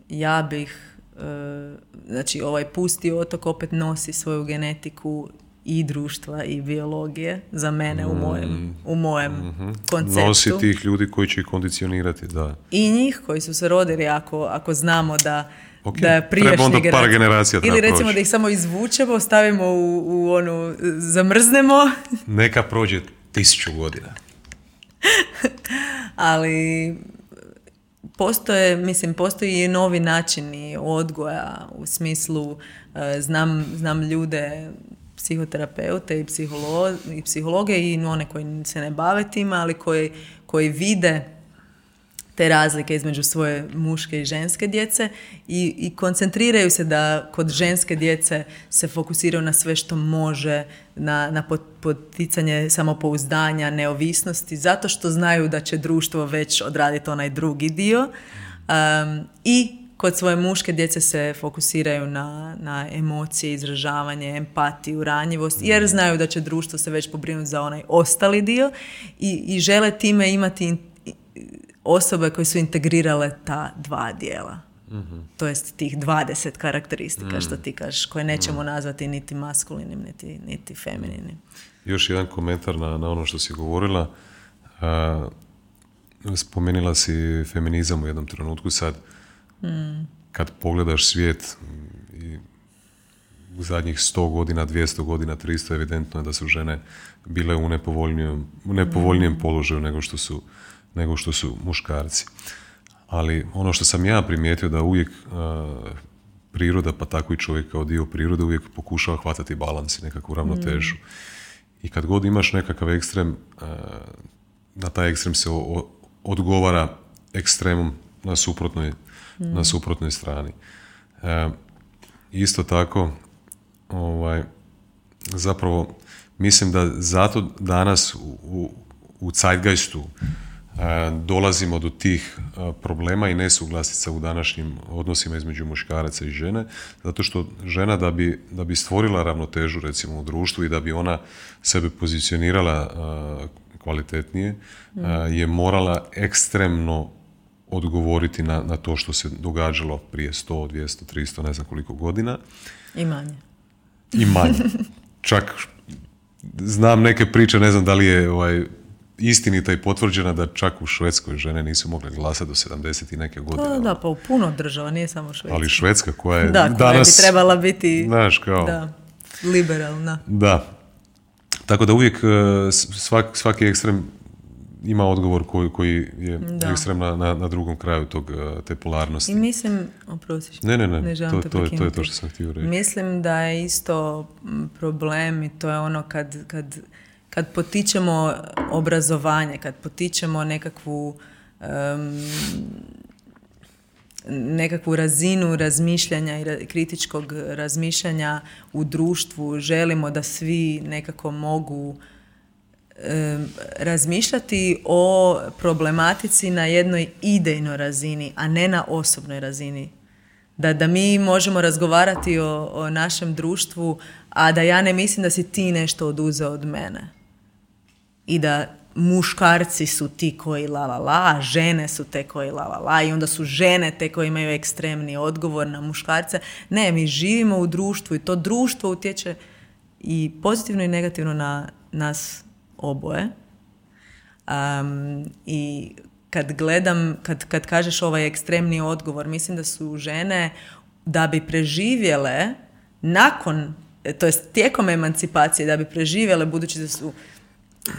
ja bih, e, znači ovaj pusti otok opet nosi svoju genetiku i društva i biologije za mene u mojem, u mojem mm konceptu. Nosi tih ljudi koji će ih kondicionirati, da. I njih koji su se rodili ako, ako znamo da Okay. Da Treba onda par generacija Ili recimo da ih samo izvučemo, stavimo u, u onu, zamrznemo. Neka prođe tisuću godina. Ali postoje, mislim, postoji i novi načini odgoja u smislu, e, znam, znam ljude, psihoterapeute i, psiholo, i psihologe i one koji se ne bave tim, ali koji, koji vide te razlike između svoje muške i ženske djece i, i koncentriraju se da kod ženske djece se fokusiraju na sve što može, na, na poticanje samopouzdanja, neovisnosti, zato što znaju da će društvo već odraditi onaj drugi dio. Um, I kod svoje muške djece se fokusiraju na, na emocije, izražavanje, empatiju, ranjivost, jer znaju da će društvo se već pobrinuti za onaj ostali dio i, i žele time imati osobe koje su integrirale ta dva dijela. mm To jest tih 20 karakteristika što mhm. ti kažeš, koje nećemo mhm. nazvati niti maskulinim, niti, niti femininim. Još jedan komentar na, na ono što si govorila. spomenila si feminizam u jednom trenutku sad. Mm. Kad pogledaš svijet i u zadnjih 100 godina, 200 godina, 300, evidentno je da su žene bile u nepovoljnijem, u nepovoljnijem mm. položaju nego što su nego što su muškarci. Ali ono što sam ja primijetio da uvijek priroda, pa tako i čovjek kao dio prirode uvijek pokušava hvatati balans i nekakvu ravnotežu. Mm. I kad god imaš nekakav ekstrem, na taj ekstrem se odgovara ekstremom na suprotnoj, na mm. suprotnoj strani. E, isto tako, ovaj, zapravo, mislim da zato danas u, u, u zeitgeistu dolazimo do tih problema i nesuglasica u današnjim odnosima između muškaraca i žene, zato što žena da bi, da bi stvorila ravnotežu recimo u društvu i da bi ona sebe pozicionirala kvalitetnije, mm. je morala ekstremno odgovoriti na, na to što se događalo prije 100, 200, 300, ne znam koliko godina. I manje. I manje. Čak znam neke priče, ne znam da li je ovaj, istinita i potvrđena da čak u Švedskoj žene nisu mogle glasati do 70 i neke godine. Pa, da, pa u puno država, nije samo Švedska. Ali Švedska koja je da, koja danas... bi trebala biti znaš, kao, da, liberalna. Da. Tako da uvijek e, svak, svaki ekstrem ima odgovor koji, koji je da. ekstrem na, na, drugom kraju tog, e, te polarnosti. I mislim, oprosti, ne, ne, ne, ne to, to, je, to je to što sam htio reći. Mislim da je isto problem i to je ono kad, kad kad potičemo obrazovanje, kad potičemo nekakvu nekakvu razinu razmišljanja i kritičkog razmišljanja u društvu, želimo da svi nekako mogu razmišljati o problematici na jednoj idejnoj razini, a ne na osobnoj razini. Da, da mi možemo razgovarati o, o našem društvu, a da ja ne mislim da si ti nešto oduzeo od mene i da muškarci su ti koji la la la, a žene su te koji la la la i onda su žene te koje imaju ekstremni odgovor na muškarce. Ne, mi živimo u društvu i to društvo utječe i pozitivno i negativno na nas oboje. Um, I kad gledam, kad, kad kažeš ovaj ekstremni odgovor, mislim da su žene da bi preživjele nakon, to jest tijekom emancipacije, da bi preživjele budući da su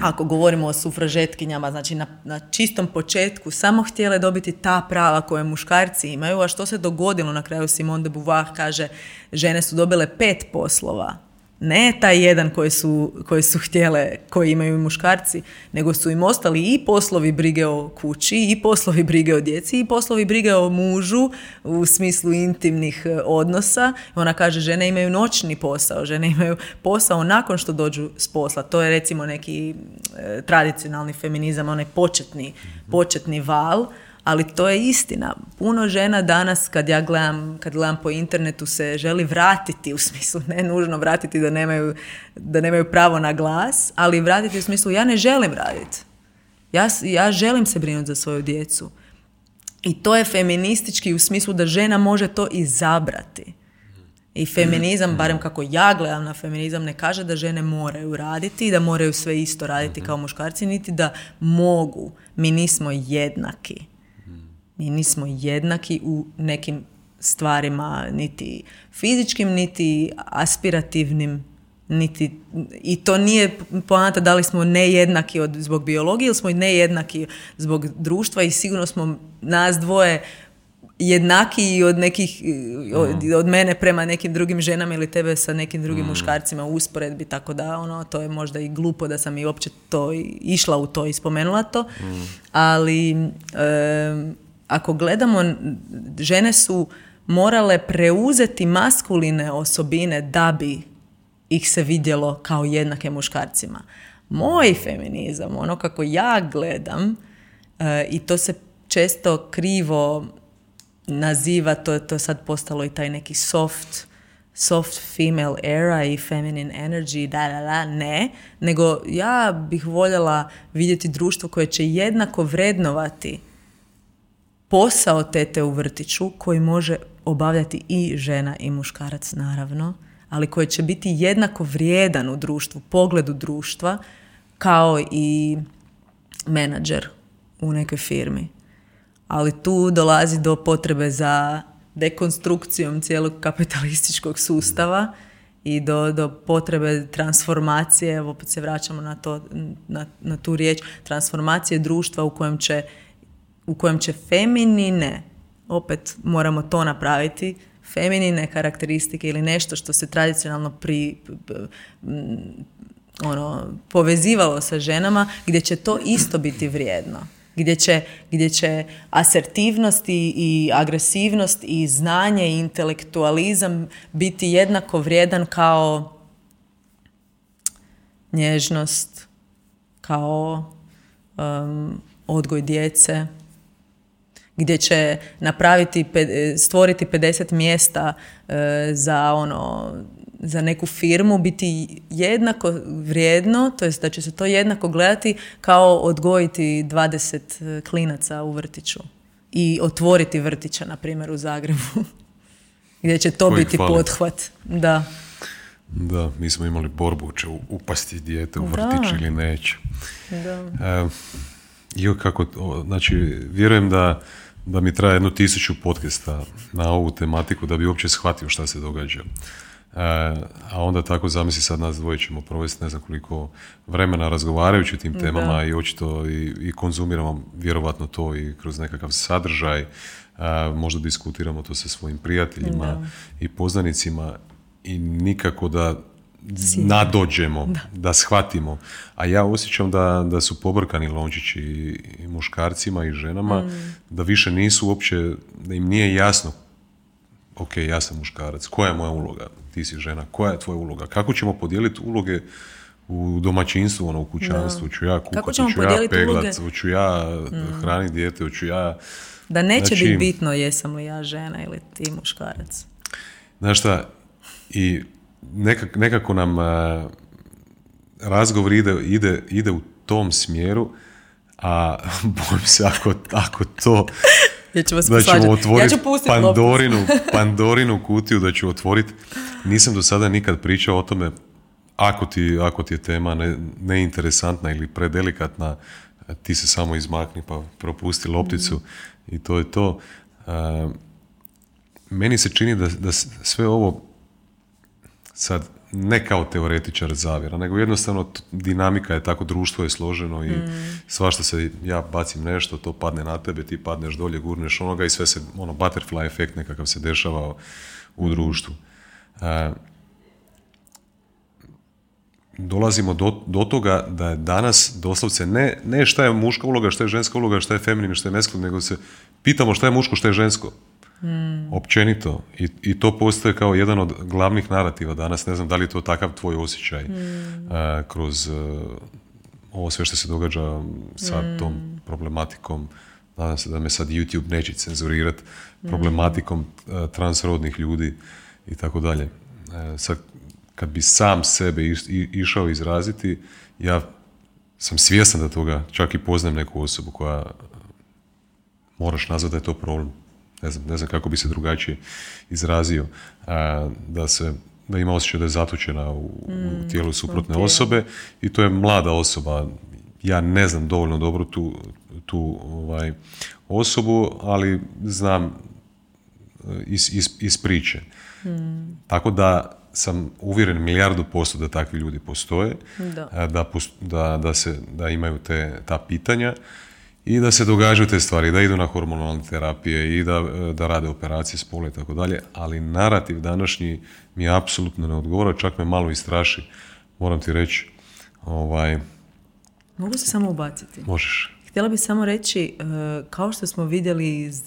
ako govorimo o sufražetkinjama, znači na, na čistom početku samo htjele dobiti ta prava koje muškarci imaju, a što se dogodilo na kraju Simone de Beauvoir kaže žene su dobile pet poslova ne taj jedan koji su, koji su htjele, koji imaju i muškarci, nego su im ostali i poslovi brige o kući, i poslovi brige o djeci, i poslovi brige o mužu u smislu intimnih e, odnosa. Ona kaže, žene imaju noćni posao, žene imaju posao nakon što dođu s posla. To je recimo neki e, tradicionalni feminizam, onaj početni, početni val ali to je istina. Puno žena danas kad ja gledam, kad gledam po internetu se želi vratiti u smislu, ne nužno vratiti da nemaju, da nemaju pravo na glas, ali vratiti u smislu ja ne želim raditi. Ja, ja želim se brinuti za svoju djecu. I to je feministički u smislu da žena može to izabrati. I feminizam, barem kako ja gledam na feminizam, ne kaže da žene moraju raditi i da moraju sve isto raditi kao muškarci, niti da mogu. Mi nismo jednaki mi nismo jednaki u nekim stvarima, niti fizičkim, niti aspirativnim, niti, i to nije poanta da li smo nejednaki od, zbog biologije ili smo nejednaki zbog društva i sigurno smo nas dvoje jednaki od nekih, od, od, mene prema nekim drugim ženama ili tebe sa nekim drugim mm. muškarcima u usporedbi, tako da ono, to je možda i glupo da sam i uopće to išla u to i spomenula to, mm. ali ako gledamo, žene su morale preuzeti maskuline osobine da bi ih se vidjelo kao jednake muškarcima. Moj feminizam, ono kako ja gledam, e, i to se često krivo naziva, to je to sad postalo i taj neki soft, soft female era i feminine energy, da, da, da, ne, nego ja bih voljela vidjeti društvo koje će jednako vrednovati posao tete u vrtiću koji može obavljati i žena i muškarac naravno, ali koji će biti jednako vrijedan u društvu, pogledu društva, kao i menadžer u nekoj firmi. Ali tu dolazi do potrebe za dekonstrukcijom cijelog kapitalističkog sustava i do, do potrebe transformacije, evo opet se vraćamo na, to, na, na tu riječ, transformacije društva u kojem će u kojem će feminine, opet moramo to napraviti, feminine karakteristike ili nešto što se tradicionalno pri, ono, povezivalo sa ženama, gdje će to isto biti vrijedno. Gdje će, gdje će asertivnost i, i agresivnost i znanje i intelektualizam biti jednako vrijedan kao nježnost, kao um, odgoj djece, gdje će napraviti, stvoriti 50 mjesta e, za ono za neku firmu biti jednako vrijedno, to jest da će se to jednako gledati kao odgojiti 20 klinaca u vrtiću i otvoriti vrtića, na primjer, u Zagrebu. Gdje će to biti pothvat. Da. Da, mi smo imali borbu, će upasti dijete u vrtić ili neće. Da. E, kako, znači, vjerujem da, da mi traje jednu tisuću podcasta na ovu tematiku da bi uopće shvatio šta se događa. E, a onda tako zamisli sad nas dvoje ćemo provesti ne znam koliko vremena razgovarajući o tim temama i očito i, i konzumiramo vjerovatno to i kroz nekakav sadržaj, e, možda diskutiramo to sa svojim prijateljima i poznanicima i nikako da nadođemo, da. da. shvatimo. A ja osjećam da, da su pobrkani lončići i, muškarcima i ženama, mm. da više nisu uopće, da im nije jasno ok, ja sam muškarac, koja je moja uloga? Ti si žena, koja je tvoja uloga? Kako ćemo podijeliti uloge u domaćinstvu, ono, u kućanstvu? Ću ja kuhati, ću ja peglat, ću ja mm. hraniti dijete, ću ja... Da neće znači, biti bitno jesam li ja žena ili ti muškarac. Znaš šta, i nekako nam a, razgovor ide, ide, ide u tom smjeru, a bojim se ako, ako to ja ću vas da ćemo otvoriti ja Pandorinu, Pandorinu kutiju da ću otvoriti. Nisam do sada nikad pričao o tome ako ti, ako ti je tema ne, neinteresantna ili predelikatna, ti se samo izmakni pa propusti lopticu mm. i to je to. meni se čini da, da sve ovo sad ne kao teoretičar zavjera, nego jednostavno dinamika je tako, društvo je složeno i mm. svašta se, ja bacim nešto, to padne na tebe, ti padneš dolje, gurneš onoga i sve se, ono, butterfly efekt nekakav se dešava u društvu. E, dolazimo do, do toga da je danas doslovce ne, ne šta je muška uloga, šta je ženska uloga, šta je feminin, šta je nesko, nego se pitamo šta je muško, šta je žensko. Hmm. Općenito. I, I to postoje kao jedan od glavnih narativa danas. Ne znam da li je to takav tvoj osjećaj hmm. kroz uh, ovo sve što se događa sa hmm. tom problematikom. Nadam se da me sad YouTube neće cenzurirati problematikom uh, transrodnih ljudi i tako dalje. Sad, kad bi sam sebe išao izraziti, ja sam svjestan da toga, čak i poznajem neku osobu koja moraš nazvati da je to problem ne znam, ne znam kako bi se drugačije izrazio, da se da ima osjećaj da je zatočena u, mm, tijelu suprotne osobe i to je mlada osoba. Ja ne znam dovoljno dobro tu, tu ovaj, osobu, ali znam e, iz, iz, iz priče. Mm. Tako da sam uvjeren milijardu posto da takvi ljudi postoje, da, da, da, da, se, da imaju te, ta pitanja i da se događaju te stvari, da idu na hormonalne terapije i da, da rade operacije spola i tako dalje, ali narativ današnji mi apsolutno ne odgovara, čak me malo istraši, moram ti reći. Ovaj... Mogu se samo ubaciti? Možeš. Htjela bih samo reći, e, kao što smo vidjeli iz,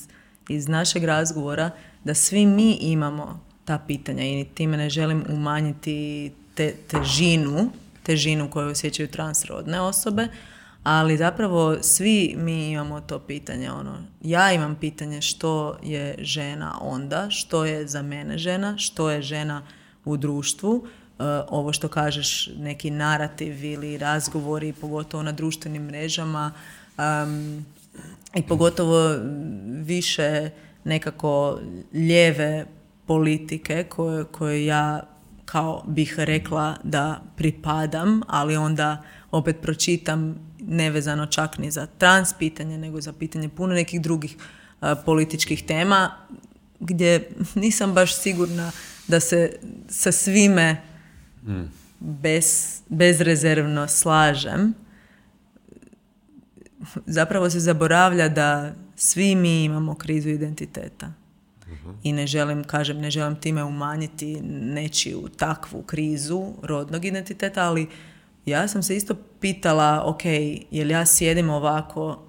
iz našeg razgovora, da svi mi imamo ta pitanja i time ne želim umanjiti te, težinu, težinu koju osjećaju transrodne osobe, ali zapravo svi mi imamo to pitanje ono ja imam pitanje što je žena onda što je za mene žena što je žena u društvu. E, ovo što kažeš neki narativ ili razgovori pogotovo na društvenim mrežama i pogotovo više nekako lijeve politike koje, koje ja kao bih rekla da pripadam ali onda opet pročitam nevezano čak ni za trans pitanje, nego za pitanje puno nekih drugih političkih tema, gdje nisam baš sigurna da se sa svime mm. bez, bezrezervno slažem. Zapravo se zaboravlja da svi mi imamo krizu identiteta. Mhm. I ne želim, kažem, ne želim time umanjiti nečiju takvu krizu rodnog identiteta, ali ja sam se isto pitala, ok, jel ja sjedim ovako,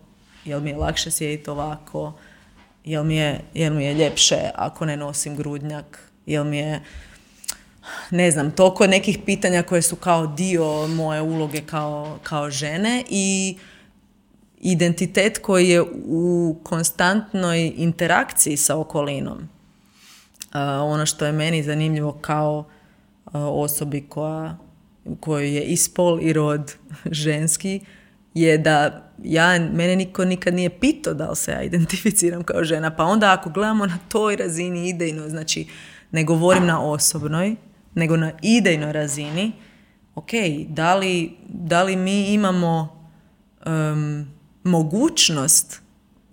jel mi je lakše sjediti ovako, jel mi je, jel mi je ljepše ako ne nosim grudnjak, jel mi je, ne znam, toliko nekih pitanja koje su kao dio moje uloge kao, kao žene i identitet koji je u konstantnoj interakciji sa okolinom. Uh, ono što je meni zanimljivo kao uh, osobi koja, kojoj je i spol i rod ženski, je da ja, mene niko nikad nije pitao da li se ja identificiram kao žena. Pa onda ako gledamo na toj razini idejno, znači ne govorim na osobnoj, nego na idejnoj razini, ok, da li, da li mi imamo um, mogućnost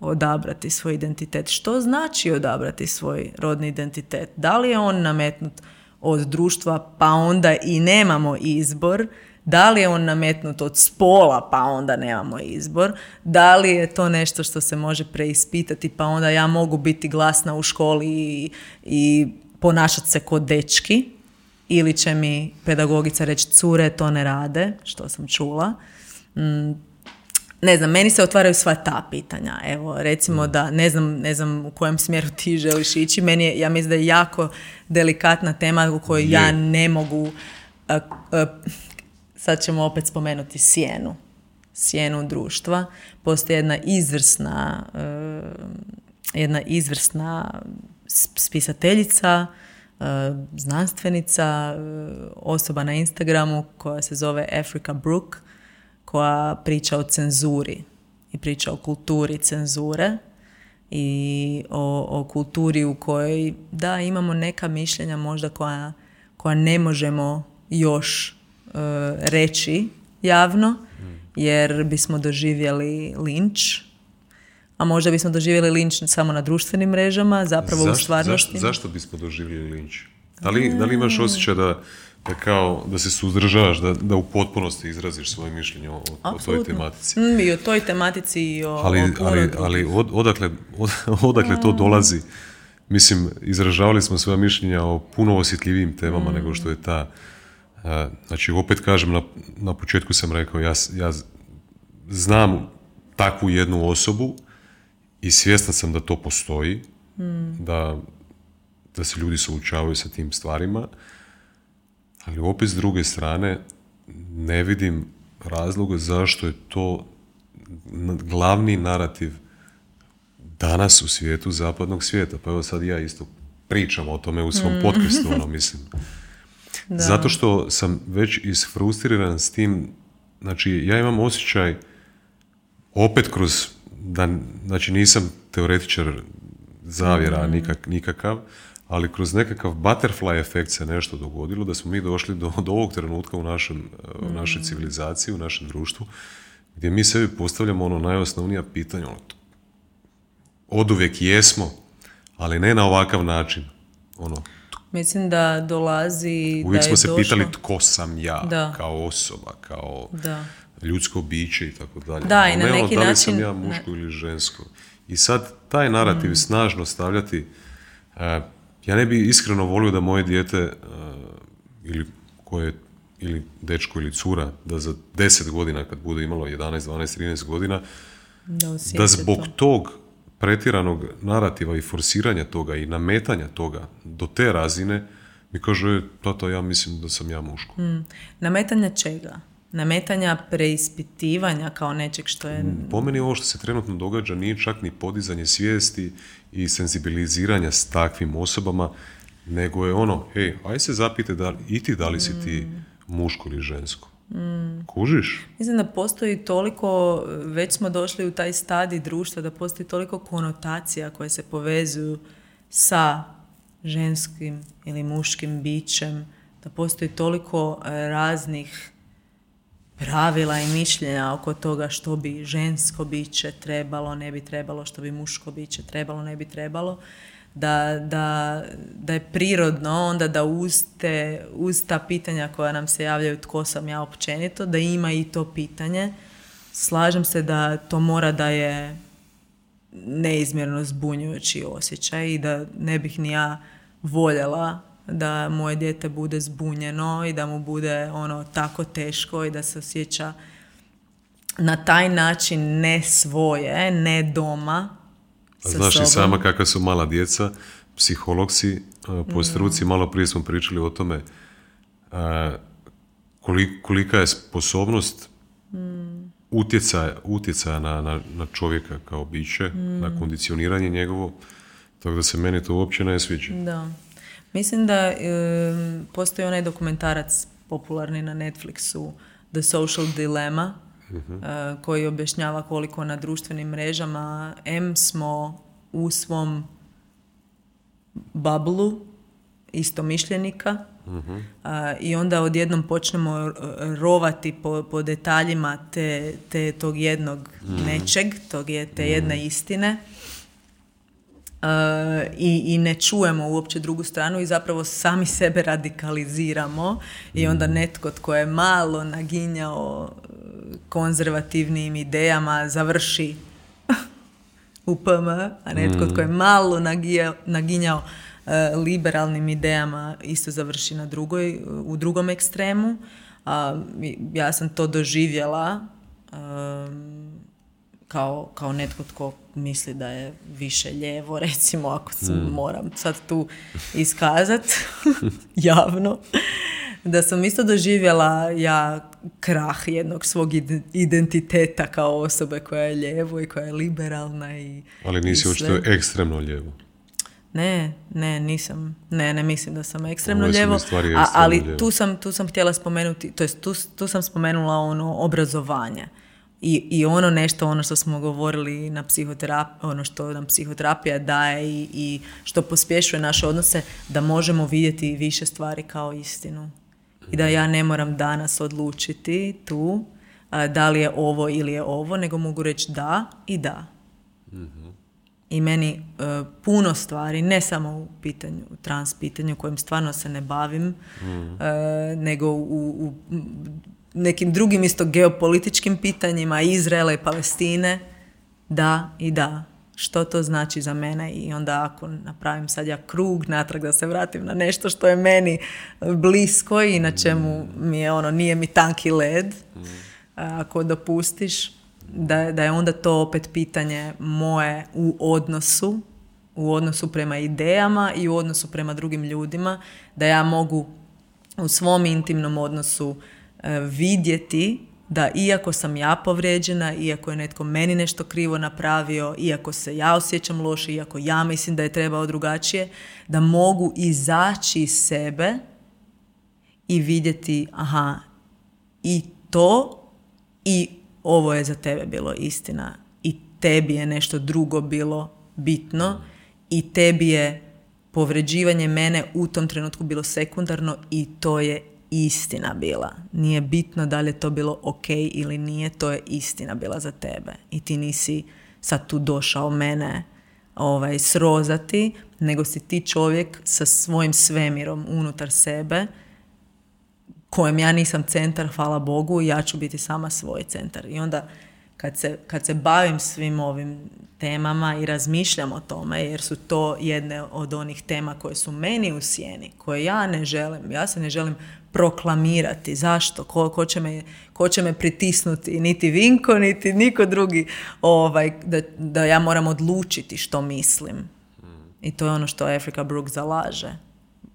odabrati svoj identitet? Što znači odabrati svoj rodni identitet? Da li je on nametnut od društva pa onda i nemamo izbor? Da li je on nametnut od spola pa onda nemamo izbor? Da li je to nešto što se može preispitati pa onda ja mogu biti glasna u školi i, i ponašati se kod dečki? Ili će mi pedagogica reći cure to ne rade, što sam čula. Mm, ne znam, meni se otvaraju sva ta pitanja. Evo, recimo da, ne znam, ne znam u kojem smjeru ti želiš ići. Meni je, ja mislim da je jako delikatna tema u kojoj ja ne mogu... sad ćemo opet spomenuti sjenu. Sjenu društva. Postoji jedna izvrsna jedna izvrsna spisateljica, znanstvenica, osoba na Instagramu koja se zove Africa Brook koja priča o cenzuri i priča o kulturi cenzure i o, o kulturi u kojoj da imamo neka mišljenja možda koja, koja ne možemo još e, reći javno jer bismo doživjeli linč a možda bismo doživjeli linč samo na društvenim mrežama, zapravo u stvarnosti. Zašto, zašto bismo doživjeli linč? Da li, da li imaš osjećaj da da kao da se suzdržavaš, da, da u potpunosti izraziš svoje mišljenje o, o toj tematici. Mm, I o toj tematici i o... Ali, ali, ali od, odakle, od, odakle to dolazi? Mislim, izražavali smo svoja mišljenja o puno osjetljivijim temama nego što je ta... znači, opet kažem, na, na početku sam rekao, ja, ja znam takvu jednu osobu i svjestan sam da to postoji, da, da se ljudi suočavaju sa tim stvarima ali opet s druge strane ne vidim razloga zašto je to glavni narativ danas u svijetu zapadnog svijeta. Pa evo sad ja isto pričam o tome u svom mm. podcastu, ono mislim. Zato što sam već isfrustriran s tim, znači ja imam osjećaj opet kroz, da, znači nisam teoretičar zavjera mm. nikak, nikakav, ali kroz nekakav butterfly efekt se nešto dogodilo, da smo mi došli do, do ovog trenutka u, našem, u našoj mm. civilizaciji, u našem društvu, gdje mi sebi postavljamo ono najosnovnija pitanja, ono, od uvijek jesmo, ali ne na ovakav način. Ono, Mislim da dolazi... Uvijek da smo se došlo... pitali tko sam ja, da. kao osoba, kao da. ljudsko biće i tako dalje. Da, i na ono, neki da li način... sam ja muško ili žensko. I sad taj narativ mm. snažno stavljati uh, ja ne bi iskreno volio da moje dijete uh, ili koje ili dečko ili cura da za 10 godina kad bude imalo 11, 12, 13 godina da, da zbog tog pretjeranog narativa i forsiranja toga i nametanja toga do te razine mi kaže, tata, ja mislim da sam ja muško. Hmm. Nametanja čega? nametanja preispitivanja kao nečeg što je... Po meni ovo što se trenutno događa nije čak ni podizanje svijesti i senzibiliziranja s takvim osobama, nego je ono, hej, aj se zapite da, i ti da li si ti mm. muško ili žensko. Mm. Kužiš? Mislim da postoji toliko, već smo došli u taj stadij društva, da postoji toliko konotacija koje se povezuju sa ženskim ili muškim bićem, da postoji toliko raznih pravila i mišljenja oko toga što bi žensko biće trebalo, ne bi trebalo, što bi muško biće trebalo, ne bi trebalo, da, da, da je prirodno onda da uz, te, uz ta pitanja koja nam se javljaju tko sam ja općenito, da ima i to pitanje. Slažem se da to mora da je neizmjerno zbunjujući osjećaj i da ne bih ni ja voljela da moje dijete bude zbunjeno i da mu bude ono tako teško i da se osjeća na taj način ne svoje, ne doma. A znaš i sama kakva su mala djeca, psihologci, po struci, malo prije smo pričali o tome kolika je sposobnost utjecaja, utjecaja na, na, na čovjeka kao biće, na kondicioniranje njegovo, tako da se meni to uopće ne sviđa. Da. Mislim da em, postoji onaj dokumentarac popularni na Netflixu The Social Dilemma e, koji objašnjava koliko na društvenim mrežama M smo u svom bablu istomišljenika a, i onda odjednom počnemo rovati po, po detaljima te, te tog jednog nečeg, tog je, te jedne istine. Uh, i, i ne čujemo uopće drugu stranu i zapravo sami sebe radikaliziramo i onda netko tko je malo naginjao uh, konzervativnim idejama završi u PM, a netko tko je malo nagija- naginjao uh, liberalnim idejama isto završi na drugoj, u drugom ekstremu. A, ja sam to doživjela um, kao, kao netko tko misli da je više lijevo, recimo, ako se moram sad tu iskazat javno, da sam isto doživjela ja krah jednog svog ide- identiteta kao osobe koja je lijevo i koja je liberalna i Ali nisi očito ekstremno lijevo. Ne, ne, nisam. Ne, ne mislim da sam ekstremno a- ekstremno ali tu sam, tu sam htjela spomenuti, to jest tu, tu sam spomenula ono obrazovanje. I, I ono nešto, ono što smo govorili na psihoterapiji, ono što nam psihoterapija daje i, i što pospješuje naše odnose, da možemo vidjeti više stvari kao istinu. I da ja ne moram danas odlučiti tu a, da li je ovo ili je ovo, nego mogu reći da i da. I meni e, puno stvari, ne samo u pitanju, u trans pitanju kojim stvarno se ne bavim, e, nego u, u nekim drugim isto geopolitičkim pitanjima Izraela i Palestine, da i da. Što to znači za mene i onda ako napravim sad ja krug natrag da se vratim na nešto što je meni blisko i na čemu mi je ono, nije mi tanki led, ako dopustiš, da, da je onda to opet pitanje moje u odnosu, u odnosu prema idejama i u odnosu prema drugim ljudima, da ja mogu u svom intimnom odnosu vidjeti da iako sam ja povrijeđena, iako je netko meni nešto krivo napravio, iako se ja osjećam loše, iako ja mislim da je trebao drugačije, da mogu izaći iz sebe i vidjeti, aha, i to i ovo je za tebe bilo istina i tebi je nešto drugo bilo bitno i tebi je povređivanje mene u tom trenutku bilo sekundarno i to je istina bila. Nije bitno da li je to bilo ok ili nije, to je istina bila za tebe. I ti nisi sad tu došao mene ovaj, srozati, nego si ti čovjek sa svojim svemirom unutar sebe kojem ja nisam centar, hvala Bogu, ja ću biti sama svoj centar. I onda kad se, kad se bavim svim ovim temama i razmišljam o tome, jer su to jedne od onih tema koje su meni u sjeni, koje ja ne želim, ja se ne želim proklamirati. Zašto? Ko, ko, će, me, ko će me pritisnuti? Niti Vinko, niti niko drugi. Ovaj, da, da ja moram odlučiti što mislim. I to je ono što Africa Brook zalaže.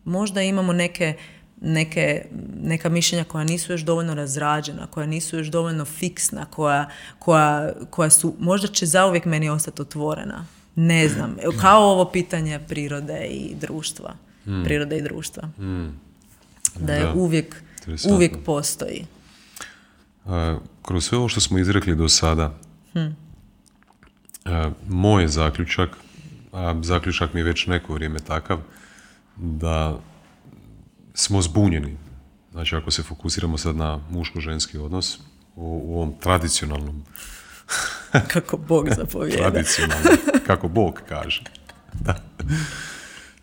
Možda imamo neke, neke, neka mišljenja koja nisu još dovoljno razrađena, koja nisu još dovoljno fiksna, koja, koja, koja su, možda će zauvijek meni ostati otvorena. Ne znam. Kao ovo pitanje prirode i društva. Prirode i društva. Da je Da. uvijek, uvijek postoji. A, kroz sve ovo što smo izrekli do sada, a, moj je zaključak, a zaključak mi je već neko vrijeme takav, da smo zbunjeni. Znači, ako se fokusiramo sad na muško-ženski odnos, u, u ovom tradicionalnom, Kako Bog zapovijeda. tradicionalnom, kako Bog kaže, da.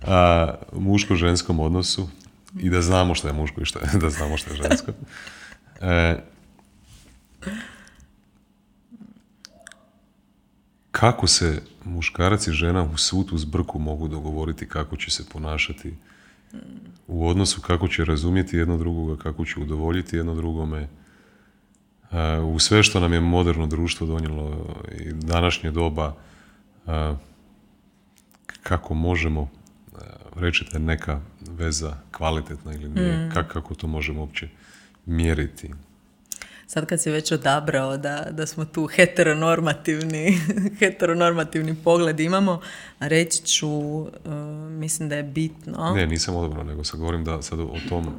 A, muško-ženskom odnosu i da znamo što je muško i što je, da znamo što je žensko. E, kako se muškarac i žena u svu tu zbrku mogu dogovoriti kako će se ponašati u odnosu, kako će razumjeti jedno drugoga, kako će udovoljiti jedno drugome. E, u sve što nam je moderno društvo donijelo i današnje doba, e, kako možemo e, reći neka veza kvalitetna ili nije, kako, kako to možemo uopće mjeriti. sad kad si već odabrao da, da smo tu heteronormativni, heteronormativni pogled imamo, reći ću, e, mislim da je bitno... Ne, nisam odabrao, nego sad govorim da sad o, tom,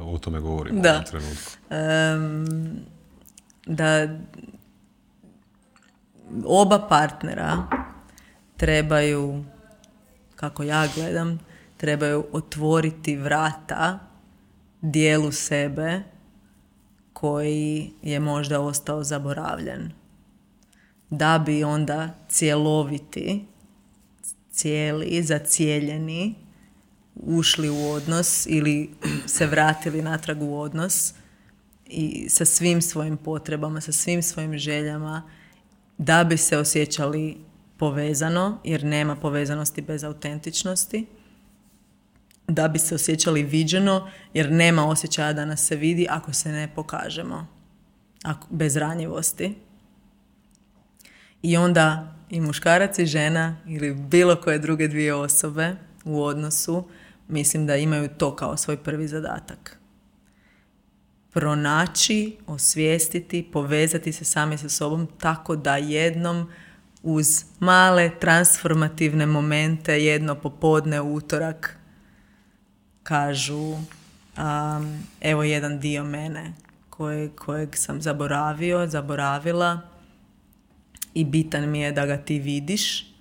o tome govorim da. u trenutku. da oba partnera trebaju, kako ja gledam, trebaju otvoriti vrata dijelu sebe koji je možda ostao zaboravljen. Da bi onda cjeloviti, cijeli, zacijeljeni, ušli u odnos ili se vratili natrag u odnos i sa svim svojim potrebama, sa svim svojim željama, da bi se osjećali povezano, jer nema povezanosti bez autentičnosti, da bi se osjećali viđeno, jer nema osjećaja da nas se vidi ako se ne pokažemo, ako, bez ranjivosti. I onda i muškarac i žena ili bilo koje druge dvije osobe u odnosu, mislim da imaju to kao svoj prvi zadatak. Pronaći, osvijestiti, povezati se sami sa sobom tako da jednom uz male transformativne momente, jedno popodne, utorak, kažu um, evo jedan dio mene koje, kojeg sam zaboravio, zaboravila i bitan mi je da ga ti vidiš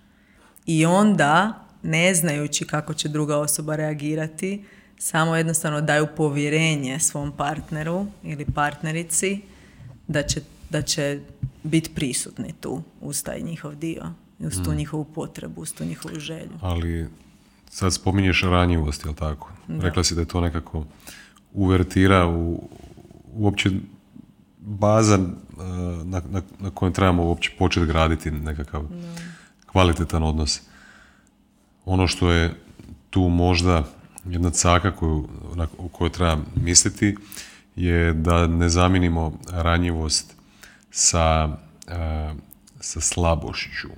i onda ne znajući kako će druga osoba reagirati samo jednostavno daju povjerenje svom partneru ili partnerici da će, da će biti prisutni tu uz taj njihov dio uz tu mm. njihovu potrebu, uz tu njihovu želju. Ali sad spominješ ranjivost, jel tako? Rekla si da je to nekako uvertira u uopće baza eh, na, na, na kojem trebamo uopće početi graditi nekakav kvalitetan odnos. Ono što je tu možda jedna caka koju, na, u kojoj treba misliti je da ne zamijenimo ranjivost sa, eh, sa slabošću.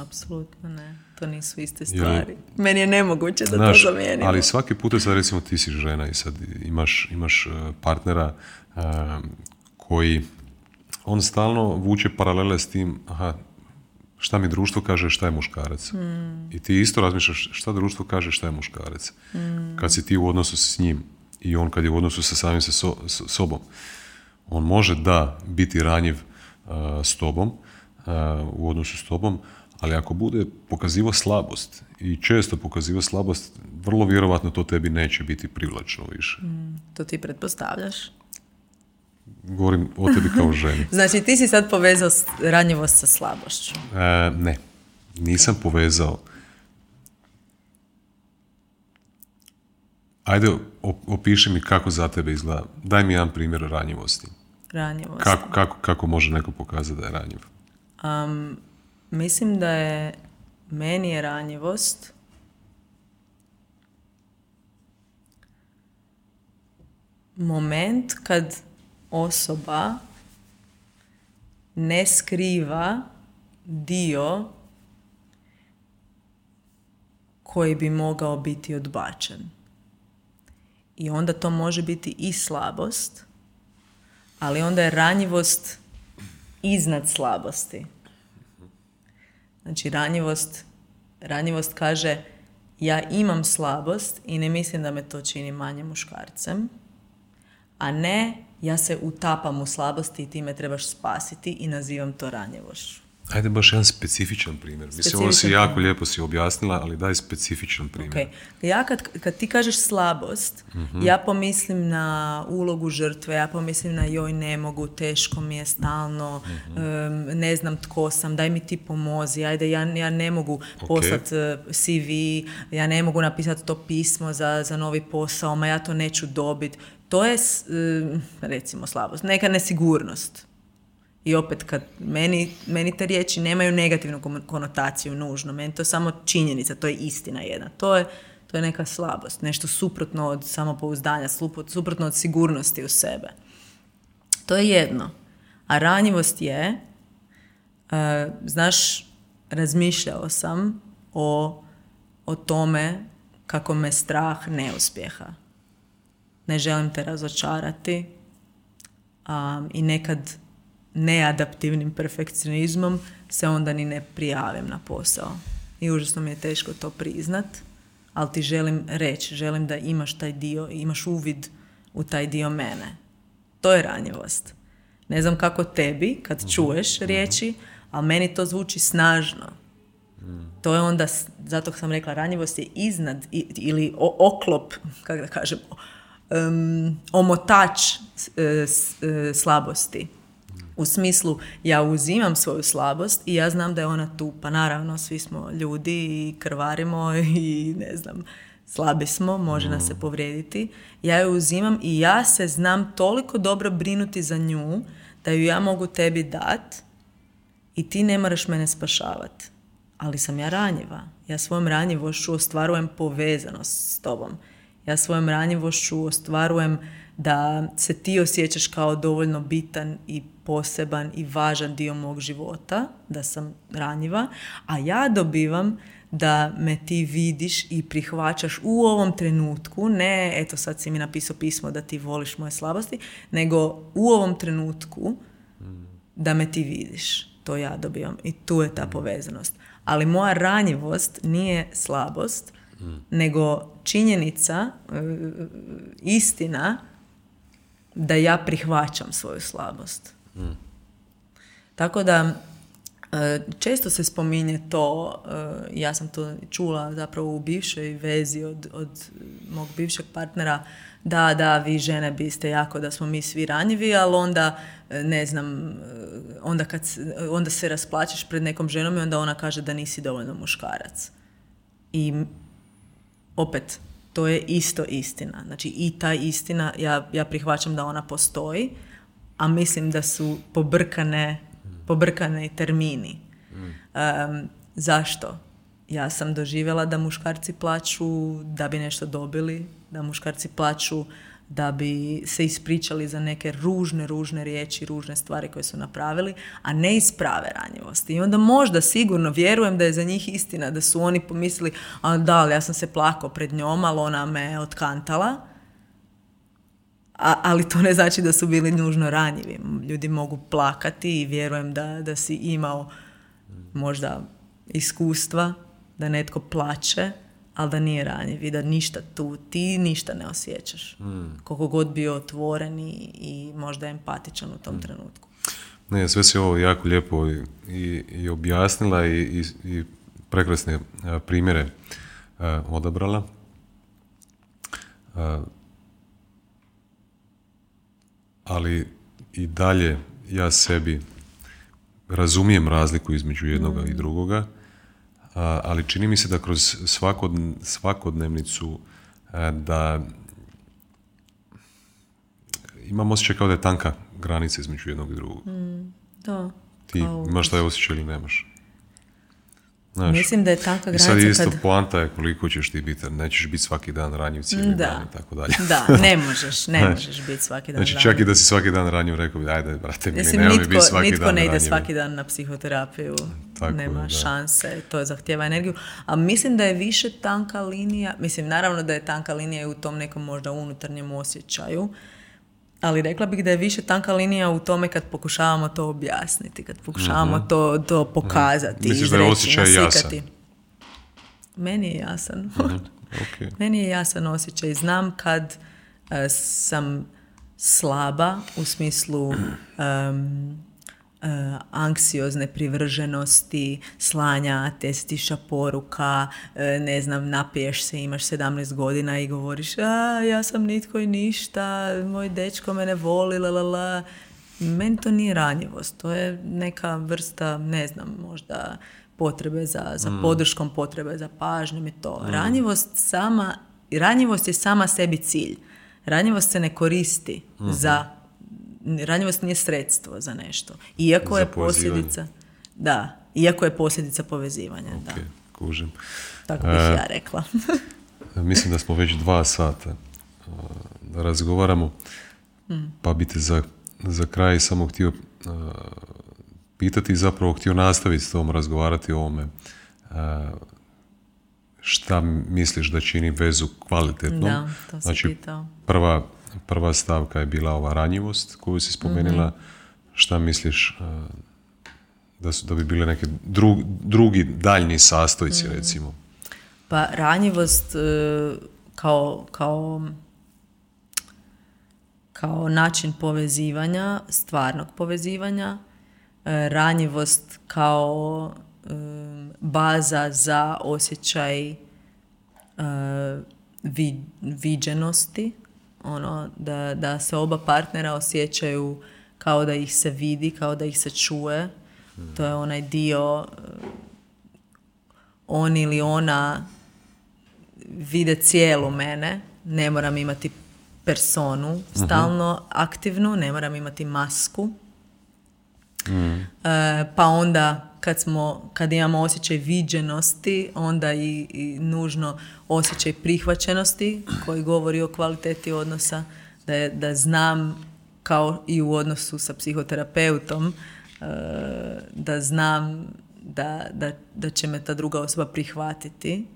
Apsolutno ne. To nisu iste stvari. Meni je nemoguće da to zamijenimo. Ali svaki puta sad recimo ti si žena i sad imaš, imaš e, partnera e, koji on stalno vuče paralele s tim aha, šta mi društvo kaže šta je muškarac. Hmm. I ti isto razmišljaš šta društvo kaže šta je muškarac. Hmm. Kad si ti u odnosu s njim i on kad je u odnosu sa samim sa sobom. On može da biti ranjiv uh, s tobom, u odnosu s tobom, ali ako bude pokazivo slabost i često pokazivo slabost, vrlo vjerovatno to tebi neće biti privlačno više. Mm, to ti pretpostavljaš? Govorim o tebi kao ženi. znači ti si sad povezao ranjivost sa slabošću? E, ne, nisam povezao. Ajde, opiši mi kako za tebe izgleda. Daj mi jedan primjer ranjivosti. Ranjivosti. Kako, kako, kako može neko pokazati da je ranjiv? Um, Mislim da je meni je ranjivost moment kad osoba ne skriva dio koji bi mogao biti odbačen. I onda to može biti i slabost, ali onda je ranjivost iznad slabosti. Znači ranjivost, ranjivost kaže ja imam slabost i ne mislim da me to čini manje muškarcem, a ne ja se utapam u slabosti i ti me trebaš spasiti i nazivam to ranjivošću. Ajde baš jedan specifičan primjer. Mislim, ovo si jako lijepo si objasnila, ali daj specifičan primjer. Okay. Ja kad, kad ti kažeš slabost, mhm. ja pomislim na ulogu žrtve, ja pomislim na joj ne mogu, teško mi je stalno, mhm. ne znam tko sam, daj mi ti pomozi, ajde ja, ja ne mogu okay. poslati eh, CV, ja ne mogu napisati to pismo za, za novi posao, ma ja to neću dobiti. To je, recimo, slabost. Neka nesigurnost i opet, kad meni, meni te riječi nemaju negativnu konotaciju nužno, meni to je samo činjenica, to je istina jedna. To je, to je neka slabost, nešto suprotno od samopouzdanja, suprotno od sigurnosti u sebe. To je jedno. A ranjivost je, uh, znaš, razmišljao sam o, o tome kako me strah neuspjeha. Ne želim te razočarati, um, i nekad neadaptivnim perfekcionizmom se onda ni ne prijavim na posao. I užasno mi je teško to priznat, ali ti želim reći, želim da imaš taj dio, imaš uvid u taj dio mene. To je ranjivost. Ne znam kako tebi kad Mhm. čuješ riječi, ali meni to zvuči snažno. To je onda, zato sam rekla, ranjivost je iznad ili o- oklop, kako da kažem, em, omotač e, s- e, slabosti. U smislu, ja uzimam svoju slabost i ja znam da je ona tu. Pa naravno, svi smo ljudi i krvarimo i ne znam, slabi smo, može nas se povrijediti. Ja ju uzimam i ja se znam toliko dobro brinuti za nju da ju ja mogu tebi dat i ti ne moraš mene spašavati. Ali sam ja ranjiva. Ja svojom ranjivošću ostvarujem povezanost s tobom. Ja svojom ranjivošću ostvarujem da se ti osjećaš kao dovoljno bitan i poseban i važan dio mog života, da sam ranjiva, a ja dobivam da me ti vidiš i prihvaćaš u ovom trenutku, ne eto sad si mi napisao pismo da ti voliš moje slabosti, nego u ovom trenutku da me ti vidiš. To ja dobivam i tu je ta povezanost. Ali moja ranjivost nije slabost, nego činjenica, e, istina da ja prihvaćam svoju slabost. Tako da e, često se spominje to, e, ja sam to čula zapravo u bivšoj vezi od, od mog bivšeg partnera, da, da, vi žene biste jako da smo mi svi ranjivi, ali onda, e, ne znam, onda, kad, onda se rasplačeš pred nekom ženom i onda ona kaže da nisi dovoljno muškarac. I opet, to je isto istina. Znači i ta istina, ja, ja prihvaćam da ona postoji, a mislim da su pobrkane, pobrkane termini. Em, zašto? Ja sam doživjela da muškarci plaću da bi nešto dobili, da muškarci plaću da bi se ispričali za neke ružne, ružne riječi, ružne stvari koje su napravili, a ne iz prave ranjivosti. I onda možda sigurno vjerujem da je za njih istina, da su oni pomislili, a da, ali ja sam se plakao pred njom, ali ona me otkantala, a, ali to ne znači da su bili nužno ranjivi. Ljudi mogu plakati i vjerujem da, da si imao možda iskustva da netko plače, ali da nije ranjiv i da ništa tu, ti ništa ne osjećaš. Koliko god bio otvoren i, i možda empatičan u tom trenutku. Ne, sve si ovo jako lijepo i, i, i objasnila i, i, i prekrasne a, primjere a, odabrala. A, ali i dalje ja sebi razumijem razliku između jednoga i drugoga, a, ali čini mi se da kroz svakodn- svakodnevnicu a, da imam osjećaj kao da je tanka granica između jednog i drugog. Da. Ti imaš taj osjećaj ili nemaš? Znaš, Mislim da je tanka I sad granica isto kad... poanta je koliko ćeš ti biti, nećeš biti svaki dan ranjiv cijeli Da. dan i tako dalje. Da, ne možeš, ne Znaš, možeš biti svaki dan Znači ranjiv. čak i da si svaki dan ranjiv, rekao bi, ajde, brate, mi Mislim, nitko, biti svaki nitko dan ne ide ranjiv. svaki dan na psihoterapiju, Tako nema da. šanse, to zahtjeva energiju. A mislim da je više tanka linija, mislim naravno da je tanka linija i u tom nekom možda unutarnjem osjećaju, ali rekla bih da je više tanka linija u tome kad pokušavamo to objasniti, kad pokušavamo to, to pokazati, Mhm. Misliš da je osjećaj jasan? Meni je jasan. Ok. Meni je jasan osjećaj. Znam kad e, sam slaba u smislu e, anksiozne privrženosti, slanja, testiša poruka, e, ne znam, napiješ se, imaš 17 godina i govoriš a, ja sam nitko i ništa, moj dečko me ne voli, la, la, la. Meni to nije ranjivost, to je neka vrsta, ne znam, možda potrebe za, za podrškom, potrebe za pažnjom i to. Ranjivost sama, ranjivost je sama sebi cilj. Ranjivost se ne koristi za, ranjivost nije sredstvo za nešto. Iako Za je posljedica, da, iako je posljedica povezivanja, da. Ok, kužim. Tako bih E, ja rekla. Mislim da smo već dva sata uh, da razgovaramo, pa bi te za, za kraj samo htio uh, pitati i zapravo htio nastaviti s tom razgovarati o ovome. Uh, šta misliš da čini vezu kvalitetnom? Da, to si znači, pitao. prva prva stavka je bila ova ranjivost koju si spomenula. Mhm. Šta misliš e, da, su, da bi bile neke drugi daljni sastojci, Mhm. recimo? Pa ranjivost e, kao, kao, kao način povezivanja, stvarnog povezivanja, e, ranjivost kao baza za osjećaj vi- viđenosti, ono, da, da se oba partnera osjećaju kao da ih se vidi, kao da ih se čuje. To je onaj dio e, on ili ona vide cijelu mene, ne moram imati personu stalno aktivnu, ne moram imati masku. E, pa onda kad smo, kad imamo osjećaj viđenosti, onda i, i nužno osjećaj prihvaćenosti koji govori o kvaliteti odnosa, da, je, da znam kao i u odnosu sa psihoterapeutom, e, da znam da, da, da će me ta druga osoba prihvatiti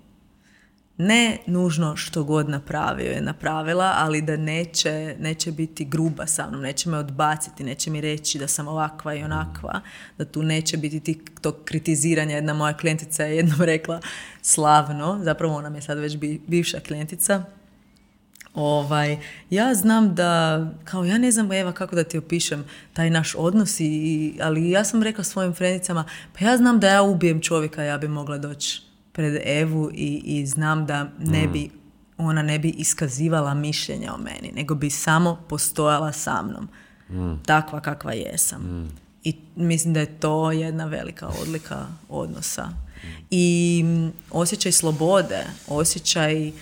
ne nužno što god napravio je napravila, ali da neće, neće biti gruba sa mnom, neće me odbaciti, neće mi reći da sam ovakva i onakva, da tu neće biti ti, tog kritiziranja. Jedna moja klijentica je jednom rekla slavno, zapravo ona mi je sad već bi- bivša klijentica, Ovaj, ja znam da, kao ja ne znam Eva kako da ti opišem taj naš odnos, i, ali ja sam rekla svojim frendicama, pa ja znam da ja ubijem čovjeka, ja bi mogla doći pred Evu i, i znam da ne bi, ona ne bi iskazivala mišljenja o meni, nego bi samo postojala sa mnom. Takva kakva jesam. I mislim da je to jedna velika odlika odnosa. I mm, osjećaj slobode, osjećaj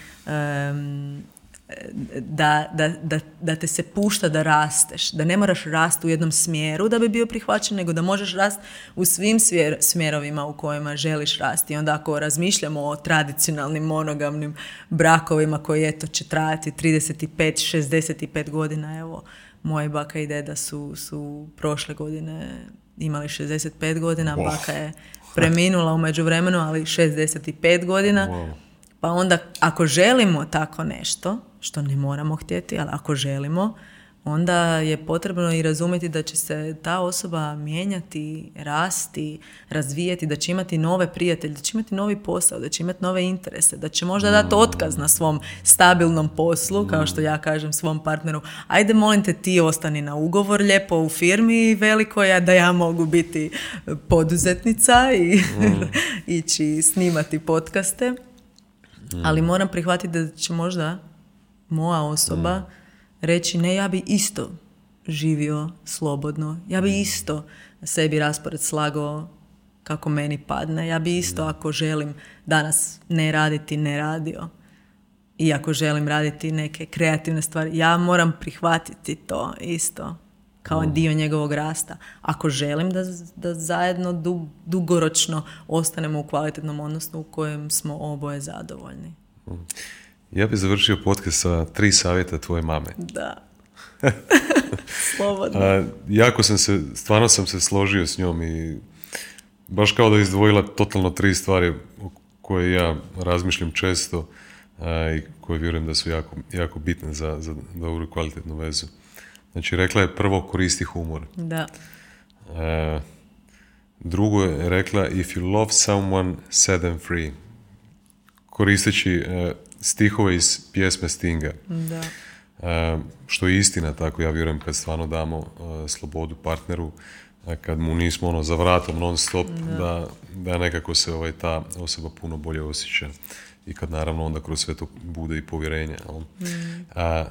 da, da, da, da te se pušta da rasteš, da ne moraš rasti u jednom smjeru da bi bio prihvaćen, nego da možeš rasti u svim smjer, smjerovima u kojima želiš rasti. I onda ako razmišljamo o tradicionalnim monogamnim brakovima koji eto će trajati 35, 65 godina, evo, moje baka i deda su, su prošle godine imali 65 godina, Oh. baka je preminula u međuvremenu, ali 65 godina. Wow. Pa onda ako želimo tako nešto, što ne moramo htjeti, ali ako želimo, onda je potrebno i razumjeti da će se ta osoba mijenjati, rasti, razvijati, da će imati nove prijatelje, da će imati novi posao, da će imati nove interese, da će možda dati otkaz na svom stabilnom poslu, kao što ja kažem svom partneru, ajde molim te ti ostani na ugovor lijepo u firmi velikoj, a da ja mogu biti poduzetnica i ići snimati podcaste. Ali moram prihvatiti da će možda moja osoba reći ne, ja bi isto živio slobodno. Ja bi isto sebi raspored slagao kako meni padne. Ja bi isto ako želim danas ne raditi, ne radio. I ako želim raditi neke kreativne stvari, ja moram prihvatiti to isto kao dio njegovog rasta. Ako želim da, da zajedno du- dugoročno ostanemo u kvalitetnom odnosu u kojem smo oboje zadovoljni. Ja bih završio podcast sa tri savjeta tvoje mame. Da. Slobodno. A, jako sam se, stvarno sam se složio s njom i baš kao da je izdvojila totalno tri stvari o koje ja razmišljam često a, i koje vjerujem da su jako, jako bitne za, za dobru i kvalitetnu vezu. Znači, rekla je prvo koristi humor. Da. Drugo je rekla if you love someone, set them free. Koristeći e, stihove iz pjesme Stinga. Da. E, što je istina, tako ja vjerujem kad stvarno damo e, slobodu partneru, e, kad mu nismo ono za vratom non stop, da, da nekako se ovaj, ta osoba puno bolje osjeća. I kad naravno onda kroz sve to bude i povjerenje. jel? A,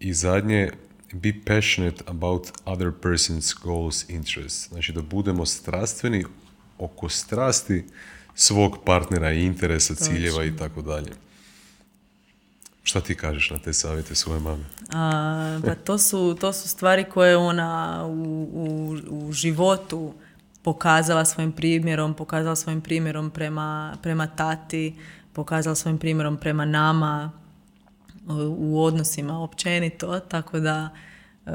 I zadnje, be passionate about other person's goals, interests. Znači da budemo strastveni oko strasti svog partnera i interesa, ciljeva i tako dalje. Šta ti kažeš na te savjete svoje mame? A, pa to su, to su stvari koje ona u, u, u životu pokazala svojim primjerom, pokazala svojim primjerom prema, prema tati, pokazala svojim primjerom prema nama u, odnosima općenito, tako da e,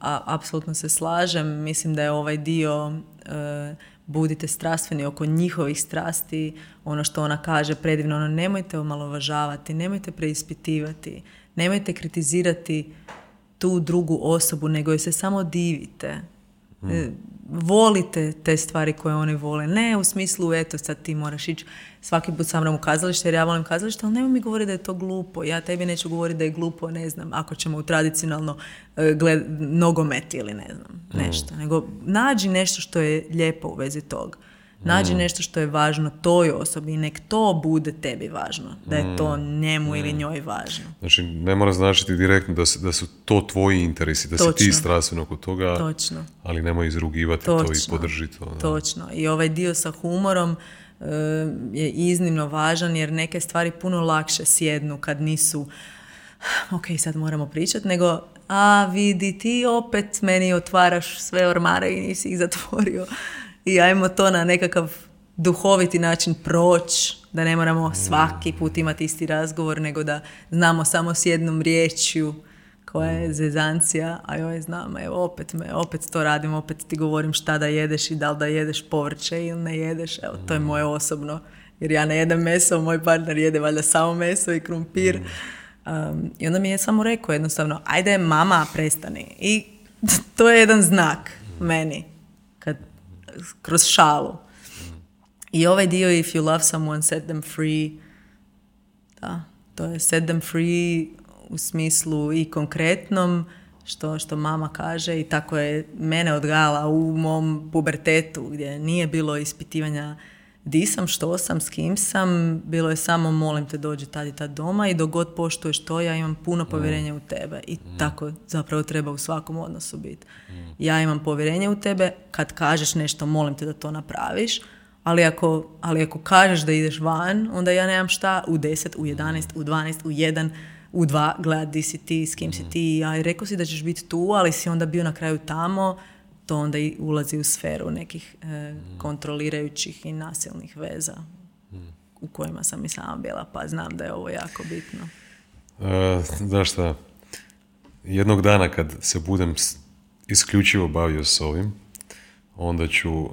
a, apsolutno se slažem. Mislim da je ovaj dio e, budite strastveni oko njihovih strasti, ono što ona kaže predivno, ono nemojte omalovažavati, nemojte preispitivati, nemojte kritizirati tu drugu osobu, nego joj se samo divite. E, volite te stvari koje oni vole. Ne u smislu, eto, sad ti moraš ići svaki put sa mnom u kazalište, jer ja volim kazalište, ali nemoj mi govoriti da je to glupo. Ja tebi neću govoriti da je glupo, ne znam, ako ćemo u tradicionalno e, gled, nogomet ili ne znam, nešto. Nego nađi nešto što je lijepo u vezi tog. Nađi nešto što je važno toj osobi i nek to bude tebi važno. Da je to njemu ili njoj važno. Znači, ne mora značiti direktno da su, da su to tvoji interesi, da si ti Točno. strastveno kod toga, Točno. ali nemoj izrugivati to i Točno. podrži to. da. Točno. I ovaj dio sa humorom je iznimno važan jer neke stvari puno lakše sjednu kad nisu ok, sad moramo pričati, nego a vidi ti opet meni otvaraš sve ormare i nisi ih zatvorio. I ajmo to na nekakav duhoviti način proći, da ne moramo svaki put imati isti razgovor, nego da znamo samo s jednom riječju koja je zezancija, a joj znam, evo opet, me, opet to radim, opet ti govorim šta da jedeš i da li da jedeš povrće ili ne jedeš, evo to je moje osobno, jer ja ne jedem meso, moj partner jede valjda samo meso i krumpir. Um, I onda mi je samo rekao jednostavno, ajde mama prestani. I to je jedan znak meni, kad, kroz šalu. I ovaj dio if you love someone, set them free, da, to je set them free u smislu i konkretnom, što, što mama kaže i tako je mene odgajala u mom pubertetu gdje nije bilo ispitivanja di sam, što sam, s kim sam, bilo je samo molim te dođi tad i tad doma i dok god poštuješ to ja imam puno povjerenja u tebe. I tako zapravo treba u svakom odnosu biti. Ja imam povjerenje u tebe, kad kažeš nešto molim te da to napraviš, ali ako, ali ako kažeš da ideš van, onda ja nemam šta u 10, u 11, u 12, u 1, u 2, gledat di si ti, s kim si ti, a i rekao si da ćeš biti tu, ali si onda bio na kraju tamo, to onda i ulazi u sferu nekih e, kontrolirajućih i nasilnih veza u kojima sam i sama bila, pa znam da je ovo jako bitno. E, znaš šta, jednog dana kad se budem isključivo bavio s ovim, onda ću e,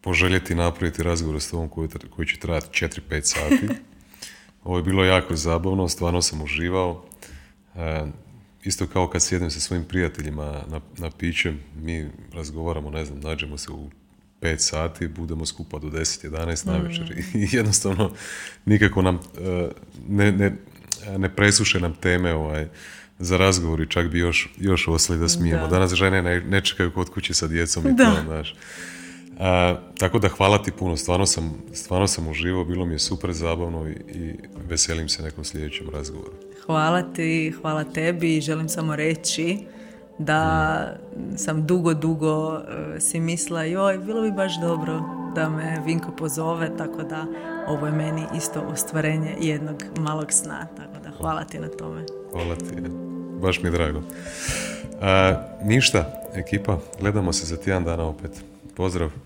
poželjeti napraviti razgovor s tobom koji, koji će trajati 4-5 sati. Ovo je bilo jako zabavno, stvarno sam uživao. E, isto kao kad sjednem sa svojim prijateljima na, na piće, mi razgovaramo, ne znam, nađemo se u 5 sati, budemo skupa do 10-11 na večer i jednostavno nikako nam e, ne, ne, ne presuše nam teme ovaj, za razgovor i čak bi još, još ostali da smijemo. Da. Danas žene ne, ne čekaju kod kuće sa djecom i to, znaš. A, tako da hvala ti puno, stvarno sam, stvarno sam uživao, bilo mi je super zabavno i, i veselim se nekom sljedećem razgovoru. Hvala ti, hvala tebi i želim samo reći da sam dugo, dugo e, si mislila joj, bilo bi baš dobro da me Vinko pozove, tako da ovo je meni isto ostvarenje jednog malog sna, tako da hvala ti na tome. Hvala ti, baš mi je drago. A, ništa, ekipa, gledamo se za tjedan dana opet. Pozdrav!